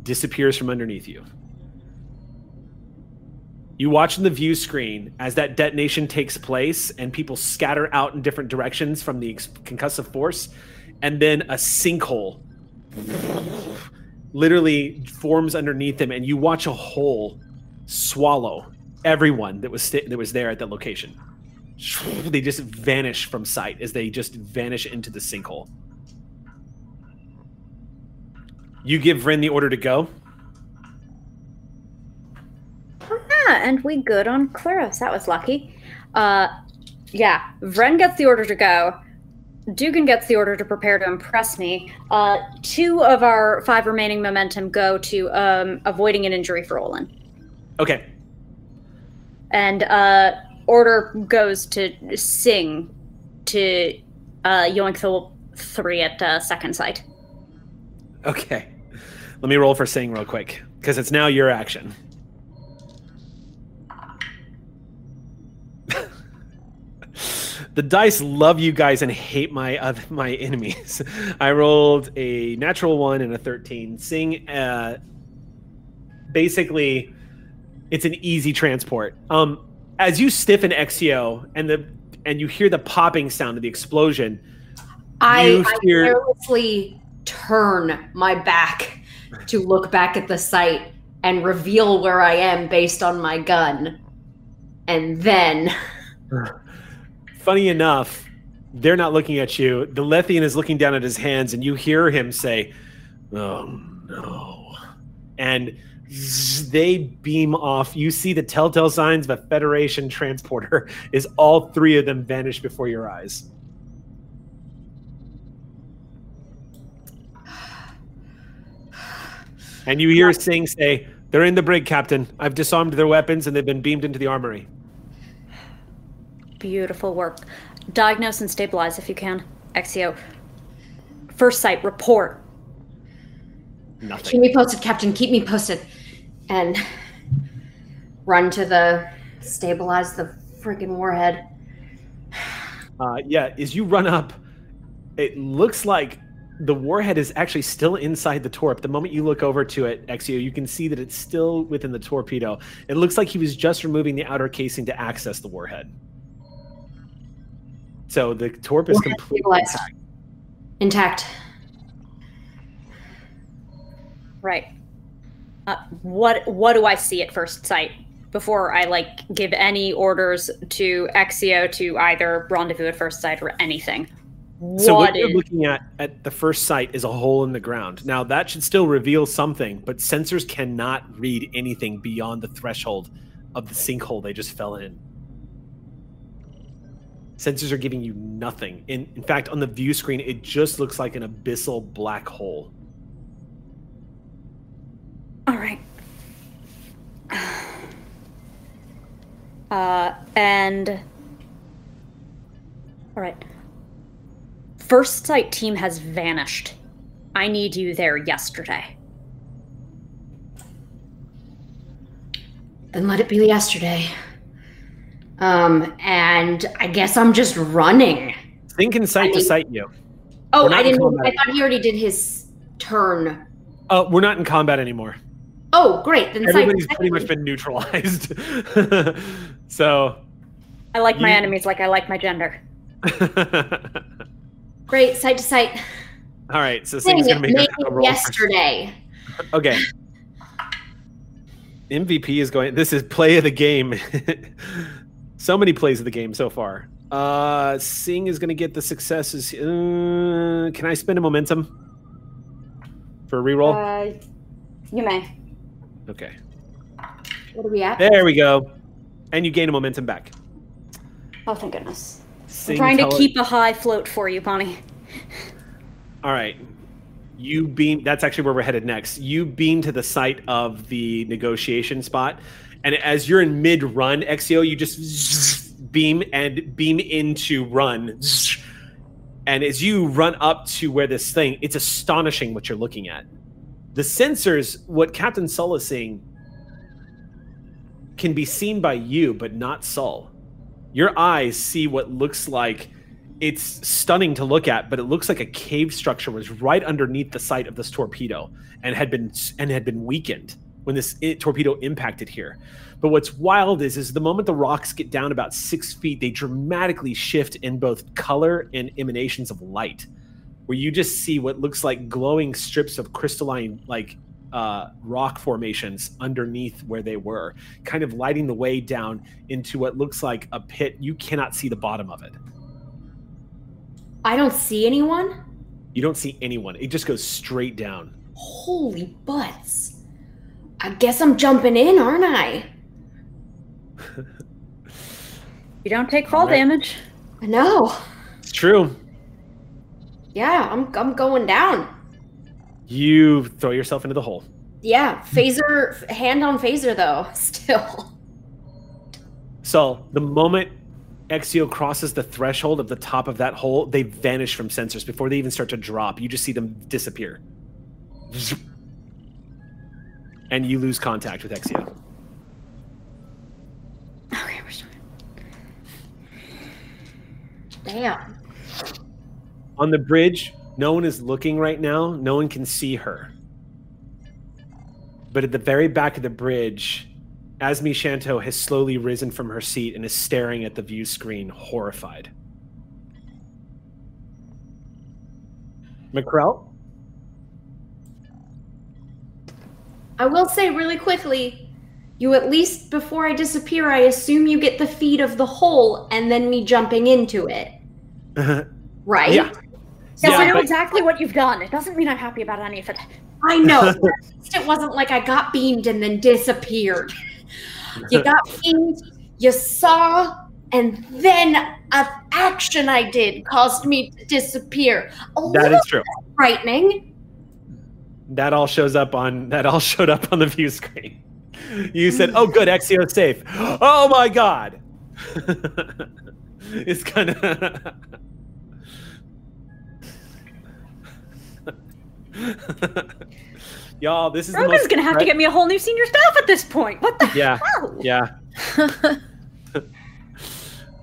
Speaker 1: disappears from underneath you. You watch in the view screen as that detonation takes place and people scatter out in different directions from the concussive force, and then a sinkhole literally forms underneath them, and you watch a hole swallow everyone that was st- that was there at that location. [LAUGHS] they just vanish from sight as they just vanish into the sinkhole. You give Vryn the order to go.
Speaker 3: Yeah, and we good on Kleros. That was lucky. Uh, yeah, Vren gets the order to go. Dugan gets the order to prepare to impress me. Uh, two of our five remaining momentum go to um, avoiding an injury for Olin.
Speaker 1: Okay.
Speaker 3: And uh, order goes to Singh to uh, yoink the three at uh, second site.
Speaker 1: Okay. Let me roll for Singh real quick because it's now your action. The dice love you guys and hate my uh, [LAUGHS] my enemies. I rolled a natural one and a thirteen. Singh, uh, basically, it's an easy transport. Um, as you stiffen Exio and the and you hear the popping sound of the explosion,
Speaker 7: I,
Speaker 1: you
Speaker 7: I carelessly turn my back to look back at the site and reveal where I am based on my gun. And then [SIGHS] [LAUGHS]
Speaker 1: funny enough, they're not looking at you. The Lethian is looking down at his hands, and you hear him say, "Oh no!" And they beam off. You see the telltale signs of a Federation transporter. [LAUGHS] Is all three of them vanish before your eyes? And you hear Singh say, "They're in the brig, Captain. I've disarmed their weapons, and they've been beamed into the armory."
Speaker 3: Beautiful work. Diagnose and stabilize if you can. Exio. First site, report.
Speaker 1: Nothing.
Speaker 7: keep me posted, Captain. Keep me posted. And run to the stabilize the freaking warhead.
Speaker 1: Uh, yeah, as you run up, it looks like the warhead is actually still inside the torp. The moment you look over to it, Exio, you can see that it's still within the torpedo. It looks like he was just removing the outer casing to access the warhead. So the torp is
Speaker 7: Warhead
Speaker 1: completely intact.
Speaker 7: Intact.
Speaker 3: Right. Uh, what what do I see at first site before I like give any orders to Exio to either rendezvous at first site or anything?
Speaker 1: So what
Speaker 3: What
Speaker 1: you're looking at at the first site is a hole in the ground. Now that should still reveal something, but sensors cannot read anything beyond the threshold of the sinkhole they just fell in. Sensors are giving you nothing. In in fact, on the view screen, it just looks like an abyssal black hole.
Speaker 3: All right. Uh, and all right. First site team has vanished. I need you there yesterday.
Speaker 7: Then let it be yesterday. Um, and I guess I'm just running.
Speaker 1: Think in sight to
Speaker 7: mean-
Speaker 1: sight you.
Speaker 7: Oh, I didn't.
Speaker 1: combat.
Speaker 7: I thought he already did his turn.
Speaker 1: Uh, we're not in combat anymore.
Speaker 7: Oh, great. Then sight-
Speaker 1: Everybody's pretty much been neutralized. [LAUGHS] so,
Speaker 3: I like my enemies like I like my gender. [LAUGHS]
Speaker 7: great sight to sight.
Speaker 1: all right. So
Speaker 7: Dang Singh's
Speaker 1: gonna make a, a roll.
Speaker 7: yesterday. [LAUGHS]
Speaker 1: Okay. MVP is going. This is play of the game. So many plays of the game so far. Uh, Singh is going to get the successes. Uh, can I spend a momentum for a reroll?
Speaker 3: Uh, you may.
Speaker 1: okay.
Speaker 7: What are we at?
Speaker 1: There we go. And you gain a momentum back.
Speaker 3: Oh, thank goodness.
Speaker 1: Sing,
Speaker 3: I'm trying to keep a high float for you, Bonnie.
Speaker 1: All right. You beam. That's actually where we're headed next. You beam to the site of the negotiation spot, and as you're in mid run, Exio, you just beam and beam into run. And as you run up to where this thing, it's astonishing what you're looking at. The sensors, what Captain Sull is seeing, can be seen by you, but not Sull. Your eyes see what looks like it's stunning to look at, but it looks like a cave structure was right underneath the site of this torpedo and had been and had been weakened when this i- torpedo impacted here. But what's wild is is the moment the rocks get down about six feet, they dramatically shift in both color and emanations of light, where you just see what looks like glowing strips of crystalline like uh, rock formations underneath where they were, kind of lighting the way down into what looks like a pit. You cannot see the bottom of it.
Speaker 7: I don't see anyone.
Speaker 1: You don't see anyone. It just goes straight down.
Speaker 7: Holy butts. I guess I'm jumping in, aren't I? [LAUGHS]
Speaker 3: You don't take fall
Speaker 1: Alright.
Speaker 3: damage.
Speaker 7: I know.
Speaker 1: It's true.
Speaker 7: Yeah, I'm I'm going down.
Speaker 1: You throw yourself into the hole.
Speaker 7: Yeah, phaser hand on phaser though, [LAUGHS] still.
Speaker 1: So the moment Exio crosses the threshold of the top of that hole, they vanish from sensors before they even start to drop. You just see them disappear. And you lose contact with Exio.
Speaker 3: Okay, we're still.
Speaker 7: Damn.
Speaker 1: On the bridge, no one is looking right now. No one can see her. But at the very back of the bridge, Asmi Shanto has slowly risen from her seat and is staring at the view screen, horrified. McCrell?
Speaker 2: I will say really quickly, you at least before I disappear, I assume you get the feed of the hole and then me jumping into it. [LAUGHS] Right?
Speaker 1: Yeah.
Speaker 3: Yes,
Speaker 1: Yeah,
Speaker 3: I know
Speaker 1: but-
Speaker 3: exactly what you've done. It doesn't mean I'm happy about any of it.
Speaker 2: I [LAUGHS] know.
Speaker 7: At least it wasn't like I got beamed and then disappeared. You got [LAUGHS] beamed, you saw, and then an action I did caused me to disappear. A
Speaker 1: That is true.
Speaker 7: frightening.
Speaker 1: That all shows up on that all [LAUGHS] showed up on the view screen. You said, "Oh, good, Exio's safe." [GASPS] Oh my god! [LAUGHS] it's kind of. [LAUGHS] Y'all, this is the
Speaker 3: Rogan's
Speaker 1: most
Speaker 3: gonna have to get me a whole new senior staff at this point. What the
Speaker 1: Yeah,
Speaker 3: hell?
Speaker 1: yeah.
Speaker 2: Still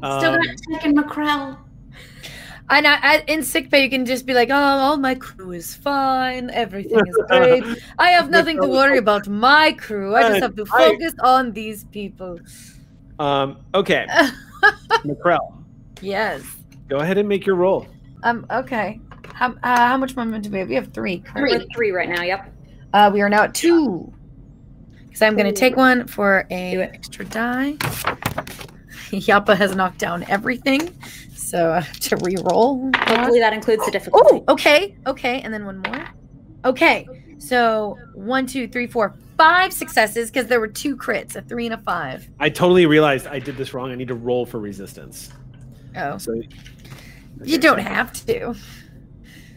Speaker 1: Um,
Speaker 2: got Tech and McCrell.
Speaker 4: And I, I, in sickbay, you can just be like, "Oh, all my crew is fine. Everything is great. I have [LAUGHS] nothing to worry about my crew. I just have to focus on these people."
Speaker 1: um, okay, [LAUGHS] McCrell,
Speaker 4: Yes.
Speaker 1: go ahead and make your roll.
Speaker 4: Um. Okay. How uh, how much momentum do we have? We have three. correct?
Speaker 3: We're three right now. Yep.
Speaker 4: Uh, we are now at two. Because I'm going to take one for a extra die. [LAUGHS] Yappa has knocked down everything, so I have to re-roll.
Speaker 3: Hopefully that includes the difficulty.
Speaker 4: Oh, okay, okay, and then one more. Okay, so one, two, three, four, five successes because there were two crits, a three and a five.
Speaker 1: I totally realized I did this wrong. I need to roll for resistance.
Speaker 4: Oh,
Speaker 1: So
Speaker 4: you don't have to.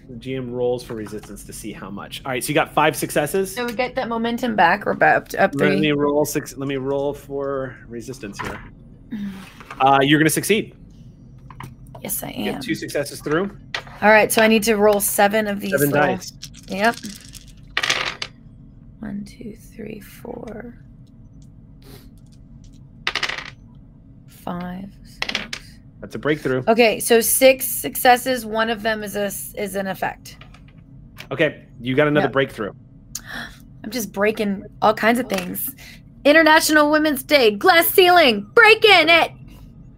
Speaker 1: The GM rolls for resistance to see how much. All right, so you got five successes.
Speaker 4: So we get that momentum back. We're about up, to- up
Speaker 1: Let me roll six. Let me roll for resistance here. Uh, you're gonna succeed.
Speaker 4: Yes, I
Speaker 1: Get
Speaker 4: am.
Speaker 1: two successes through.
Speaker 4: All right, so I need to roll seven of these.
Speaker 1: Seven
Speaker 4: little-
Speaker 1: dice.
Speaker 4: Yep. One, two, three, four, five, six.
Speaker 1: That's a breakthrough.
Speaker 4: Okay, so six successes. One of them is a is an effect.
Speaker 1: Okay, you got another
Speaker 4: Yeah.
Speaker 1: breakthrough. [GASPS]
Speaker 4: I'm just breaking all kinds of things. International Women's Day, glass ceiling, breaking it.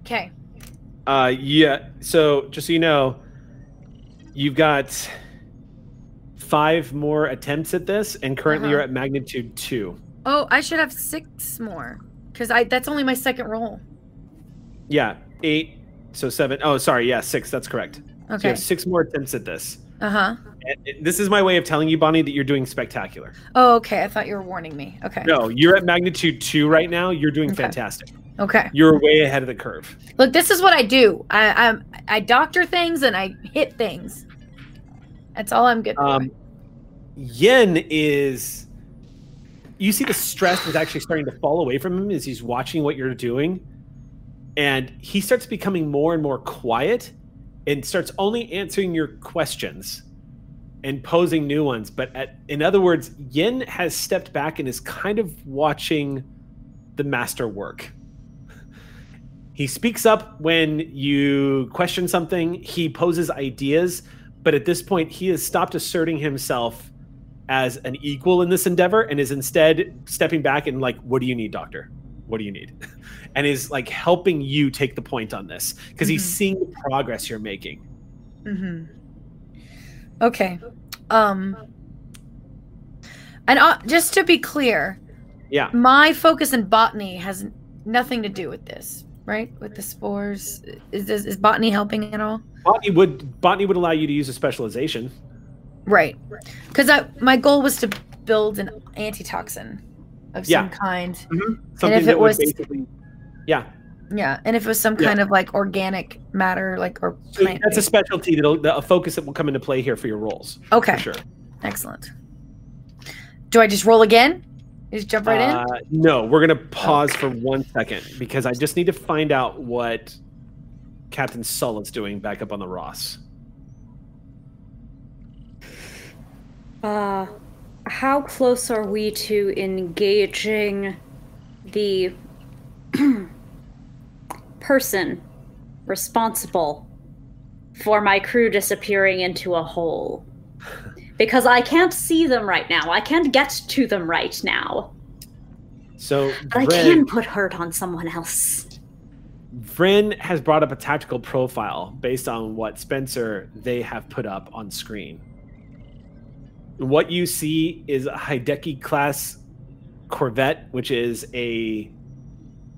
Speaker 4: Okay.
Speaker 1: Uh, yeah. So just so you know, you've got five more attempts at this, and currently
Speaker 4: Uh-huh.
Speaker 1: you're at magnitude two.
Speaker 4: Oh, I should have six more because I that's only my second roll.
Speaker 1: Yeah, eight. So seven. Oh, sorry. Yeah, six. That's correct. So you
Speaker 4: Okay.
Speaker 1: have six more attempts at this.
Speaker 4: Uh huh.
Speaker 1: This is my way of telling you, Bonnie, that you're doing spectacular.
Speaker 4: Oh, okay. I thought you were warning me. Okay.
Speaker 1: No, you're at magnitude two right now. You're doing
Speaker 4: Okay.
Speaker 1: fantastic.
Speaker 4: Okay.
Speaker 1: You're way ahead of the curve.
Speaker 4: Look, this is what I do. I I'm, I doctor things and I hit things. That's all I'm good for.
Speaker 1: Um, Yen is. You see the stress is actually starting to fall away from him as he's watching what you're doing, and he starts becoming more and more quiet, and starts only answering your questions, and posing new ones. But at, in other words, Yen has stepped back and is kind of watching the master work. He speaks up when you question something. He poses ideas, but at this point, he has stopped asserting himself as an equal in this endeavor and is instead stepping back and like, "What do you need, doctor? What do you need?" [LAUGHS] and is like helping you take the point on this because he's
Speaker 4: Mhm.
Speaker 1: seeing the progress you're making.
Speaker 4: Mm-hmm. Okay. Um. And uh, just to be clear,
Speaker 1: Yeah.
Speaker 4: my focus in botany has nothing to do with this, right? With the spores, is is botany helping at all?
Speaker 1: Botany would botany would allow you to use a specialization.
Speaker 4: Right. Because my goal was to build an antitoxin of
Speaker 1: Yeah.
Speaker 4: some kind. Mm-hmm.
Speaker 1: Something
Speaker 4: if
Speaker 1: that
Speaker 4: it was-
Speaker 1: basically, yeah.
Speaker 4: Yeah, and if it was some
Speaker 1: Yeah.
Speaker 4: kind of like organic matter, like or plant.
Speaker 1: that's a specialty that'll a focus that will come into play here for your roles.
Speaker 4: okay,
Speaker 1: sure.
Speaker 4: excellent. Do I just roll again? Just jump right in.
Speaker 1: Uh, no, we're gonna pause for one second because I just need to find out what Captain Sull is doing back up on the Ross.
Speaker 3: Uh, how close are we to engaging the [CLEARS THROAT] person responsible for my crew disappearing into a hole? [LAUGHS] Because I can't see them right now. I can't get to them right now.
Speaker 1: So
Speaker 3: But I can put hurt on someone else.
Speaker 1: Vren has brought up a tactical profile based on what Spencer they have put up on screen. What you see is a Hideki class corvette, which is a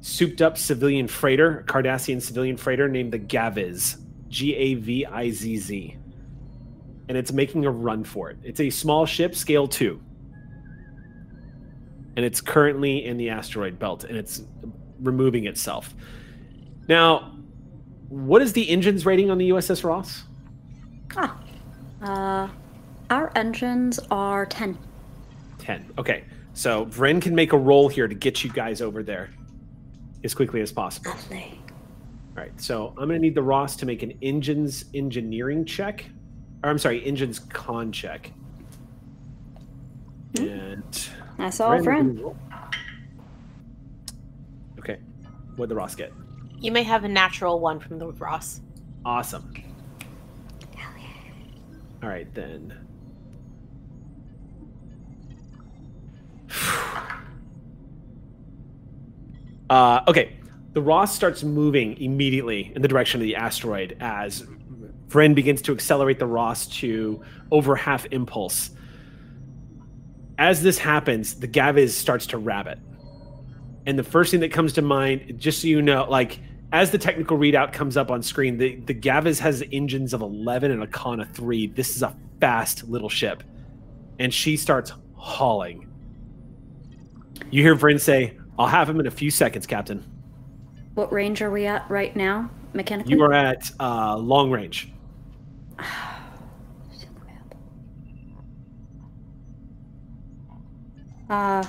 Speaker 1: souped up civilian freighter, a Cardassian civilian freighter named the Gaviz, G A V I Z Z. And it's making a run for it. It's a small ship, scale two. And it's currently in the asteroid belt and it's removing itself. Now, what is the engine's rating on the USS Ross?
Speaker 3: Ah. Uh, our engines are 10.
Speaker 1: 10. Okay. So Vren can make a roll here to get you guys over there as quickly as possible.
Speaker 3: Lovely.
Speaker 1: All right. So I'm going to need the Ross to make an engine's engineering check. Or I'm sorry, engine's con check. And
Speaker 3: I saw a friend.
Speaker 1: give me a roll. Okay. What'd the Ross get?
Speaker 6: You may have a natural one from the Ross.
Speaker 1: Awesome. All right then. [SIGHS] Uh, okay, the Ross starts moving immediately in the direction of the asteroid as Vren begins to accelerate the Ross to over half impulse. As this happens, the Gaviz starts to rabbit. And the first thing that comes to mind, just so you know, like as the technical readout comes up on screen, the, the Gaviz has engines of 11 and a con of 3. This is a fast little ship. And she starts hauling. You hear Vrin say, I'll have him in a few seconds, Captain.
Speaker 3: What range are we at right now, mechanically?
Speaker 1: You are at uh, long range.
Speaker 3: Uh,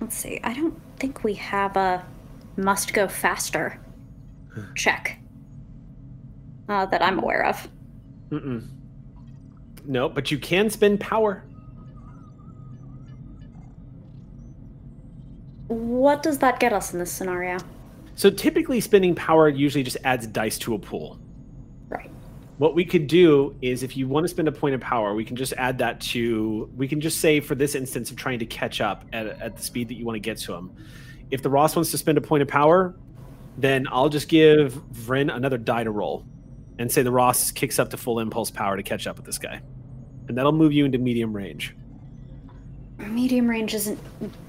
Speaker 3: let's see. I don't think we have a must go faster check uh, that I'm aware of.
Speaker 1: Mm-mm. No, but you can spend power.
Speaker 3: What does that get us in this scenario?
Speaker 1: So typically, spending power usually just adds dice to a pool. What we could do is, if you want to spend a point of power, we can just add that to. We can just say for this instance of trying to catch up at, at the speed that you want to get to him. If the Ross wants to spend a point of power, then I'll just give Vren another die to roll, and say the Ross kicks up to full impulse power to catch up with this guy, and that'll move you into medium range.
Speaker 3: Medium range isn't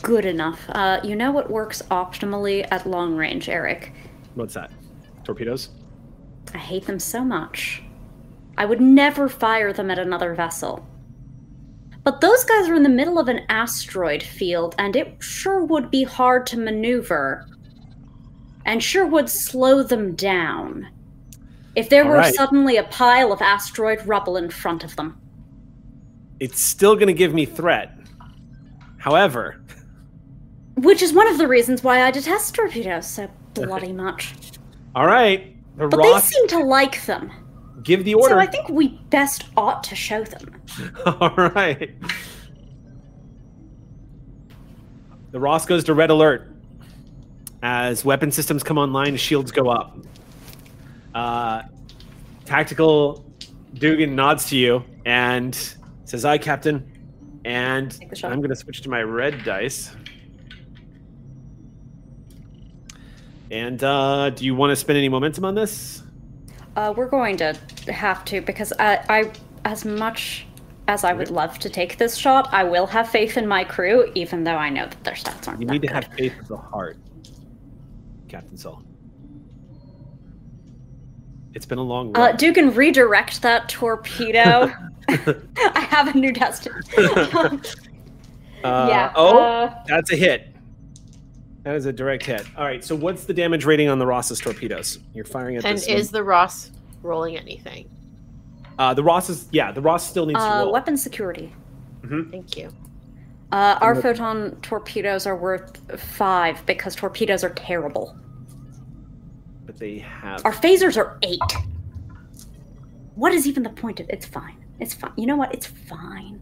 Speaker 3: good enough. Uh, you know what works optimally at long range, Eric?
Speaker 1: What's that? Torpedoes?
Speaker 3: I hate them so much. I would never fire them at another vessel. But those guys are in the middle of an asteroid field, and it sure would be hard to maneuver. And sure would slow them down. If there
Speaker 1: All
Speaker 3: were
Speaker 1: right.
Speaker 3: suddenly a pile of asteroid rubble in front of them.
Speaker 1: It's still going to give me threat. However,
Speaker 3: Which is one of the reasons why I detest torpedoes so [LAUGHS] bloody much.
Speaker 1: all right, the
Speaker 3: But they seem to like them.
Speaker 1: Give the order.
Speaker 3: So I think we best ought to show them. [LAUGHS]
Speaker 1: All right. The Ross goes to red alert as weapon systems come online, shields go up. Uh, tactical Dugan nods to you and says, "Aye, Captain." And
Speaker 3: Take the shot.
Speaker 1: I'm going to switch to my red dice. And uh, do you want to spend any momentum on this?
Speaker 3: Uh, we're going to have to because I, I, as much as I would love to take this shot, I will have faith in my crew, even though I know that their stats aren't
Speaker 1: You need to
Speaker 3: good.
Speaker 1: have faith of the heart, Captain Saul. It's been a long
Speaker 3: Uh,
Speaker 1: run.
Speaker 3: Dugan, redirect that torpedo. [LAUGHS] [LAUGHS] I have a new destiny. [LAUGHS]
Speaker 1: Uh,
Speaker 3: yeah.
Speaker 1: Oh,
Speaker 3: uh,
Speaker 1: that's a hit. That is a direct hit. All right. So what's the damage rating on the Ross's torpedoes? You're firing at the
Speaker 6: And
Speaker 1: this.
Speaker 6: is the Ross rolling anything?
Speaker 1: uh, the Ross is yeah. The Ross still needs to
Speaker 3: Uh,
Speaker 1: roll.
Speaker 3: weapon security.
Speaker 6: Thank you.
Speaker 3: Uh, our
Speaker 1: the-
Speaker 3: photon torpedoes are worth five because torpedoes are terrible.
Speaker 1: But they have.
Speaker 3: Our phasers are eight. What is even the point of It's fine. It's fine. You know what? It's fine.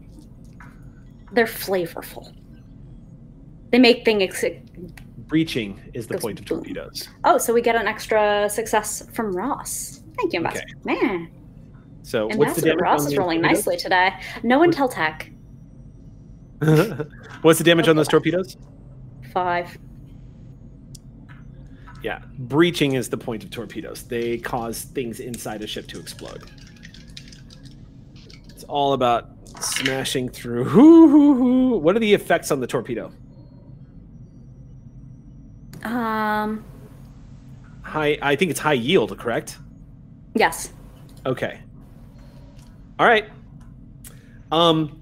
Speaker 3: They're flavorful. They make things.
Speaker 1: Breaching is the point of
Speaker 3: boom.
Speaker 1: torpedoes.
Speaker 3: Oh, so we get an extra success from Ross. Thank you, Ambassador. Man,
Speaker 1: So what's the
Speaker 3: Ambassador
Speaker 1: damage?
Speaker 3: Ross is rolling
Speaker 1: torpedoes?
Speaker 3: nicely today. No Intel tech. [LAUGHS]
Speaker 1: what's the damage on those torpedoes?
Speaker 3: Five.
Speaker 1: Yeah, breaching is the point of torpedoes. They cause things inside a ship to explode. It's all about smashing through. Hoo, hoo, hoo. What are the effects on the torpedo?
Speaker 3: Um.
Speaker 1: High. I think it's high yield, correct?
Speaker 3: Yes.
Speaker 1: Okay. All right. Um,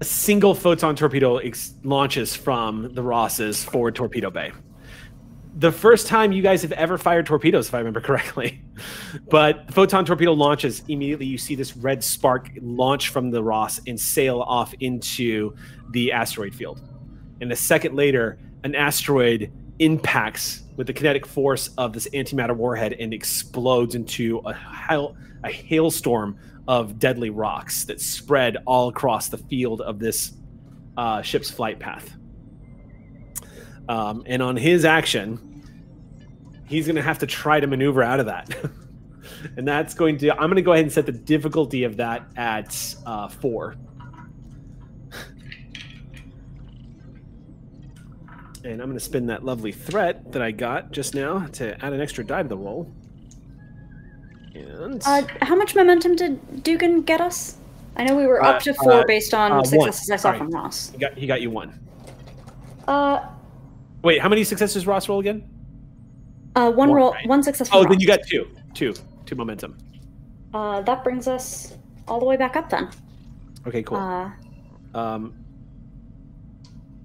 Speaker 1: a single photon torpedo ex- launches from the Ross's forward torpedo bay. The first time you guys have ever fired torpedoes, if I remember [LAUGHS] correctly. But photon torpedo launches immediately. You see this red spark launch from the Ross and sail off into the asteroid field. And a second later, an asteroid impacts with the kinetic force of this antimatter warhead and explodes into a, hail, a hailstorm of deadly rocks that spread all across the field of this uh, ship's flight path. Um, and on his action, he's going to have to try to maneuver out of that. [LAUGHS] and that's going to, I'm going to go ahead and set the difficulty of that at uh, four. And I'm going to spin that lovely threat that I got just now to add an extra die to the roll. And
Speaker 3: Uh, how much momentum did Dugan get us? I know we were
Speaker 1: Uh,
Speaker 3: up to four
Speaker 1: uh,
Speaker 3: based on
Speaker 1: uh, one.
Speaker 3: successes I saw from Ross.
Speaker 1: he got, he got you one.
Speaker 3: Uh,
Speaker 1: Wait, how many successes Ross roll again?
Speaker 3: uh, one
Speaker 1: One,
Speaker 3: roll,
Speaker 1: right?
Speaker 3: one success.
Speaker 1: Oh,
Speaker 3: Ross.
Speaker 1: then you got two. Two. Two momentum.
Speaker 3: Uh, that brings us all the way back up then.
Speaker 1: Okay, cool.
Speaker 3: Uh,
Speaker 1: Um,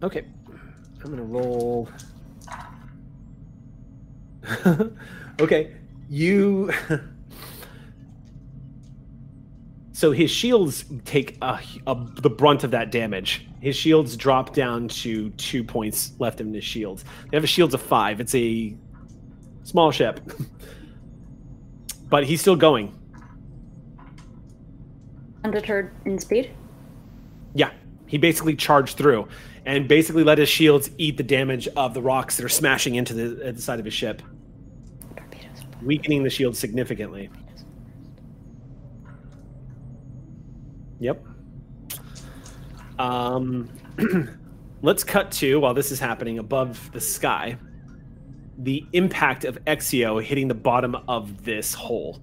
Speaker 1: okay, I'm gonna roll. [LAUGHS] okay, you. [LAUGHS] so his shields take a, a, the brunt of that damage. His shields drop down to two points left in his shields. They have a shields of five. It's a small ship, [LAUGHS] but he's still going.
Speaker 3: undeterred in speed.
Speaker 1: Yeah, he basically charged through and basically let his shields eat the damage of the rocks that are smashing into the, the side of his ship, weakening the shield significantly. Yep. Um, [CLEARS THROAT] let's cut to while this is happening above the sky. The impact of Exio hitting the bottom of this hole.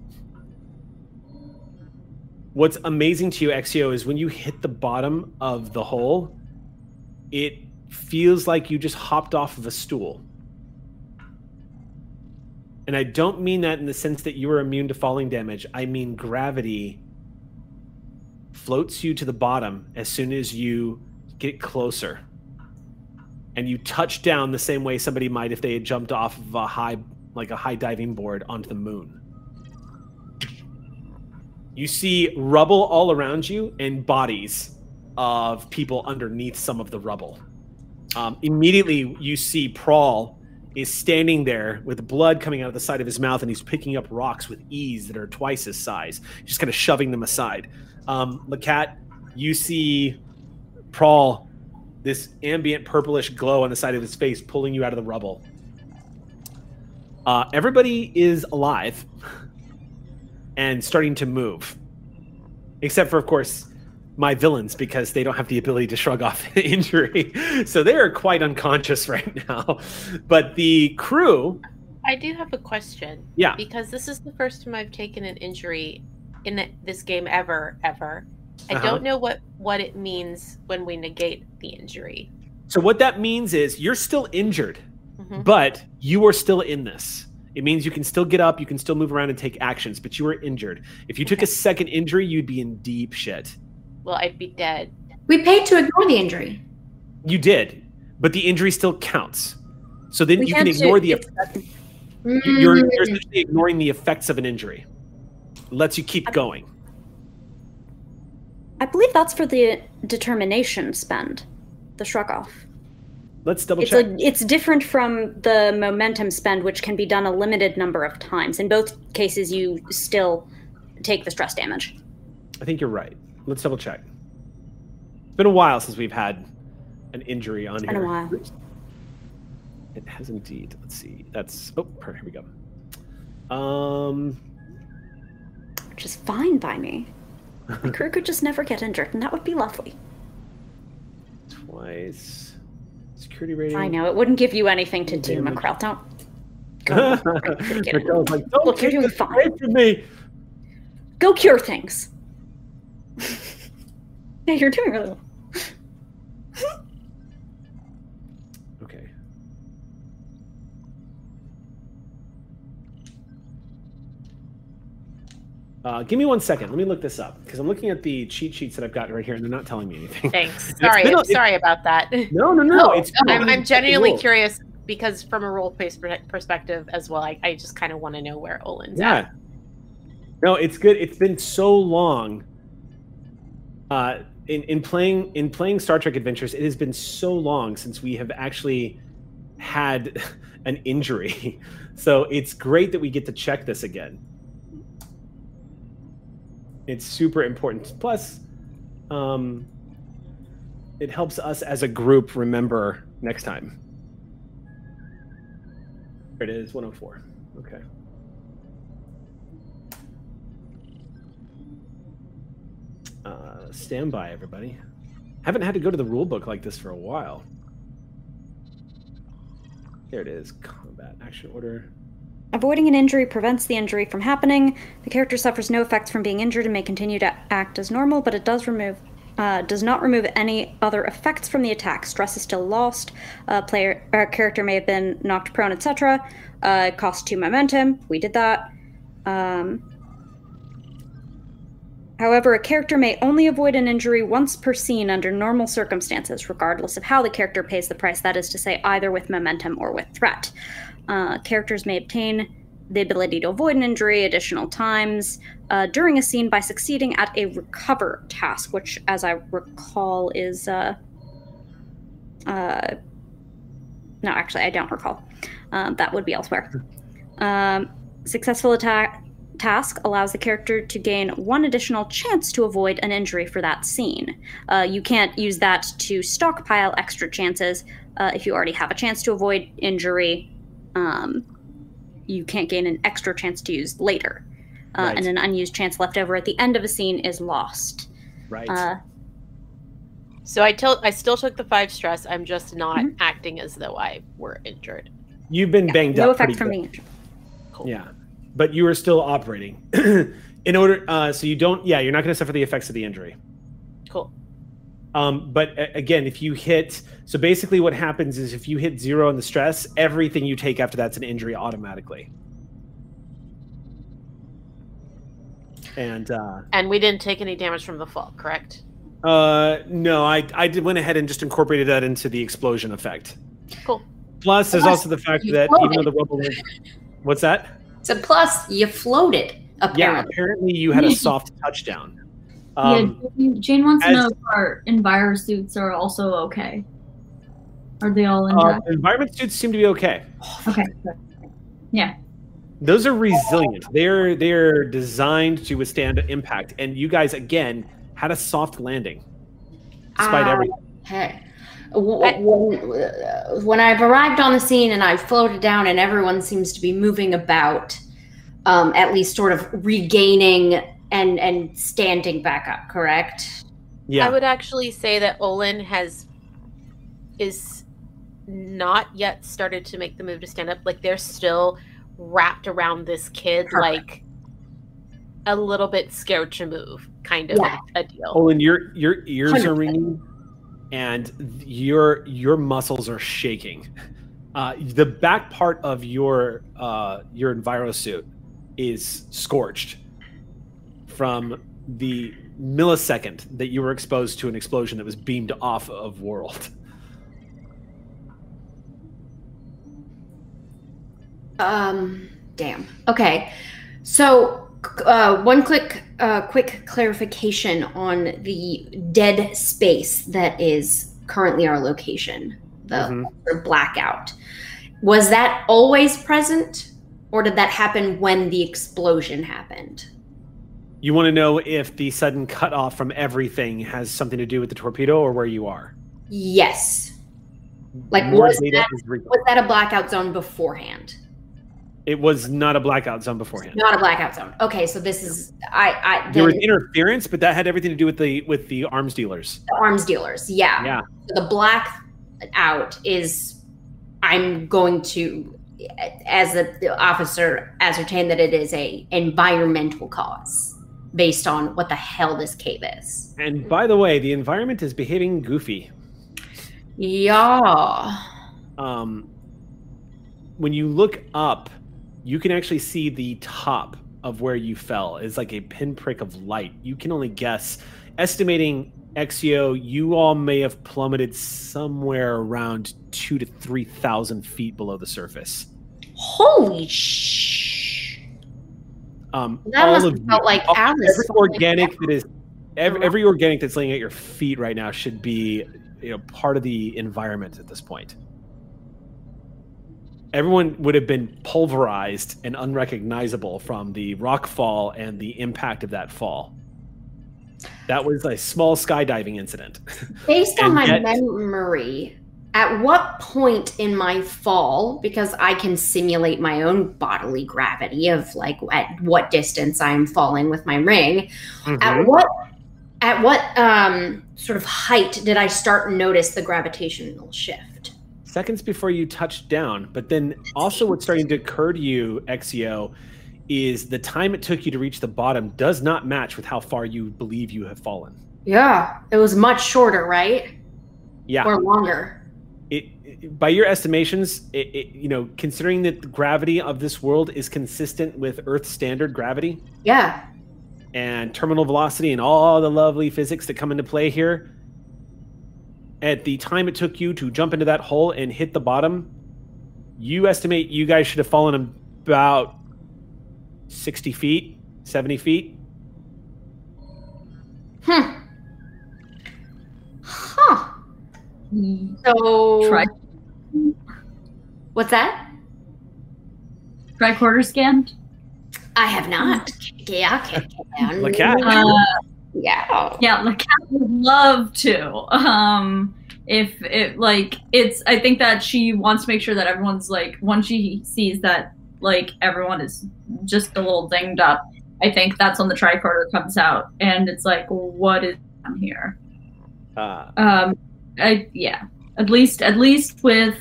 Speaker 1: What's amazing to you, Exio, is when you hit the bottom of the hole, it feels like you just hopped off of a stool. And I don't mean that in the sense that you are immune to falling damage. I mean gravity floats you to the bottom as soon as you get closer. And you touch down the same way somebody might if they had jumped off of a high like a high diving board onto the moon. You see rubble all around you and bodies of people underneath some of the rubble. Um, immediately, you see Prawl is standing there with blood coming out of the side of his mouth, and he's picking up rocks with ease that are twice his size, just kind of shoving them aside. Um, Lacat, you see Prawl, this ambient purplish glow on the side of his face, pulling you out of the rubble. Uh, everybody is alive [LAUGHS] and starting to move, except for, of course, my villains because they don't have the ability to shrug off [LAUGHS] injury. So they are quite unconscious [LAUGHS] right now. But the crew,
Speaker 6: I do have a question.
Speaker 1: Yeah.
Speaker 6: Because this is the first time I've taken an injury in this game ever, ever. I
Speaker 1: Uh-huh.
Speaker 6: don't know what what it means when we negate the injury.
Speaker 1: so what that means is you're still injured,
Speaker 6: Mhm.
Speaker 1: but you are still in this. It means you can still get up, you can still move around and take actions, but you are injured. If you took a second injury, you'd be in deep shit.
Speaker 6: Well, I'd be dead.
Speaker 2: We paid to ignore the injury.
Speaker 1: You did, but the injury still counts. So then
Speaker 3: We
Speaker 1: you can
Speaker 3: can't do-
Speaker 1: ignore the
Speaker 3: it's-
Speaker 1: effect. You're, you're
Speaker 2: Mm.
Speaker 1: essentially ignoring the effects of an injury. Lets you keep going.
Speaker 3: I believe that's for the determination spend, the shrug off.
Speaker 1: Let's double
Speaker 3: It's
Speaker 1: check.
Speaker 3: a, it's different from the momentum spend, which can be done a limited number of times. In both cases, you still take the stress damage.
Speaker 1: I think you're right. Let's double check. It's been a while since we've had an injury on
Speaker 3: been
Speaker 1: here.
Speaker 3: a while.
Speaker 1: It has indeed. Let's see. That's oh, here we go. Um,
Speaker 3: which is fine by me. My crew could just never get injured, and that would be lovely.
Speaker 1: twice. Security rating.
Speaker 3: I know it wouldn't give you anything to do. McCrell. Don't. [LAUGHS] Go,
Speaker 1: like, don't
Speaker 3: Look, you're doing fine.
Speaker 1: me.
Speaker 3: Go cure things. [LAUGHS] yeah, you're doing really well.
Speaker 1: Okay. Uh, give me one second. Let me look this up because I'm looking at the cheat sheets that I've got right here, and they're not telling me anything. [LAUGHS]
Speaker 6: Thanks.
Speaker 1: It's
Speaker 6: Sorry,
Speaker 1: been a-
Speaker 6: I'm sorry about that.
Speaker 1: No, no, no.
Speaker 6: No,
Speaker 1: it's
Speaker 6: I'm. I'm genuinely curious because from a role based perspective as well, I, I just kind of want to know where Olin's
Speaker 1: Yeah.
Speaker 6: at.
Speaker 1: No, it's good. It's been so long. Uh, in in playing in playing Star Trek Adventures, it has been so long since we have actually had [LAUGHS] an injury. [LAUGHS] So it's great that we get to check this again. It's super important. Plus, um, it helps us as a group remember next time. There it is, 104. Okay. Uh, stand by, everybody. Haven't had to go to the rule book like this for a while. There it is. Combat action order.
Speaker 3: Avoiding an injury prevents the injury from happening. The character suffers no effects from being injured and may continue to act as normal, but it does remove uh, does not remove any other effects from the attack. Stress is still lost. Uh, player or character may have been knocked prone, etc. Uh, it costs two momentum. We did that. Um, However, a character may only avoid an injury once per scene under normal circumstances, regardless of how the character pays the price, that is to say, either with momentum or with threat. Uh, characters may obtain the ability to avoid an injury additional times uh, during a scene by succeeding at a recover task, which, as I recall, is. Uh, uh, no, actually, I don't recall. Um, that would be elsewhere. Um, successful attack task allows the character to gain one additional chance to avoid an injury for that scene. Uh, you can't use that to stockpile extra chances. Uh, if you already have a chance to avoid injury, um, you can't gain an extra chance to use later. Uh,
Speaker 1: Right.
Speaker 3: And an unused chance left over at the end of a scene is lost.
Speaker 1: Right.
Speaker 3: Uh,
Speaker 6: So I told I still took the five stress. I'm just not
Speaker 3: Mhm.
Speaker 6: acting as though I were injured.
Speaker 1: You've been banged
Speaker 3: no
Speaker 1: up.
Speaker 3: No effect
Speaker 1: pretty
Speaker 3: from
Speaker 1: good.
Speaker 3: being injured.
Speaker 1: Yeah, but you are still operating. [CLEARS THROAT] In order, uh, so you don't. Yeah, you're not going to suffer the effects of the injury.
Speaker 6: Cool.
Speaker 1: Um, but a- again, if you hit, so basically what happens is if you hit zero on the stress, everything you take after that's an injury automatically. And uh,
Speaker 6: And we didn't take any damage from the fall, correct?
Speaker 1: uh, no, I I did went ahead and just incorporated that into the explosion effect.
Speaker 6: Cool.
Speaker 1: Plus, there's also the fact that even though the rubble, what's that?
Speaker 7: So plus you floated Apparently.
Speaker 1: Yeah,
Speaker 7: apparently.
Speaker 1: apparently you had a soft touchdown. Um,
Speaker 5: yeah, Jane, Jane wants to know if our enviro suits are also okay. Are they all
Speaker 1: uh,
Speaker 5: intact?
Speaker 1: environment suits seem to be okay.
Speaker 5: okay. Yeah.
Speaker 1: Those are resilient. They're they're designed to withstand impact. And you guys again had a soft landing, despite
Speaker 7: Ah,
Speaker 1: everything.
Speaker 7: Hey, w- when, uh, when I've arrived on the scene and I've floated down and everyone seems to be moving about, um, at least sort of regaining and and standing back up. Correct?
Speaker 1: Yeah,
Speaker 6: I would actually say that Olin has is not yet started to make the move to stand up. Like they're still wrapped around this kid,
Speaker 7: Perfect.
Speaker 6: like a little bit scared to move, kind of
Speaker 7: Yeah.
Speaker 6: a, a deal.
Speaker 1: Olin, your your ears are
Speaker 7: 100%.
Speaker 1: ringing, and your your muscles are shaking. Uh, the back part of your uh, your enviro suit is scorched from the millisecond that you were exposed to an explosion that was beamed off of world.
Speaker 2: Um, damn. Okay. So, uh, one quick, uh, quick clarification on the dead space that is currently our location, the
Speaker 1: Mhm.
Speaker 2: blackout. Was that always present, or did that happen when the explosion happened?
Speaker 1: You want to know if the sudden cut off from everything has something to do with the torpedo or where you are?
Speaker 2: Yes. Like, was that, was that a blackout zone beforehand?
Speaker 1: It was not a blackout zone beforehand.
Speaker 2: Not a blackout zone. Okay, so this is I. I
Speaker 1: There was interference, but that had everything to do with the with the arms dealers.
Speaker 2: the arms dealers. Yeah.
Speaker 1: Yeah.
Speaker 2: The black out is I'm going to as a, the officer ascertain that it is a environmental cause based on what the hell this cave is.
Speaker 1: And by the way, the environment is behaving goofy.
Speaker 2: Yeah.
Speaker 1: Um, when you look up, you can actually see the top of where you fell is like a pinprick of light. You can only guess, estimating Exio, you all may have plummeted somewhere around two to three thousand feet below the surface.
Speaker 2: Holy sh!
Speaker 1: Um,
Speaker 2: That
Speaker 1: all
Speaker 2: must
Speaker 1: of
Speaker 2: felt
Speaker 1: you-
Speaker 2: like
Speaker 1: all-
Speaker 2: Alice
Speaker 1: every organic that is every, every organic that's laying at your feet right now should be you know part of the environment at this point everyone would have been pulverized and unrecognizable from the rock fall and the impact of that fall that was a small skydiving incident [LAUGHS]
Speaker 2: Based on my
Speaker 1: yet-
Speaker 2: memory, at what point in my fall, because I can simulate my own bodily gravity of like at what distance I'm falling with my ring,
Speaker 1: Mhm.
Speaker 2: at what at what um, sort of height did I start notice the gravitational shift?
Speaker 1: Seconds before you touched down. But then also what's starting to occur to you, Exio, is the time it took you to reach the bottom does not match with how far you believe you have fallen.
Speaker 2: Yeah, it was much shorter, right?
Speaker 1: Yeah.
Speaker 2: Or longer.
Speaker 1: It, it- by your estimations, it, it, you know, considering that the gravity of this world is consistent with Earth standard gravity
Speaker 2: Yeah.
Speaker 1: and terminal velocity and all the lovely physics that come into play here, at the time it took you to jump into that hole and hit the bottom, you estimate you guys should have fallen about 60 feet, 70 feet.
Speaker 2: Hmm. Huh. So
Speaker 5: Try
Speaker 2: what's that?
Speaker 5: tricorder scanned.
Speaker 2: I have not. Yeah, okay.
Speaker 1: The [LAUGHS] cat.
Speaker 2: Yeah.
Speaker 5: yeah, Lacat would love to. Um, if it like it's, I think that she wants to make sure that everyone's like once she sees that like everyone is just a little dinged up. I think that's when the tricorder comes out and it's like, what is on here?
Speaker 1: Uh,
Speaker 5: Um, I yeah, at least at least with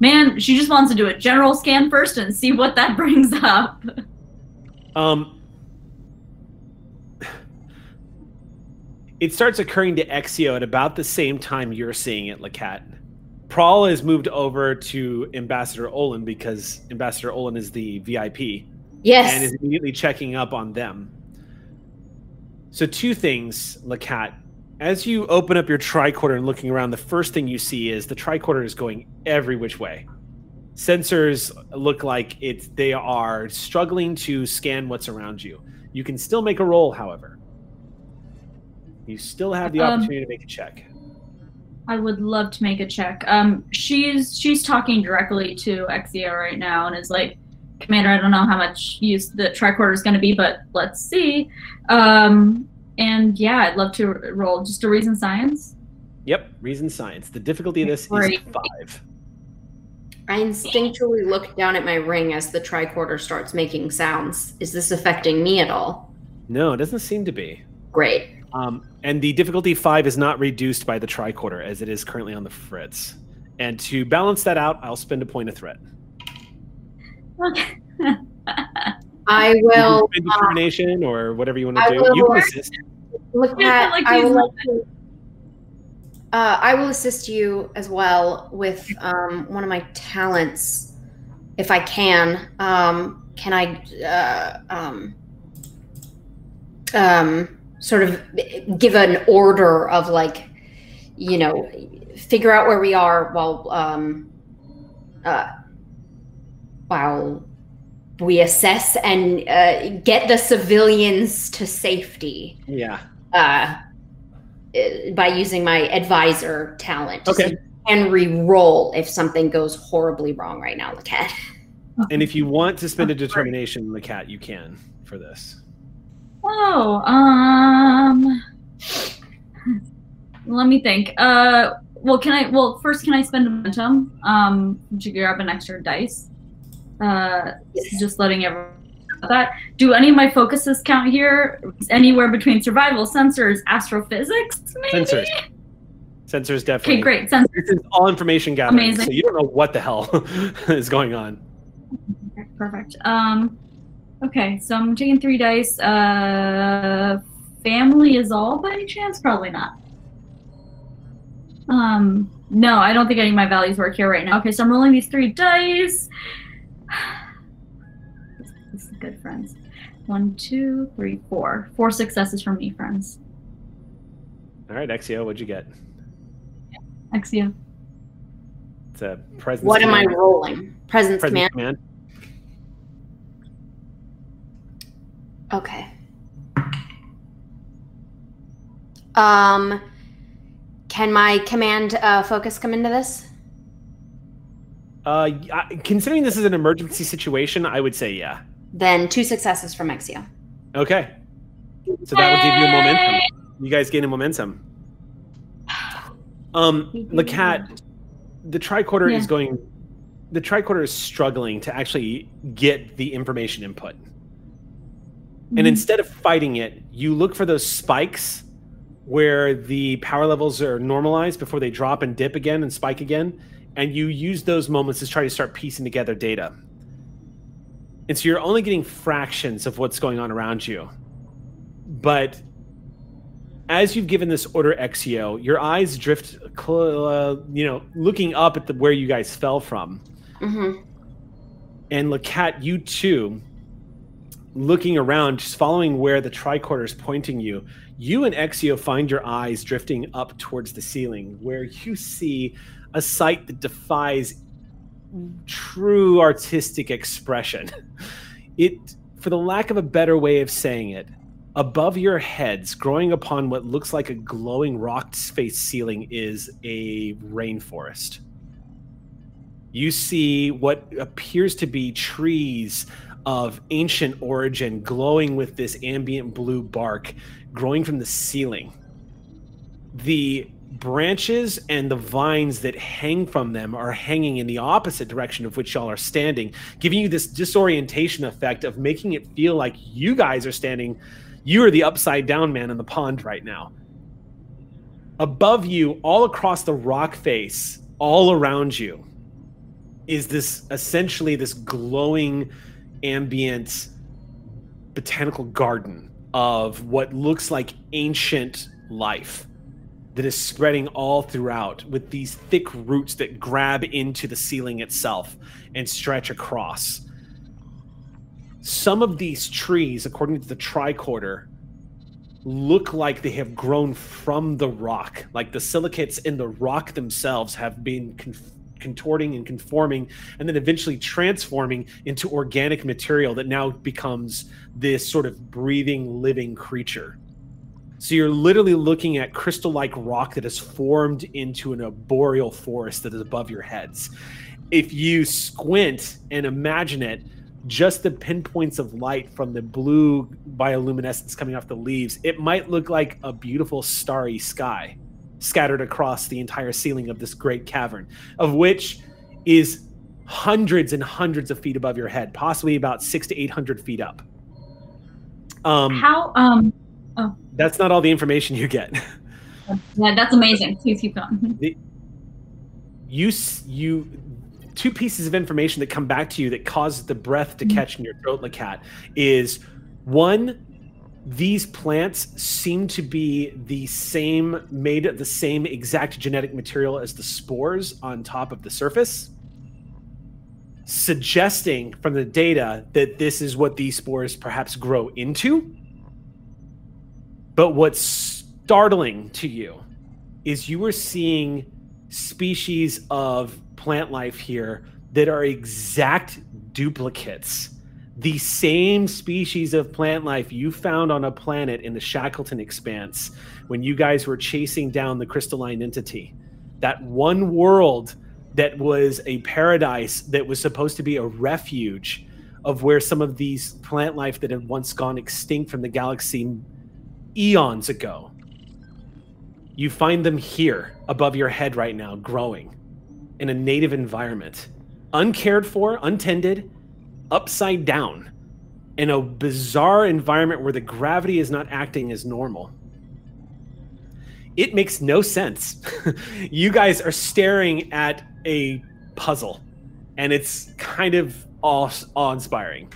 Speaker 5: man, she just wants to do a general scan first and see what that [LAUGHS] brings up.
Speaker 1: Um, it starts occurring to Exio at about the same time you're seeing it, Lacat. Prawl has moved over to Ambassador Olin because Ambassador Olin is the VIP
Speaker 2: Yes.
Speaker 1: and is immediately checking up on them. So, two things, Lacat. As you open up your tricorder and looking around, the first thing you see is the tricorder is going every which way. Sensors look like it's they are struggling to scan what's around you. You can still make a roll, however. You still have the
Speaker 5: Um,
Speaker 1: opportunity to make a check.
Speaker 5: I would love to make a check. Um, she's she's talking directly to Exio right now and is like, Commander, I don't know how much use the tricorder is going to be, but let's see. Um, and yeah, I'd love to roll just a reason science.
Speaker 1: Yep, reason science. The difficulty of this
Speaker 5: Great.
Speaker 1: is five.
Speaker 2: I instinctually look down at my ring as the tricorder starts making sounds. Is this affecting me at all?
Speaker 1: No, it doesn't seem to be.
Speaker 2: Great.
Speaker 1: Um, and the difficulty five is not reduced by the tricorder as it is currently on the Fritz. And to balance that out, I'll spend a point of threat.
Speaker 5: Okay. [LAUGHS]
Speaker 2: I will
Speaker 1: spend determination or whatever you want
Speaker 2: I
Speaker 1: to do.
Speaker 2: will
Speaker 1: You can assist.
Speaker 2: look at.
Speaker 5: like
Speaker 2: I
Speaker 5: these
Speaker 2: would like to. Uh, I will assist you as well with um, one of my talents, if I can. Um, can I uh, um, um, sort of give an order of like, you know, figure out where we are while um, uh,
Speaker 7: while we assess and uh, get the civilians to safety
Speaker 1: Yeah.
Speaker 7: uh, uh, by using my advisor talent.
Speaker 1: Okay.
Speaker 7: And re-roll if something goes horribly wrong right now, Lacat.
Speaker 1: And if you want to spend a determination, Lacat, you can for this.
Speaker 5: Oh, um, let me think. Uh, well, can I? Well, first, can I spend momentum um, to grab an extra dice? Uh, just letting everyone know that. Do any of my focuses count here? Anywhere between survival, sensors, astrophysics, maybe.
Speaker 1: Sensors. Sensors definitely.
Speaker 5: Okay, great. Sensors.
Speaker 1: This is all information gathering,
Speaker 5: Amazing.
Speaker 1: so you don't know what the hell [LAUGHS] is going on.
Speaker 5: Perfect. Um, okay, so I'm taking three dice. Uh, family is all by any chance? Probably not. Um, no, I don't think any of my values work here right now. Okay, so I'm rolling these three dice. This is good, friends. One, two, three, four. Four successes from me, friends.
Speaker 1: All right, Exio, what'd you get?
Speaker 5: Exio.
Speaker 1: It's a presence.
Speaker 7: What am I rolling? Presence,
Speaker 1: Presence
Speaker 7: command.
Speaker 1: command.
Speaker 7: Okay. Um, can my command uh, focus come into this?
Speaker 1: Uh, considering this is an emergency situation, I would say yeah.
Speaker 7: Then two successes from Exio.
Speaker 1: Okay. So that will give you a momentum. You guys gain a momentum. Um, [SIGHS] Lacat, the tricorder
Speaker 5: Yeah.
Speaker 1: is going. The tricorder is struggling to actually get the information input.
Speaker 5: Mm-hmm.
Speaker 1: And instead of fighting it, you look for those spikes where the power levels are normalized before they drop and dip again and spike again. And you use those moments to try to start piecing together data. And so you're only getting fractions of what's going on around you. But as you've given this order Exio, your eyes drift, cl- uh, you know, looking up at the, where you guys fell from
Speaker 7: Mm-hmm.
Speaker 1: and Lacat, you too, looking around, just following where the tricorder is pointing you, you and Exio find your eyes drifting up towards the ceiling, where you see a sight that defies true artistic expression. [LAUGHS] It, for the lack of a better way of saying it, above your heads, growing upon what looks like a glowing rock face ceiling, is a rainforest you see what appears to be trees of ancient origin glowing with this ambient blue bark growing from the ceiling. The branches and the vines that hang from them are hanging in the opposite direction of which y'all are standing, giving you this disorientation effect of making it feel like you guys are standing, you are the upside down man in the pond right now. Above you, all across the rock face, all around you, is this essentially this glowing ambient botanical garden of what looks like ancient life that is spreading all throughout with these thick roots that grab into the ceiling itself and stretch across. Some of these trees, according to the tricorder, look like they have grown from the rock. Like the silicates in the rock themselves have been contorting and conforming and then eventually transforming into organic material that now becomes this sort of breathing living creature. So you're literally looking at crystal like rock that has formed into an arboreal forest that is above your heads. If you squint and imagine it just the pinpoints of light from the blue bioluminescence coming off the leaves it might look like a beautiful starry sky scattered across the entire ceiling of this great cavern, of which is hundreds and hundreds of feet above your head, possibly about six to eight hundred feet up. Um,
Speaker 5: How? Um.
Speaker 1: that's not all the information you get. [LAUGHS]
Speaker 5: Yeah, that's amazing. Please keep going. [LAUGHS]
Speaker 1: you you two pieces of information that come back to you that causes the breath to catch in your throat, Lacat, is one these plants seem to be the same made of the same exact genetic material as the spores on top of the surface suggesting from the data that this is what these spores perhaps grow into but what's startling to you is you are seeing species of plant life here that are exact duplicates. The same species of plant life you found on a planet in the Shackleton Expanse when you guys were chasing down the crystalline entity. That one world that was a paradise that was supposed to be a refuge of where some of these plant life that had once gone extinct from the galaxy eons ago. You find them here above your head right now, growing in a native environment, uncared for, untended, upside down, in a bizarre environment where the gravity is not acting as normal. It makes no sense. [LAUGHS] you guys are staring at a puzzle, and it's kind of awe, awe-inspiring.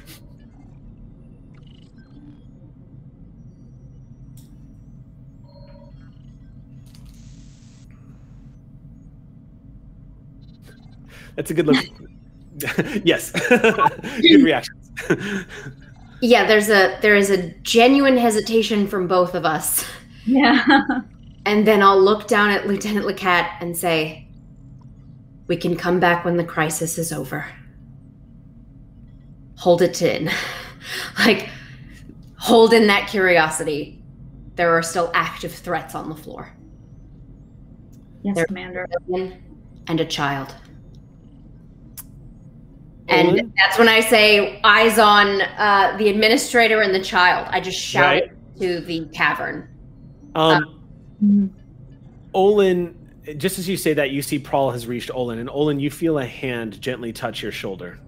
Speaker 1: That's a good look. [LAUGHS] [LAUGHS] yes, [LAUGHS] good reactions. [LAUGHS]
Speaker 7: yeah, there's a there is a genuine hesitation from both of us.
Speaker 5: Yeah.
Speaker 7: And then I'll look down at Lieutenant Lacat and say, "We can come back when the crisis is over." hold it in. like, hold in that curiosity. There are still active threats on the floor.
Speaker 5: Yes,
Speaker 7: There-
Speaker 5: Commander.
Speaker 7: And a child. And that's when I say eyes on uh, the administrator and the child. I just shout
Speaker 1: Right.
Speaker 7: to the cavern.
Speaker 1: Um,
Speaker 5: Mhm.
Speaker 1: Olin, just as you say that, you see Prawl has reached Olin, and Olin, you feel a hand gently touch your shoulder.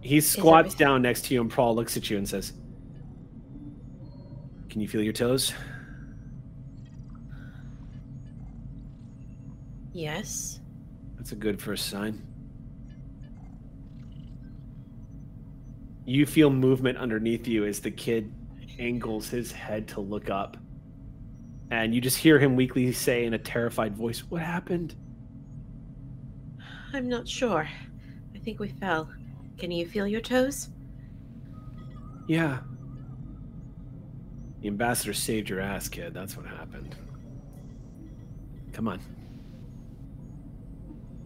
Speaker 1: He squats down next to you, and Prawl looks at you and says, Can you feel your toes?
Speaker 6: Yes.
Speaker 1: That's a good first sign. You feel movement underneath you as the kid angles his head to look up. And you just hear him weakly say in a terrified voice, What happened?
Speaker 6: I'm not sure. I think we fell. Can you feel your toes?
Speaker 1: Yeah. The ambassador saved your ass, kid. That's what happened. Come on.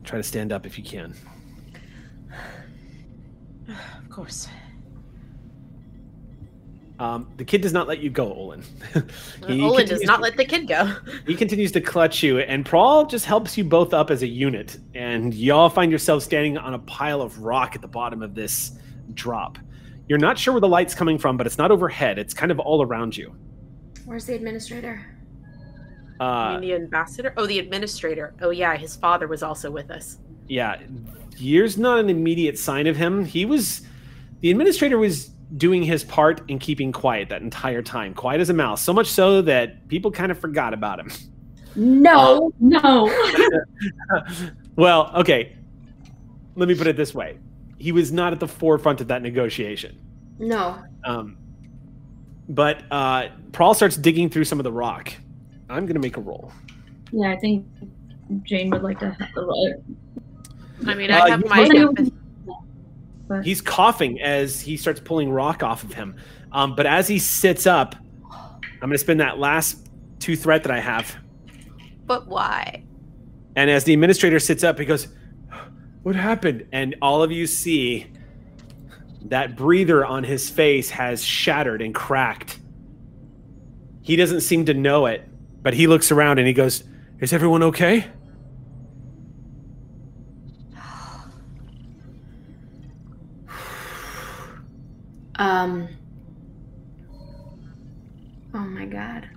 Speaker 1: Try to stand up if you can. [SIGHS]
Speaker 6: Of course.
Speaker 1: Um, the kid does not let you go, Olin. [LAUGHS] He
Speaker 6: Olin does not
Speaker 1: to-
Speaker 6: let the kid go. [LAUGHS]
Speaker 1: He continues to clutch you, and Prawl just helps you both up as a unit. And y'all find yourselves standing on a pile of rock at the bottom of this drop. You're not sure where the light's coming from, but it's not overhead. It's kind of all around you.
Speaker 7: Where's the administrator?
Speaker 6: I
Speaker 1: Uh,
Speaker 6: mean, the ambassador? Oh, the administrator. Oh, yeah, his father was also with us.
Speaker 1: yeah, here's not an immediate sign of him. He was, the administrator was doing his part in keeping quiet that entire time, quiet as a mouse. So much so that people kind of forgot about him.
Speaker 5: No, no. [LAUGHS]
Speaker 1: well, okay. Let me put it this way: he was not at the forefront of that negotiation.
Speaker 7: No.
Speaker 1: Um, but uh, Prawl starts digging through some of the rock. I'm gonna make a roll.
Speaker 5: yeah, I think Jane would like to have the
Speaker 6: I mean,
Speaker 1: Uh,
Speaker 6: I have
Speaker 1: you
Speaker 6: my empathy.
Speaker 5: but
Speaker 1: He's coughing as he starts pulling rock off of him. Um, but as he sits up, I'm gonna spin that last two threat that I have.
Speaker 6: But why?
Speaker 1: And as the administrator sits up, he goes, What happened? And all of you see that breather on his face has shattered and cracked. He doesn't seem to know it, but he looks around and he goes, Is everyone okay?
Speaker 7: Um. Oh my god.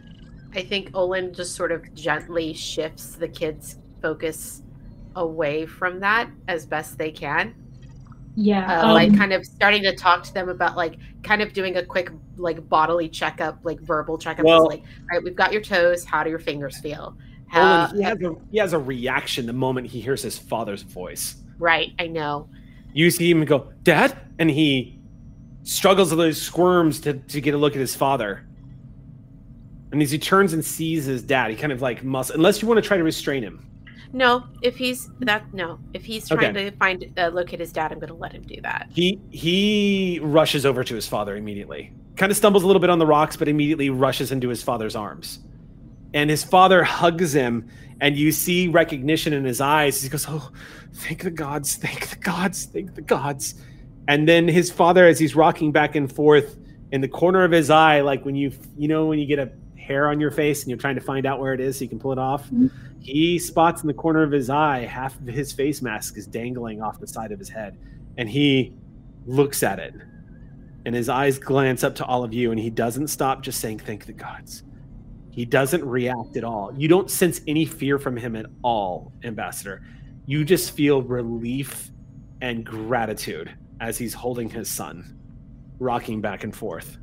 Speaker 6: I think Olin just sort of gently shifts the kids' focus away from that as best they can.
Speaker 5: yeah,
Speaker 6: Uh,
Speaker 5: um,
Speaker 6: like kind of starting to talk to them about like kind of doing a quick like bodily checkup, like verbal checkup.
Speaker 1: Well-
Speaker 6: like, all right, we've got your toes. How do your fingers feel? How,
Speaker 1: Olin, he, has a, he has a reaction the moment he hears his father's voice.
Speaker 6: right, I know.
Speaker 1: You see him go, Dad? And he struggles a little, squirms to, to get a look at his father. And as he turns and sees his dad, he kind of like must, unless you want to try to restrain him.
Speaker 6: No, if he's that no, if he's trying to find uh, locate his dad, I'm going to let him do that.
Speaker 1: He he rushes over to his father immediately. Kind of stumbles a little bit on the rocks, but immediately rushes into his father's arms. And his father hugs him, and you see recognition in his eyes. He goes, "Oh, thank the gods, thank the gods, thank the gods." And then his father, as he's rocking back and forth in the corner of his eye, like when you you know when you get a hair on your face and you're trying to find out where it is so you can pull it off. Mm-hmm. He spots in the corner of his eye half of his face mask is dangling off the side of his head, and he looks at it, and his eyes glance up to all of you, and he doesn't stop just saying "Thank the gods." He doesn't react at all. You don't sense any fear from him at all, Ambassador. You just feel relief and gratitude as he's holding his son, rocking back and forth.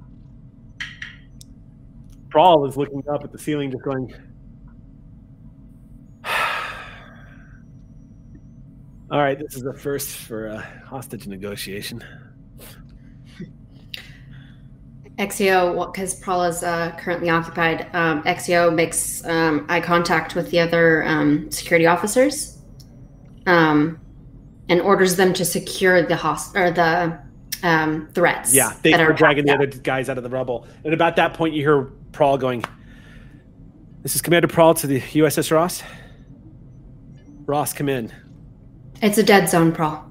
Speaker 1: Prawl is looking up at the ceiling, just going, [SIGHS] All right, this is the first for a hostage negotiation.
Speaker 2: Exio, because Prawl is uh, currently occupied, um, Exio makes um, eye contact with the other um, security officers um, and orders them to secure the host or the um, threats.
Speaker 1: Yeah, they are dragging the other guys out of the rubble. And about that point, you hear Prawl going, This is Commander Prawl to the USS Ross. Ross, come in.
Speaker 2: It's a dead zone, Prawl.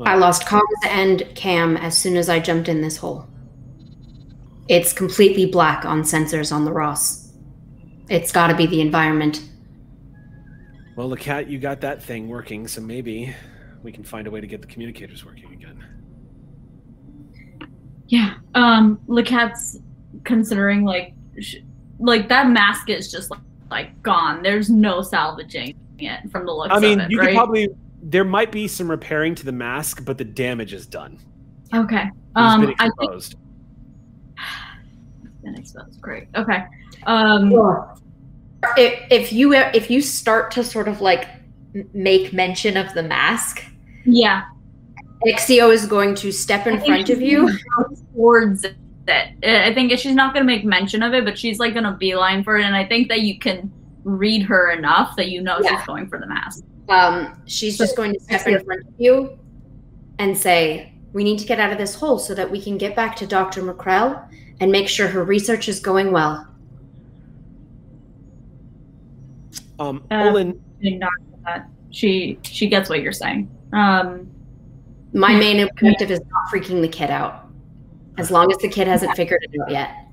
Speaker 2: I lost comms and cam as soon as I jumped in this hole. It's completely black on sensors on the Ross. It's got to be the environment.
Speaker 1: Well, Lacat, you got that thing working, so maybe we can find a way to get the communicators working again.
Speaker 5: Yeah. Um, Lacat's considering like, sh- like that mask is just like, like gone. There's no salvaging it from the looks
Speaker 1: I mean,
Speaker 5: it,
Speaker 1: you
Speaker 5: right?
Speaker 1: could probably there might be some repairing to the mask, but the damage is done.
Speaker 5: Okay.
Speaker 1: It's
Speaker 5: Um,
Speaker 1: been
Speaker 5: I think
Speaker 1: exposed. [SIGHS]
Speaker 5: it's been exposed. Great. Okay. Um,
Speaker 8: If, if you if you start to sort of like make mention of the mask,
Speaker 5: yeah.
Speaker 2: Exio is going to step in front of you.
Speaker 5: towards it. I think she's not going to make mention of it, but she's like going to beeline for it. And I think that you can read her enough that you know
Speaker 2: Yeah.
Speaker 5: she's going for the mask.
Speaker 2: Um, she's just going to step in front of you and say, "We need to get out of this hole so that we can get back to Dr. McCrell and make sure her research is going well."
Speaker 1: Um,
Speaker 5: Uh,
Speaker 1: Olin,
Speaker 5: Not that she she gets what you're saying. Um,
Speaker 2: My main objective is not freaking the kid out. As long as the kid hasn't figured it out yet.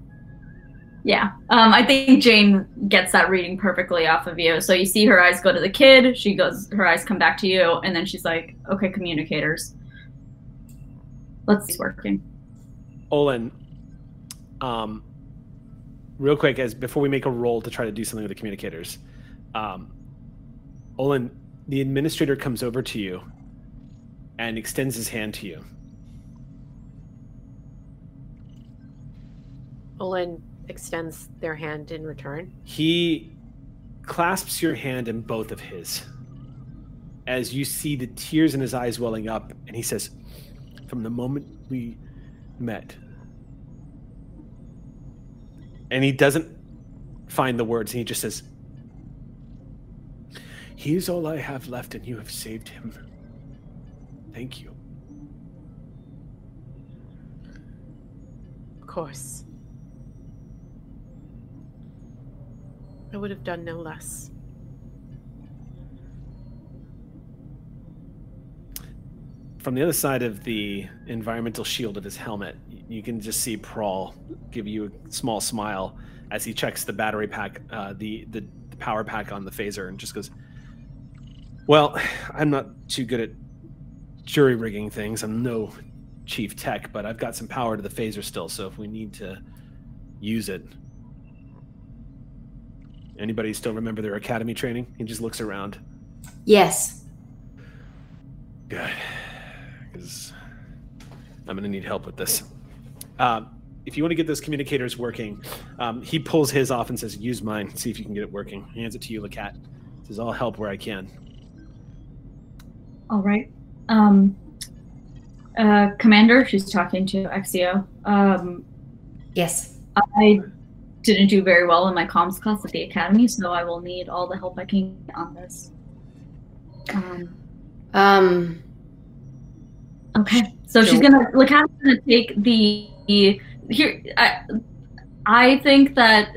Speaker 5: Yeah. Um, I think Jane gets that reading perfectly off of you. So you see her eyes go to the kid, she goes, her eyes come back to you, and then she's like, okay, communicators. Let's see working.
Speaker 1: Olin, um, real quick, as before we make a roll to try to do something with the communicators, um, Olin, the administrator comes over to you and extends his hand to you.
Speaker 6: Olin extends their hand in return.
Speaker 1: He clasps your hand in both of his as you see the tears in his eyes welling up, and he says, From the moment we met, and he doesn't find the words, and he just says, He is all I have left, and you have saved him. Thank you.
Speaker 6: Of course. I would have done no less.
Speaker 1: From the other side of the environmental shield of his helmet, you can just see Prawl give you a small smile as he checks the battery pack, uh, the, the the power pack on the phaser, and just goes, "Well, I'm not too good at jury rigging things. I'm no chief tech, but I've got some power to the phaser still. So if we need to use it, anybody still remember their academy training?" He just looks around.
Speaker 2: Yes.
Speaker 1: Good, because I'm gonna need help with this. Um, if you want to get those communicators working, um, he pulls his off and says, "Use mine. See if you can get it working." He hands it to you, Lacat. Says, "I'll help where I can."
Speaker 5: All right. Um, uh, Commander, she's talking to Exio. Um,
Speaker 2: Yes.
Speaker 5: I didn't do very well in my comms class at the academy, so I will need all the help I can get on this. Um,
Speaker 7: Um,
Speaker 5: okay, so she's gonna Lacat's gonna take the here. I, I think that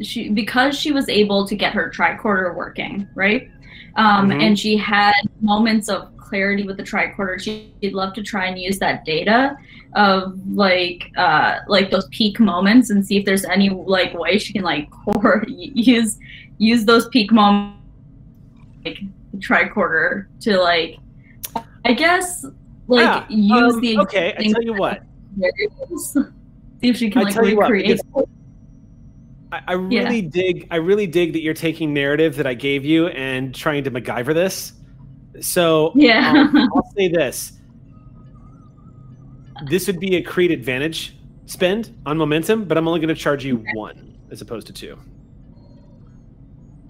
Speaker 5: she because she was able to get her tricorder working right, um,
Speaker 1: Mhm.
Speaker 5: and she had moments of clarity with the tricorder. She'd love to try and use that data of like uh like those peak moments and see if there's any like way she can like [LAUGHS] core use use those peak moments like the tricorder to like I guess like
Speaker 1: Ah,
Speaker 5: use
Speaker 1: um,
Speaker 5: the
Speaker 1: okay. I tell you what.
Speaker 5: variables. See if she can
Speaker 1: I
Speaker 5: like
Speaker 1: tell you what,
Speaker 5: recreate.
Speaker 1: I, I
Speaker 5: Yeah.
Speaker 1: really dig. I really dig that you're taking narrative that I gave you and trying to MacGyver this. So
Speaker 5: Yeah.
Speaker 1: um, [LAUGHS] I'll say this: this would be a create advantage spend on momentum, but I'm only going to charge you one as opposed to two.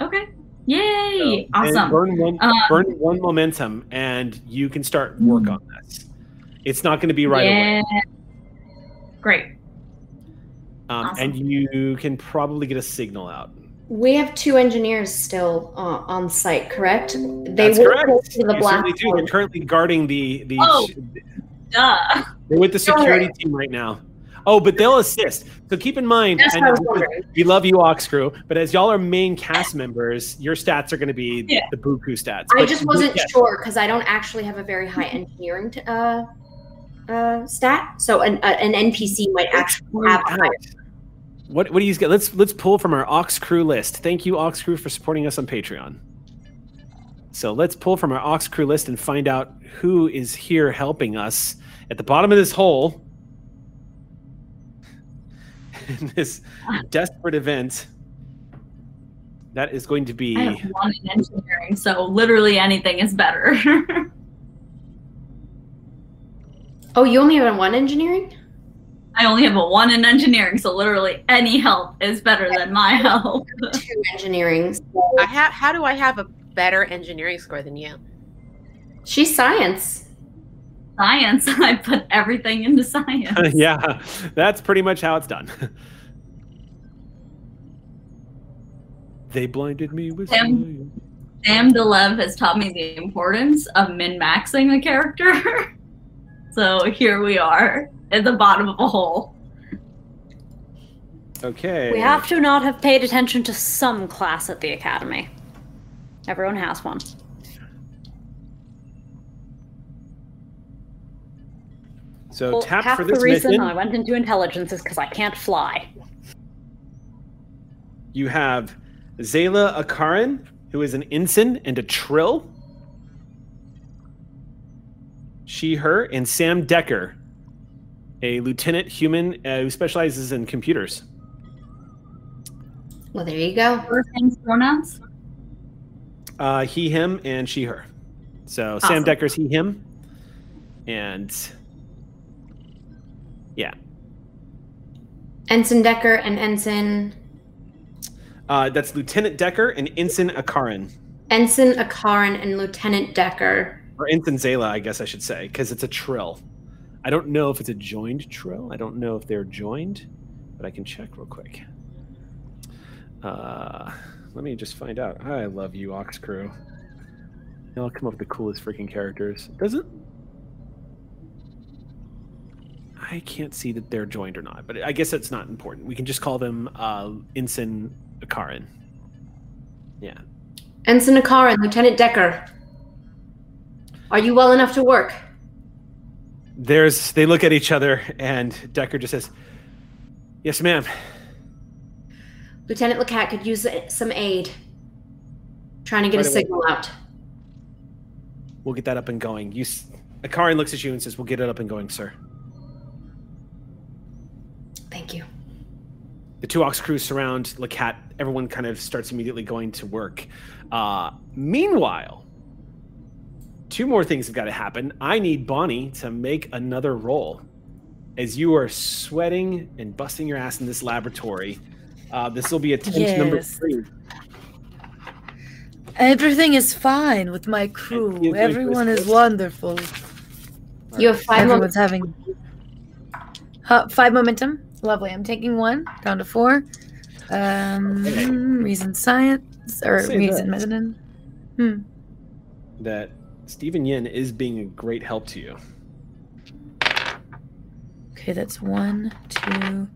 Speaker 5: okay. Yay!
Speaker 1: So-
Speaker 5: awesome.
Speaker 1: Burn one,
Speaker 5: Um,
Speaker 1: burn one momentum, and you can start work on this. It's not going to be right away.
Speaker 5: Great.
Speaker 1: um,
Speaker 5: awesome.
Speaker 1: and you can probably get a signal out.
Speaker 7: We have two engineers still uh, on site, correct? They
Speaker 1: That's
Speaker 7: work
Speaker 1: correct.
Speaker 7: close to the
Speaker 1: You
Speaker 7: black
Speaker 1: certainly do. They're currently guarding the the.
Speaker 5: Oh. Duh.
Speaker 1: They're with the security team right now. Oh, but they'll assist. So keep in mind, and
Speaker 7: what I was wondering.
Speaker 1: we love you, Ox Crew, but as y'all are main cast members, your stats are going to be
Speaker 5: Yeah.
Speaker 1: the Buku stats.
Speaker 7: I just wasn't
Speaker 1: yeah,
Speaker 7: sure because I don't actually have a very high engineering t- uh, uh, stat, so an, uh, an NPC might actually have higher.
Speaker 1: What what do you get? Let's let's pull from our Ox Crew list. Thank you, Ox Crew, for supporting us on Patreon. So let's pull from our Ox Crew list and find out who is here helping us at the bottom of this hole [LAUGHS] in this desperate event. That is going to be
Speaker 5: I have one in engineering, so literally anything is better. [LAUGHS]
Speaker 7: Oh, you only have one engineering?
Speaker 5: I only have a one in engineering, so literally any help is better than my help. [LAUGHS]
Speaker 7: Two engineering. so-
Speaker 6: I ha- how do I have a better engineering score than you?
Speaker 7: She's science.
Speaker 5: Science, [LAUGHS] I put everything into science. [LAUGHS]
Speaker 1: yeah, that's pretty much how it's done. they blinded me with
Speaker 5: Sam- Sam DeLev has taught me the importance of min maxing the character. So here we are at the bottom of a hole.
Speaker 1: Okay.
Speaker 3: We have to not have paid attention to some class at the academy. Everyone has one.
Speaker 1: So
Speaker 3: Well,
Speaker 1: tap
Speaker 3: half
Speaker 1: for
Speaker 3: the reason
Speaker 1: mission.
Speaker 3: I went into intelligence is because I can't fly.
Speaker 1: You have Zayla Akaran, who is an ensign and a trill. She, her, and Sam Decker, a lieutenant human uh, who specializes in computers.
Speaker 7: Well, there you go.
Speaker 5: First names, pronouns?
Speaker 1: Uh, he, him, and she, her. So Sam
Speaker 5: Awesome.
Speaker 1: Decker's he, him, and yeah,
Speaker 7: Ensign Decker and Ensign
Speaker 1: uh, that's Lieutenant Decker and Ensign Akaran,
Speaker 7: Ensign Akaran and Lieutenant Decker.
Speaker 1: Or Ensign I guess I should say, because it's a trill. I don't know if it's a joined trill. I don't know if they're joined, but I can check real quick. Uh, let me just find out. I love you, Ox Crew. Y'all come up with the coolest freaking characters. Doesn't I can't see that they're joined or not, but I guess that's not important. We can just call them uh, Ensign Akaran. Yeah.
Speaker 7: Ensign Akaran, Lieutenant Decker. Are you well enough to work?
Speaker 1: There's. They look at each other, and Decker just says, "Yes, ma'am."
Speaker 7: Lieutenant Lacat could use some aid. Trying to get
Speaker 1: Right
Speaker 7: a
Speaker 1: away.
Speaker 7: signal out.
Speaker 1: We'll get that up and going. You, s- looks at you and says, "We'll get it up and going, sir."
Speaker 7: Thank you.
Speaker 1: The two ox crews surround Lacat. Everyone kind of starts immediately going to work. Uh, meanwhile, two more things have got to happen. I need Bonnie to make another roll. As you are sweating and busting your ass in this laboratory, uh, this will be attempt number
Speaker 4: Yes.
Speaker 1: three.
Speaker 4: Everything is fine with my crew. Everyone is
Speaker 1: Christmas.
Speaker 4: wonderful.
Speaker 7: You have five
Speaker 4: Everyone's
Speaker 7: moments.
Speaker 4: having Huh, five momentum. Lovely. I'm taking one down to four. Um, reason science or reason
Speaker 1: this.
Speaker 4: medicine. Hmm.
Speaker 1: That Stephen Yin is being a great help to you.
Speaker 4: Okay, that's one, two,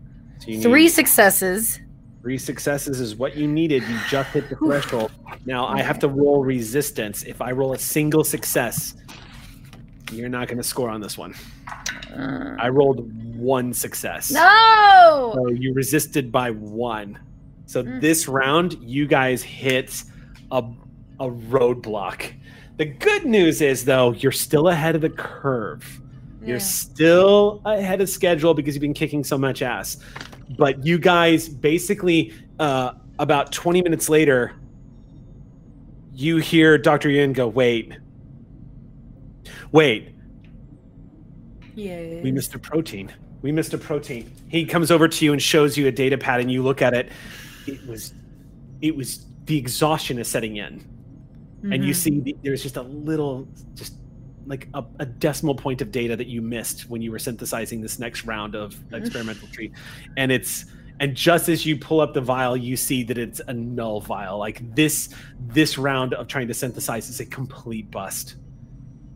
Speaker 1: So
Speaker 4: three successes.
Speaker 1: three successes is what you needed. You just hit the threshold. Now I have to roll resistance. If I roll a single success, you're not going to score on this one.
Speaker 4: Uh,
Speaker 1: I rolled one success.
Speaker 4: no.
Speaker 1: So you resisted by one. So
Speaker 4: Mm.
Speaker 1: this round, you guys hit a, a roadblock. The good news is, though, you're still ahead of the curve. You're still ahead of schedule because you've been kicking so much ass. But you guys basically, uh, about 20 minutes later, you hear Dr. Yin go, wait, wait,
Speaker 4: Yeah.
Speaker 1: we missed a protein. We missed a protein. He comes over to you and shows you a data pad, and you look at it. It was, it was the exhaustion is setting in, and you
Speaker 4: Mhm.
Speaker 1: see the, there's just a little, just like a, a decimal point of data that you missed when you were synthesizing this next round of [LAUGHS] experimental tree, and it's and just as you pull up the vial, you see that it's a null vial. Like this, this round of trying to synthesize is a complete bust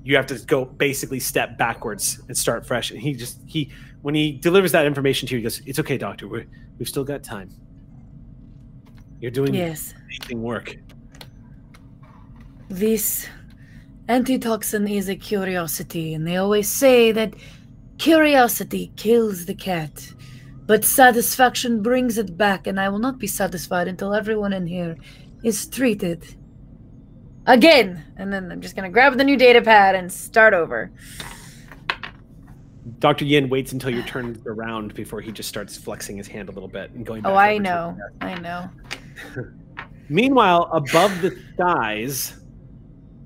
Speaker 1: you have to go basically step backwards and start fresh. And he just he when he delivers that information to you, he goes, "It's okay, doctor. We're, we've still got time. You're doing
Speaker 4: Yes.
Speaker 1: amazing work."
Speaker 4: This antitoxin is a curiosity, and they always say that curiosity kills the cat, but satisfaction brings it back, and I will not be satisfied until everyone in here is treated. Again! And then I'm just gonna grab the new data pad and start over.
Speaker 1: Doctor Yin waits until your turn is around before he just starts flexing his hand a little bit and going. Oh, back
Speaker 4: Oh, I know. I [LAUGHS] know.
Speaker 1: Meanwhile, above the skies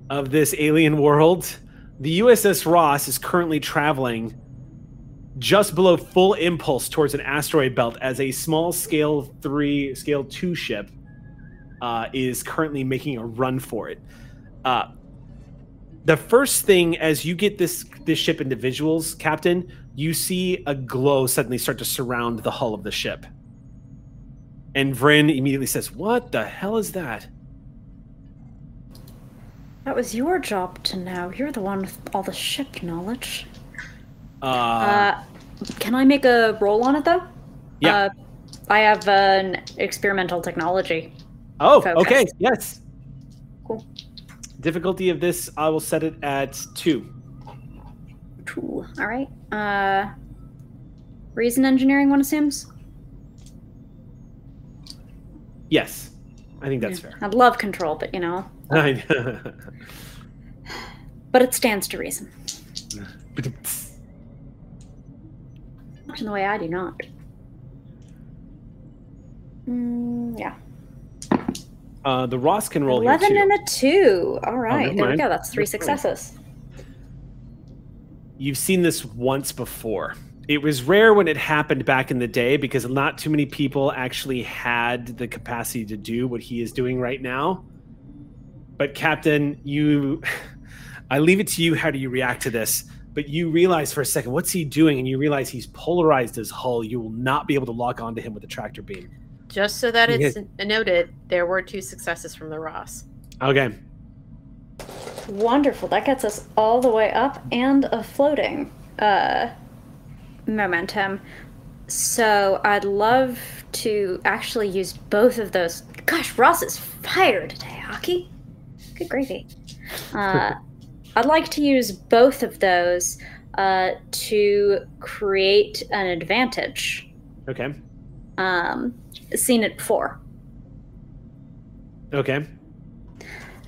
Speaker 1: of this alien world, the USS Ross is currently traveling just below full impulse towards an asteroid belt as a small scale three, scale two ship uh, is currently making a run for it. Uh, the first thing, as you get this this ship into visuals, Captain, you see a glow suddenly start to surround the hull of the ship. And Vryn immediately says, What the hell is that?
Speaker 3: That was your job to know. You're the one with all the ship knowledge.
Speaker 1: Uh,
Speaker 3: Uh, can I make a roll on it though?
Speaker 1: Yeah.
Speaker 3: Uh, I have an experimental technology.
Speaker 1: oh,
Speaker 3: focus.
Speaker 1: okay. Yes.
Speaker 3: Cool.
Speaker 1: Difficulty of this, I will set it at two.
Speaker 3: Two. All right. Uh, reason engineering, one assumes.
Speaker 1: Yes. I think that's fair.
Speaker 3: I'd love control, but you know, [LAUGHS] but it stands to reason. Much in the way I do not. Mm, yeah.
Speaker 1: uh, the Ross can roll
Speaker 3: Eleven
Speaker 1: here too.
Speaker 3: and a two. All right,
Speaker 1: never
Speaker 3: there we go. That's three successes.
Speaker 1: You've seen this once before. It was rare when it happened back in the day because not too many people actually had the capacity to do what he is doing right now. But Captain, you I leave it to you how do you react to this? But you realize for a second what's he doing and you realize he's polarized his hull. You will not be able to lock onto him with a tractor beam.
Speaker 6: Just so that
Speaker 1: You
Speaker 6: it's noted, there were two successes from the Ross.
Speaker 1: Okay.
Speaker 3: Wonderful. That gets us all the way up and a floating uh, momentum. So I'd love to actually use both of those. Gosh, Ross is fired today, Hockey. Good gravy. Uh, I'd like to use both of those uh, to create an advantage.
Speaker 1: Okay.
Speaker 3: Um, seen it before.
Speaker 1: Okay.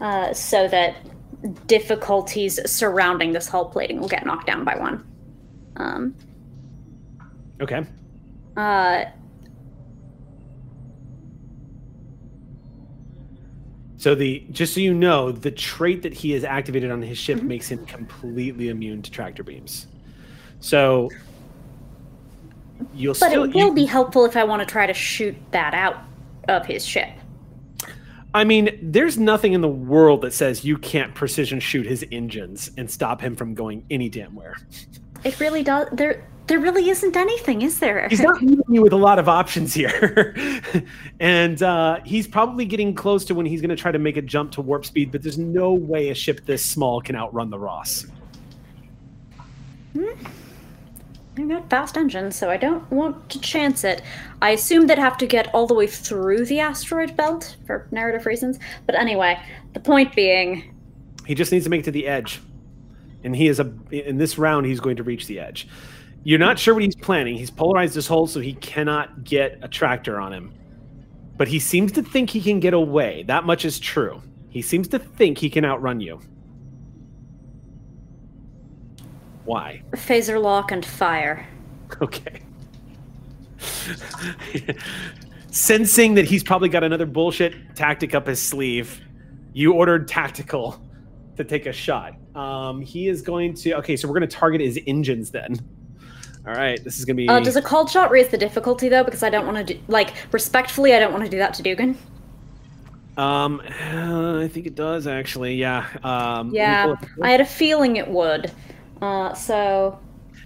Speaker 3: uh, so that difficulties surrounding this hull plating will get knocked down by one. Um,
Speaker 1: Okay.
Speaker 3: uh,
Speaker 1: So the just so you know, the trait that he has activated on his
Speaker 3: Mm-hmm.
Speaker 1: ship makes him completely immune to tractor beams. So you'll
Speaker 3: but
Speaker 1: still
Speaker 3: it will
Speaker 1: you-
Speaker 3: be helpful if I want to try to shoot that out of his ship.
Speaker 1: I mean, there's nothing in the world that says you can't precision shoot his engines and stop him from going any damn where.
Speaker 3: It really does. There, there really isn't anything, is there?
Speaker 1: He's not [LAUGHS] leaving you with a lot of options here. [LAUGHS] and uh, he's probably getting close to when he's going to try to make a jump to warp speed, but there's no way a ship this small can outrun the Ross. Hmm.
Speaker 3: They've got fast engines, so I don't want to chance it. I assume they'd have to get all the way through the asteroid belt for narrative reasons. But anyway, the point being,
Speaker 1: He just needs to make it to the edge. And he is a in this round he's going to reach the edge. You're not sure what he's planning. He's polarized his hull so he cannot get a tractor on him. But he seems to think he can get away. That much is true. He seems to think he can outrun you. Why?
Speaker 3: phaser lock and fire.
Speaker 1: Okay. Sensing that he's probably got another bullshit tactic up his sleeve, you ordered tactical to take a shot. Um, he is going to. Okay, so we're going to target his engines then. All right, this is going to be.
Speaker 3: Uh, does a cold shot raise the difficulty though? Because I don't want to do like respectfully, I don't want to do that to Dugan.
Speaker 1: Um, uh, I think it does actually. Yeah. Um,
Speaker 3: Yeah, I had a feeling it would. Uh, so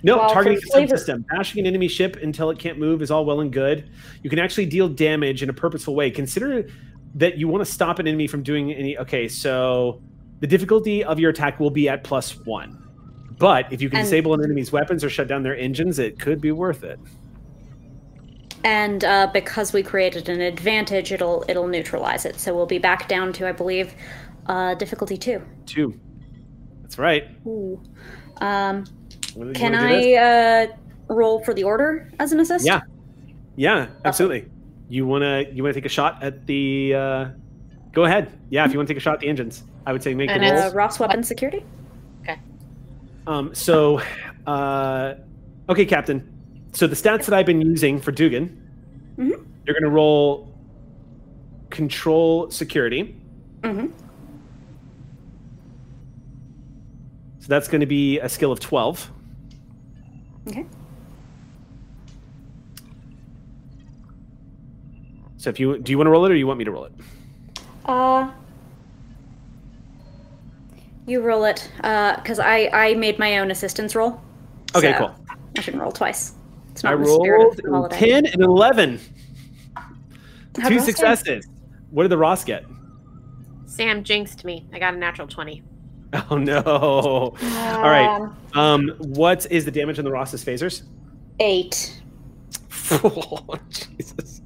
Speaker 1: No,
Speaker 3: Well,
Speaker 1: targeting the system. Bashing an enemy ship until it can't move is all well and good. You can actually deal damage in a purposeful way. Consider that you want to stop an enemy from doing any. Okay, so the difficulty of your attack will be at plus one. But if you can
Speaker 3: And-
Speaker 1: disable an enemy's weapons or shut down their engines, it could be worth it.
Speaker 3: and uh, because we created an advantage, it'll it'll neutralize it. So we'll be back down to I believe uh, difficulty two.
Speaker 1: Two. That's right.
Speaker 3: Ooh. Um, can
Speaker 1: wanna do this?
Speaker 3: I uh, roll for the order as an assist?
Speaker 1: Yeah. Yeah, absolutely. You wanna you wanna take a shot at the? Uh, go ahead. Yeah, if you want to take a shot at the engines, I would say make
Speaker 6: And
Speaker 1: the.
Speaker 3: Uh, Ross weapon security.
Speaker 1: Um, so, uh, okay, Captain. So the stats that I've been using for Dugan,
Speaker 3: Mhm.
Speaker 1: you're going to roll control security.
Speaker 3: Mm-hmm.
Speaker 1: So that's going to be a skill of 12.
Speaker 3: Okay.
Speaker 1: So if you do you want to roll it or you want me to roll it?
Speaker 3: Uh, you roll it, because I I made my own assistance roll.
Speaker 1: Okay,
Speaker 3: so
Speaker 1: cool.
Speaker 3: I shouldn't roll twice. It's not in the spirit
Speaker 1: rolled
Speaker 3: of the holiday.
Speaker 1: 10 and 11.
Speaker 3: How'd
Speaker 1: Two
Speaker 3: Ross do?
Speaker 1: successes. What did the Ross get?
Speaker 6: Sam jinxed me. I got a natural 20. [LAUGHS]
Speaker 1: Oh no. All right.
Speaker 3: Um,
Speaker 1: Um, what is the damage on the Ross's phasers?
Speaker 3: Eight. [LAUGHS]
Speaker 1: oh, Jesus.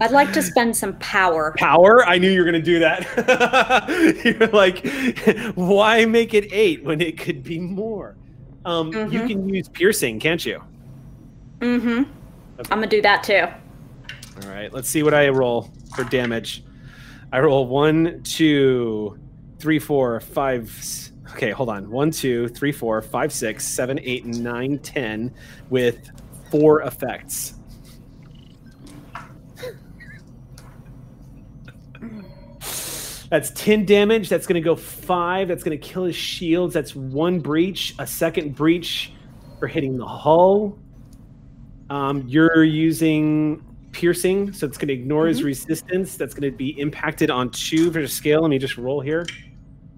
Speaker 3: I'd like to spend some power.
Speaker 1: Power? I knew you were going to do that. [LAUGHS] You're like, why make it eight when it could be more? Um, You
Speaker 3: Mhm.
Speaker 1: can use piercing, can't you?
Speaker 3: Mm-hmm. I'm gonna do that too.
Speaker 1: All right, let's see what I roll for damage. I roll one, two, three, four, five. Okay, hold on. One, two, three, four, five, six, seven, eight, nine, ten, with four effects. That's 10 damage. That's going to go five. That's going to kill his shields. That's one breach. A second breach for hitting the hull. Um, you're using piercing, so it's going to ignore his resistance. That's going to be impacted on two for scale. Let me just roll here.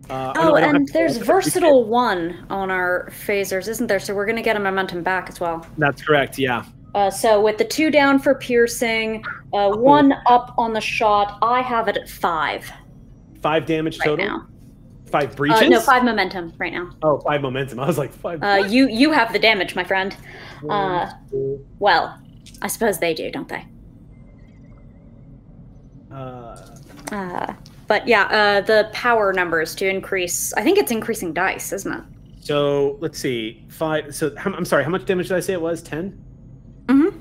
Speaker 1: Uh,
Speaker 3: Oh,
Speaker 1: no, don't have
Speaker 3: and there's versatile one on our phasers, isn't there? So we're gonna get a momentum back as well.
Speaker 1: That's correct. Yeah.
Speaker 3: Uh, so with the two down for piercing, uh,
Speaker 1: Oh.
Speaker 3: one up on the shot, I have it at five
Speaker 1: Five damage
Speaker 3: right
Speaker 1: total.
Speaker 3: now.
Speaker 1: Five breaches.
Speaker 3: Uh, no, five momentum right now.
Speaker 1: Oh, five momentum. I was like five.
Speaker 3: Uh, you you have the damage, my friend. Uh, Well, I suppose they do, don't they?
Speaker 1: uh,
Speaker 3: Uh, but yeah, uh, the power numbers to increase. I think it's increasing dice, isn't it?
Speaker 1: so let's see. Five. So I'm sorry. How much damage did I say it was? Ten.
Speaker 3: Mm-hmm.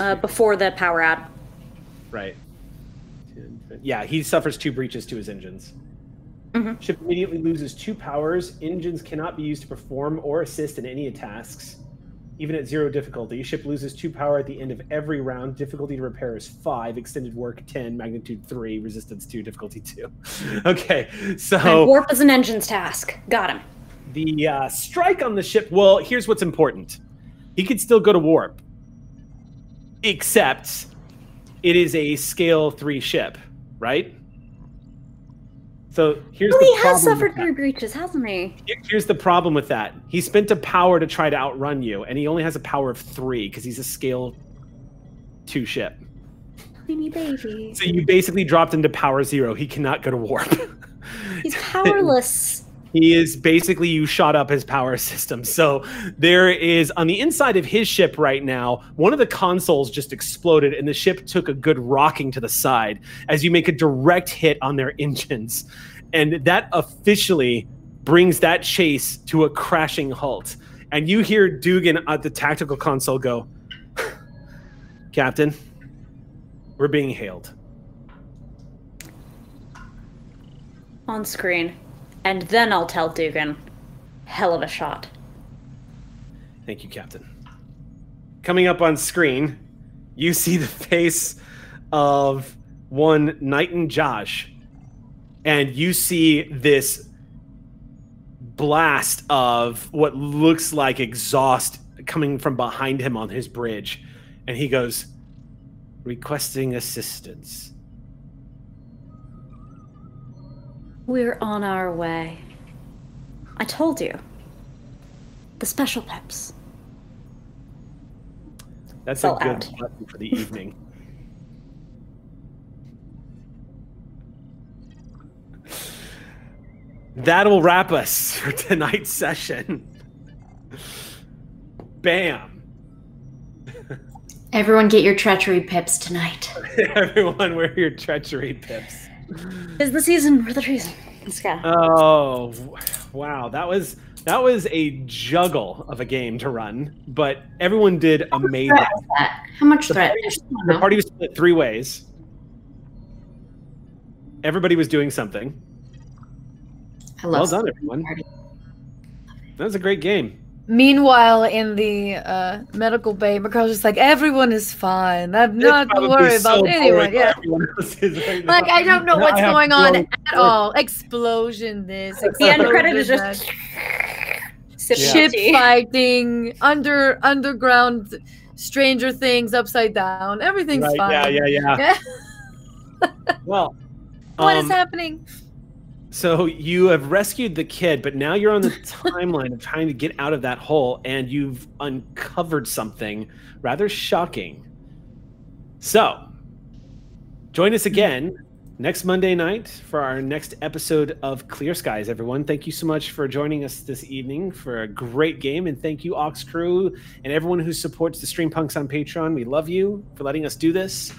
Speaker 3: Uh, before the power add.
Speaker 1: Right. 10, 15. Yeah, he suffers two breaches to his engines.
Speaker 3: Mhm.
Speaker 1: Ship immediately loses two powers. Engines cannot be used to perform or assist in any tasks. Even at zero difficulty, ship loses two power at the end of every round. Difficulty to repair is five. Extended work ten. Magnitude three. Resistance two. Difficulty two. [LAUGHS] okay,
Speaker 3: And
Speaker 1: so
Speaker 3: warp is an engine's task. Got him.
Speaker 1: the uh, strike on the ship. Well, here's what's important. He could still go to warp, except it is a scale three ship, right? So here's
Speaker 3: Well,
Speaker 1: the
Speaker 3: he has suffered three breaches, hasn't he?
Speaker 1: Here's the problem with that. He spent a power to try to outrun you, and he only has a power of three because he's a scale two ship.
Speaker 3: Tiny baby.
Speaker 1: So you basically dropped him to power zero. He cannot go to warp.
Speaker 3: He's [LAUGHS] powerless.
Speaker 1: He is basically you shot up his power [LAUGHS] system. So there is on the inside of his ship right now, one of the consoles just exploded and the ship took a good rocking to the side as you make a direct hit on their engines. And that officially brings that chase to a crashing halt. And you hear Dugan at the tactical console go, [SIGHS] Captain, we're being hailed.
Speaker 3: On screen. And then I'll tell Dugan. Hell of a shot.
Speaker 1: Thank you, Captain. Coming up on screen, you see the face of one Knighton Jaj, and you see this blast of what looks like exhaust coming from behind him on his bridge. And he goes, requesting assistance.
Speaker 3: We're on our way. I told you. The special peps.
Speaker 1: That's
Speaker 3: Fell
Speaker 1: a good
Speaker 3: out.
Speaker 1: button for the [LAUGHS] evening. That'll wrap us for [LAUGHS] tonight's session. Bam. [LAUGHS]
Speaker 9: Everyone get your treachery pips tonight.
Speaker 1: Everyone, wear your treachery pips.
Speaker 3: Is the season for the treason? Let's go.
Speaker 1: Oh, wow. That was that was a juggle of a game to run, but everyone did amazing.
Speaker 9: Threat? How much
Speaker 1: The
Speaker 9: threat?
Speaker 1: party, the party was split three ways. Everybody was doing something.
Speaker 9: I
Speaker 1: Well done, everyone.
Speaker 9: party.
Speaker 1: That was a great game.
Speaker 4: Meanwhile, in the uh, medical bay, McCrell's just like, everyone is fine. I'm not to
Speaker 1: Probably
Speaker 4: worry
Speaker 1: so
Speaker 4: about anyone. Yeah.
Speaker 1: everyone right
Speaker 4: Like. I don't know what's going on at
Speaker 1: work.
Speaker 4: all. Explosion this.
Speaker 3: The end credit is just
Speaker 4: ship
Speaker 3: tea.
Speaker 4: fighting, under underground Stranger Things upside down. Everything's
Speaker 1: Right,
Speaker 4: fine.
Speaker 1: Yeah, yeah, yeah. [LAUGHS] well,
Speaker 4: What is
Speaker 1: um,
Speaker 4: happening?
Speaker 1: So you have rescued the kid, but now you're on the [LAUGHS] timeline of trying to get out of that hole, and you've uncovered something rather shocking. So, join us again next Monday night for our next episode of Clear Skies. Everyone, thank you so much for joining us this evening for a great game, and thank you Ox Crew and everyone who supports the Stream Punks on Patreon. We love you for letting us do this.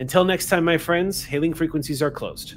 Speaker 1: Until next time, my friends, hailing frequencies are closed.